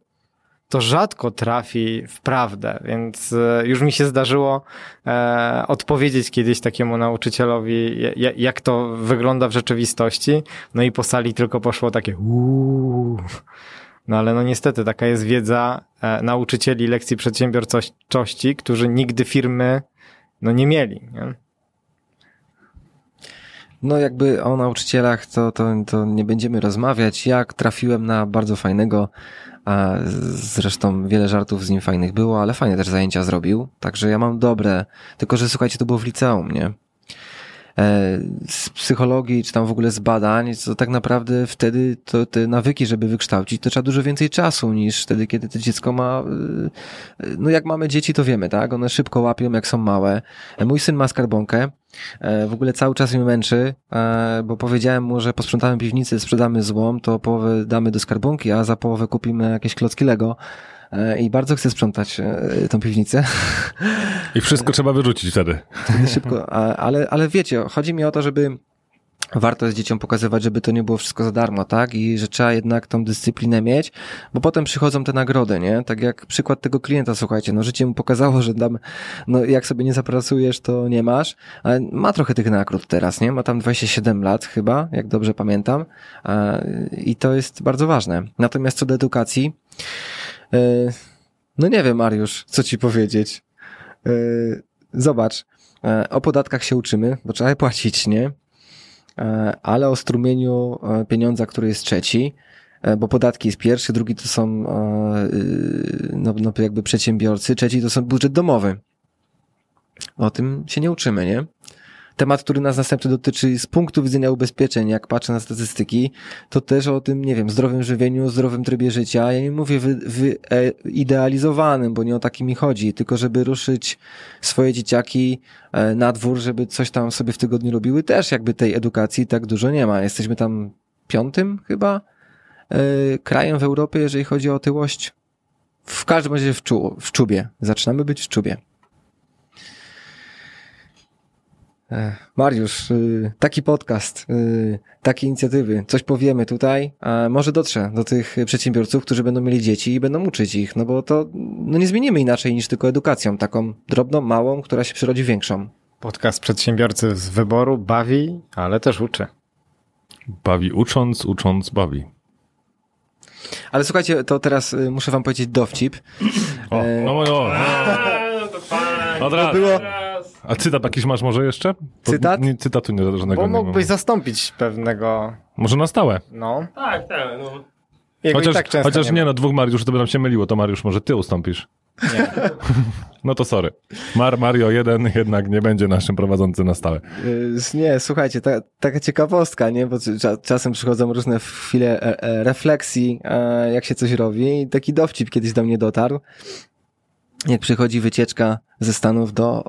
E: to rzadko trafi w prawdę, więc e, już mi się zdarzyło e, odpowiedzieć kiedyś takiemu nauczycielowi, jak, to wygląda w rzeczywistości, no i po sali tylko poszło takie uuu. No ale no niestety taka jest wiedza e, nauczycieli lekcji przedsiębiorczości, którzy nigdy firmy no nie mieli. Nie?
F: No jakby o nauczycielach to, to, to nie będziemy rozmawiać. Jak trafiłem na bardzo fajnego, a zresztą wiele żartów z nim fajnych było, ale fajne też zajęcia zrobił. Także ja mam dobre, tylko że słuchajcie, to było w liceum, nie? E, z psychologii, czy tam w ogóle z badań, to tak naprawdę wtedy to te nawyki, żeby wykształcić, to trzeba dużo więcej czasu niż wtedy, kiedy to dziecko ma, e, no jak mamy dzieci, to wiemy, tak? One szybko łapią, jak są małe. E, mój syn ma skarbonkę, w ogóle cały czas mnie męczy, bo powiedziałem mu, że posprzątamy piwnicę, sprzedamy złom, to połowę damy do skarbonki, a za połowę kupimy jakieś klocki Lego. E, i bardzo chcę sprzątać e, tą piwnicę.
A: I wszystko trzeba wyrzucić wtedy.
F: wtedy szybko, ale, ale wiecie, chodzi mi o to, żeby warto jest dzieciom pokazywać, żeby to nie było wszystko za darmo, tak? I że trzeba jednak tą dyscyplinę mieć, bo potem przychodzą te nagrody, nie? Tak jak przykład tego klienta, słuchajcie, no życie mu pokazało, że tam, no jak sobie nie zapracujesz, to nie masz, ale ma trochę tych nagród teraz, nie? Ma tam 27 lat chyba, jak dobrze pamiętam i to jest bardzo ważne. Natomiast co do edukacji, E, no nie wiem, Mariusz, co ci powiedzieć. E, zobacz, e, o podatkach się uczymy, bo trzeba je płacić, nie? Ale o strumieniu pieniądza, który jest trzeci, bo podatki jest pierwszy, drugi to są no, no jakby przedsiębiorcy, trzeci to są budżet domowy. O tym się nie uczymy, nie? Temat, który nas następnie dotyczy z punktu widzenia ubezpieczeń, jak patrzę na statystyki, to też o tym, nie wiem, zdrowym żywieniu, zdrowym trybie życia. Ja nie mówię wy, wy, e, idealizowanym, bo nie o taki mi chodzi, tylko żeby ruszyć swoje dzieciaki e, na dwór, żeby coś tam sobie w tygodniu robiły. Też jakby tej edukacji tak dużo nie ma. Jesteśmy tam piątym chyba e, krajem w Europie, jeżeli chodzi o otyłość. W każdym razie w, czu, w czubie. Zaczynamy być w czubie. Mariusz, y, taki podcast, y, takie inicjatywy, coś powiemy tutaj, a może dotrze do tych przedsiębiorców, którzy będą mieli dzieci i będą uczyć ich, no bo to no nie zmienimy inaczej niż tylko edukacją, taką drobną, małą, która się przyrodzi większą.
E: Podcast przedsiębiorcy z wyboru bawi, ale też uczy.
A: Bawi ucząc, ucząc bawi.
F: Ale słuchajcie, to teraz y, muszę wam powiedzieć dowcip.
A: O, no, no, no. Od razu. A cytat jakiś masz może jeszcze? Bo
F: cytat?
A: Nie, cytatu nie żadnego
E: Bo mógłbyś nie zastąpić pewnego...
A: Może na stałe.
E: No.
I: Tak, tak. No.
A: chociaż tak chociaż nie, nie no, dwóch Mariusz to by nam się myliło, to Mariusz może ty ustąpisz. Nie. No to sorry. Mar Mario 1 jednak nie będzie naszym prowadzącym na stałe.
F: Y, nie, słuchajcie, ta, taka ciekawostka, nie? Bo czasem przychodzą różne chwile e, e, refleksji, e, jak się coś robi i taki dowcip kiedyś do mnie dotarł jak przychodzi wycieczka ze Stanów do,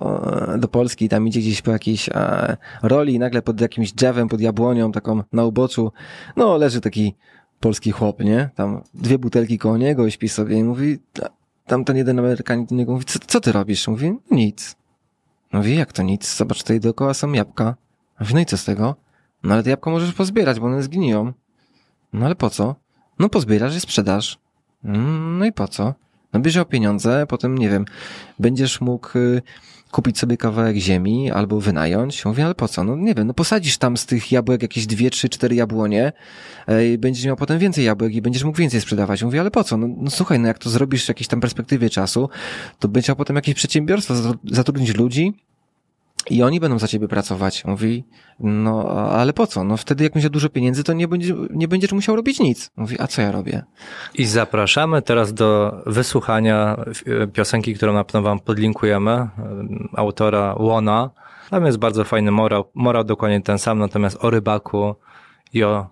F: do Polski, tam idzie gdzieś po jakiejś e, roli i nagle pod jakimś drzewem, pod jabłonią, taką na uboczu, no leży taki polski chłop, nie? Tam dwie butelki koło niego i śpi sobie i mówi, tam ten jeden Amerykanin do niego mówi, co, co ty robisz? Mówi, nic. Mówi, jak to nic? Zobacz, tutaj dookoła są jabłka. Mówi, no i co z tego? No ale te jabłka możesz pozbierać, bo one zgniją. No ale po co? No pozbierasz i sprzedasz. Mm, no i po co? No bierze o pieniądze, potem nie wiem, będziesz mógł y, kupić sobie kawałek ziemi albo wynająć. Mówię, ale po co? No nie wiem, no posadzisz tam z tych jabłek jakieś dwie, trzy, cztery jabłonie e, i będziesz miał potem więcej jabłek i będziesz mógł więcej sprzedawać. Mówię, ale po co? No, no słuchaj, no jak to zrobisz w jakiejś tam perspektywie czasu, to będziesz miał potem jakieś przedsiębiorstwo, zatrudnić ludzi, i oni będą za ciebie pracować. Mówi, no ale po co? No wtedy jak będzie dużo pieniędzy, to nie, będzie, nie będziesz musiał robić nic. Mówi, a co ja robię?
D: I zapraszamy teraz do wysłuchania piosenki, którą na pewno wam podlinkujemy, autora Łona. Tam jest bardzo fajny morał, morał dokładnie ten sam, natomiast o rybaku i o,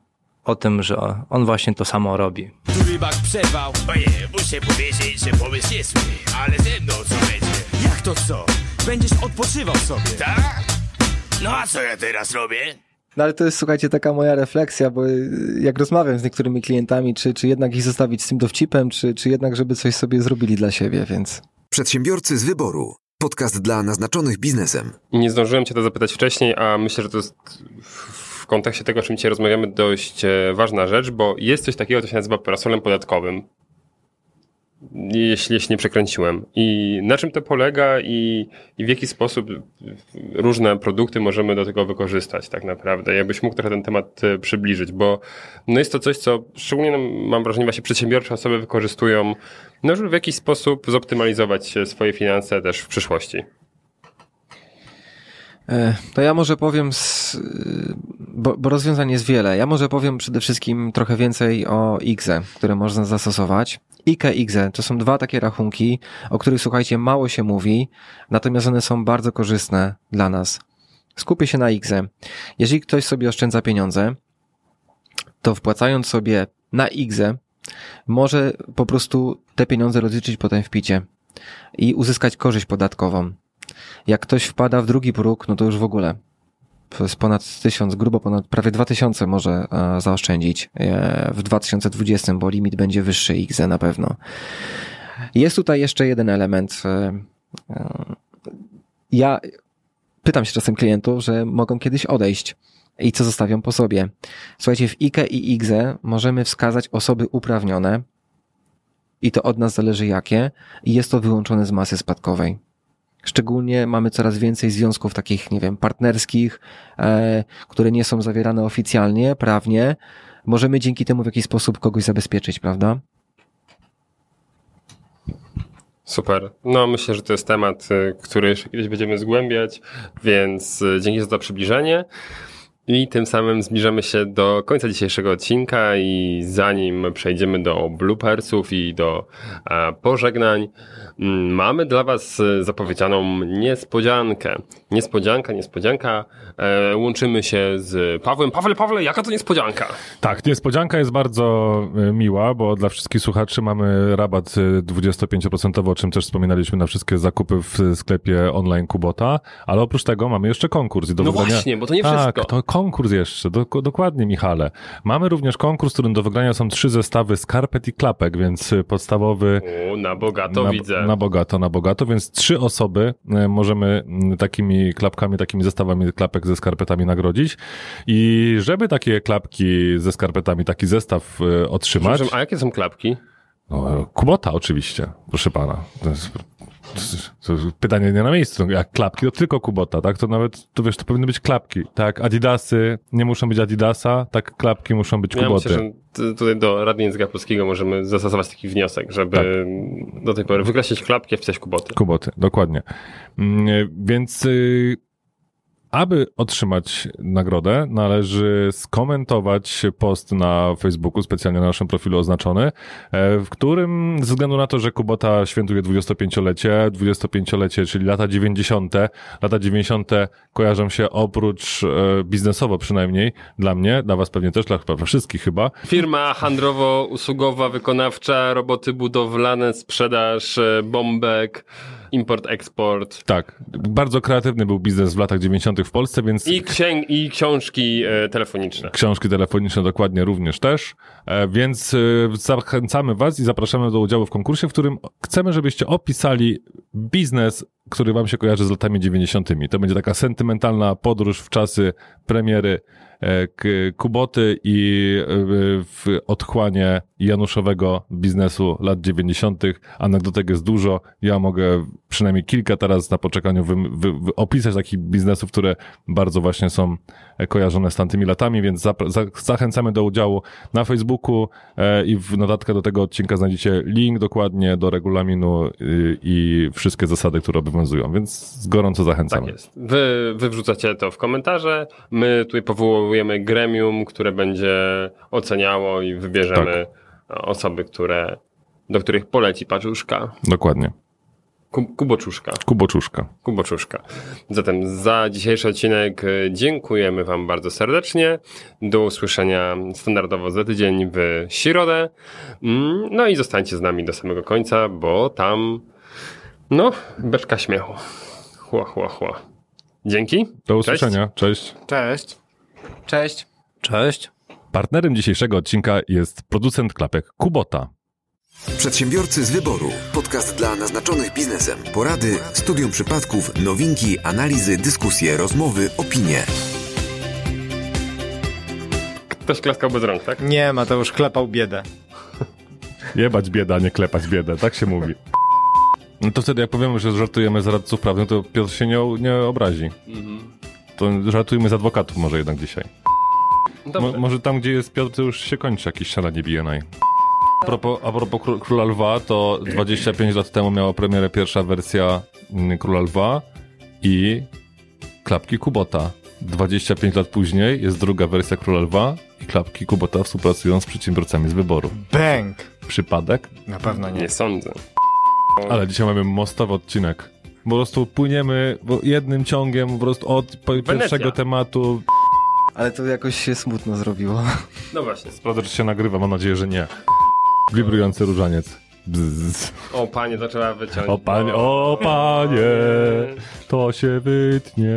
D: o tym, że on właśnie to samo robi. Tu rybak przerwał, oje, muszę powiedzieć, że pomysł jest ale ze mną co będzie? Jak to co? Będziesz odpoczywał sobie. Tak? No a co ja teraz robię?
F: No ale to jest, słuchajcie, taka moja refleksja, bo jak rozmawiam z niektórymi klientami, czy, czy jednak ich zostawić z tym dowcipem, czy, czy jednak, żeby coś sobie zrobili dla siebie, więc...
B: Przedsiębiorcy z wyboru. Podcast dla naznaczonych biznesem.
C: Nie zdążyłem cię to zapytać wcześniej, a myślę, że to jest w kontekście tego, o czym dzisiaj rozmawiamy, dość e, ważna rzecz, bo jest coś takiego, co się nazywa parasolem podatkowym. Jeśli, jeśli nie przekręciłem. I na czym to polega i, i w jaki sposób różne produkty możemy do tego wykorzystać tak naprawdę. Jakbyś mógł trochę ten temat e, przybliżyć, bo no jest to coś, co szczególnie no, mam wrażenie właśnie przedsiębiorcze osoby wykorzystują, no żeby w jakiś sposób zoptymalizować swoje finanse też w przyszłości.
F: E, to ja może powiem, z, bo, bo rozwiązań jest wiele. Ja może powiem przede wszystkim trochę więcej o IGZE, które można zastosować. IKE, IGZE to są dwa takie rachunki, o których słuchajcie, mało się mówi, natomiast one są bardzo korzystne dla nas. Skupię się na IGZE. Jeżeli ktoś sobie oszczędza pieniądze, to wpłacając sobie na IGZE, może po prostu te pieniądze rozliczyć potem w picie i uzyskać korzyść podatkową. Jak ktoś wpada w drugi próg, no to już w ogóle jest ponad tysiąc, grubo ponad prawie dwa tysiące może e, zaoszczędzić e, w 2020, bo limit będzie wyższy XE na pewno. Jest tutaj jeszcze jeden element. E, ja pytam się czasem klientów, że mogą kiedyś odejść i co zostawią po sobie. Słuchajcie, w IKE i IGZE możemy wskazać osoby uprawnione i to od nas zależy jakie i jest to wyłączone z masy spadkowej. Szczególnie mamy coraz więcej związków takich, nie wiem, partnerskich, e, które nie są zawierane oficjalnie, prawnie. Możemy dzięki temu w jakiś sposób kogoś zabezpieczyć, prawda?
C: Super. No myślę, że to jest temat, y, który jeszcze kiedyś będziemy zgłębiać, więc y, dzięki za to przybliżenie. I tym samym zbliżamy się do końca dzisiejszego odcinka i zanim przejdziemy do bloopersów i do e, pożegnań, Mm, mamy dla Was zapowiedzianą niespodziankę. Niespodzianka, niespodzianka. E, łączymy się z Pawłem. Pawle, Pawle, jaka to niespodzianka?
A: Tak, niespodzianka jest bardzo e, miła, bo dla wszystkich słuchaczy mamy rabat 25%, o czym też wspominaliśmy na wszystkie zakupy w sklepie online Kubota, ale oprócz tego mamy jeszcze konkurs. I do
C: no
A: wygrania...
C: właśnie, bo to nie
A: tak,
C: wszystko.
A: to konkurs jeszcze, do, dokładnie Michale. Mamy również konkurs, w którym do wygrania są trzy zestawy skarpet i klapek, więc podstawowy...
C: O, na bogato
A: na,
C: widzę
A: na bogato, na bogato, więc trzy osoby e, możemy takimi klapkami, takimi zestawami klapek ze skarpetami nagrodzić. I żeby takie klapki ze skarpetami, taki zestaw e, otrzymać...
C: A jakie są klapki?
A: No, Kubota oczywiście, proszę pana. To jest, to jest pytanie nie na miejscu. Jak klapki, to tylko Kubota, tak? To nawet, to wiesz, to powinny być klapki. Tak, Adidasy nie muszą być Adidasa, tak klapki muszą być Kuboty.
C: Ja myślę, że tutaj do Rady Języka Polskiego możemy zastosować taki wniosek, żeby tak. do tej pory wykreślić klapki, wpisać Kuboty.
A: Kuboty, dokładnie. Mm, więc y, aby otrzymać nagrodę, należy skomentować post na Facebooku, specjalnie na naszym profilu oznaczony, e, w którym ze względu na to, że Kubota świętuje 25-lecie, 25-lecie, czyli lata 90., lata 90. kojarzą się oprócz e, biznesowo przynajmniej, dla mnie, dla was pewnie też, dla wszystkich chyba.
C: Firma handlowo-usługowa, wykonawcza, roboty budowlane, sprzedaż e, bombek, import, eksport.
A: Tak, bardzo kreatywny był biznes w latach 90. w Polsce, więc...
C: I, księg, i książki e, telefoniczne.
A: Książki telefoniczne dokładnie również też, e, więc e, zachęcamy was i zapraszamy do udziału w konkursie, w którym chcemy, żebyście opisali biznes, który wam się kojarzy z latami 90. To będzie taka sentymentalna podróż w czasy premiery Kuboty i e, w otchłanie januszowego biznesu lat 90. Anegdotek jest dużo. Ja mogę przynajmniej kilka teraz na poczekaniu wy, wy, wy opisać takich biznesów, które bardzo właśnie są kojarzone z tamtymi latami, więc za, za, zachęcamy do udziału na Facebooku e, i w notatkę do tego odcinka znajdziecie link dokładnie do regulaminu y, i wszystkie zasady, które obowiązują, więc gorąco zachęcamy.
C: Tak jest. Wy, wy wrzucacie to w komentarze, my tutaj powołujemy gremium, które będzie oceniało i wybierzemy tak. osoby, które, do których poleci paczuszka.
A: Dokładnie.
C: Kuboczuszka.
A: Kuboczuszka.
C: Kuboczuszka. Zatem za dzisiejszy odcinek e, dziękujemy Wam bardzo serdecznie. Do usłyszenia standardowo za tydzień w środę. Mm, no i zostańcie z nami do samego końca, bo tam, no, beczka śmiechu. Chła, chła, chła. Dzięki.
A: Do usłyszenia. Cześć.
E: Cześć.
F: Cześć.
D: Cześć.
A: Partnerem dzisiejszego odcinka jest producent klapek Kubota.
B: Przedsiębiorcy z wyboru. Podcast dla naznaczonych biznesem. Porady, studium przypadków, nowinki, analizy, dyskusje, rozmowy, opinie.
C: Ktoś klaskał bez rąk, tak?
E: Nie, Mateusz klepał biedę.
A: Jebać bieda, nie klepać biedę, tak się mówi. No to wtedy jak powiemy, że żartujemy z radców prawnych, to Piotr się nie, nie obrazi. To żartujmy z adwokatów może jednak dzisiaj.
C: Dobrze.
A: Mo, może tam, gdzie jest Piotr, to już się kończy jakieś śniadanie BNI. A propos, a propos Kró- Króla Lwa, to 25 lat temu miała premierę pierwsza wersja mm, Króla Lwa i klapki Kubota. 25 lat później jest druga wersja Króla Lwa i klapki Kubota współpracują z przedsiębiorcami z wyboru.
E: Bang!
A: Przypadek?
E: Na pewno nie.
C: Nie sądzę.
A: Ale dzisiaj mamy mostowy odcinek. Po prostu płyniemy jednym ciągiem po prostu od po- pierwszego tematu.
F: Ale to jakoś się smutno zrobiło.
C: No właśnie.
A: Sprawdzę, czy się nagrywa, mam nadzieję, że nie. Wibrujący różaniec. Bzz.
C: O panie, to trzeba wyciąć.
A: O panie, o panie, to się wytnie.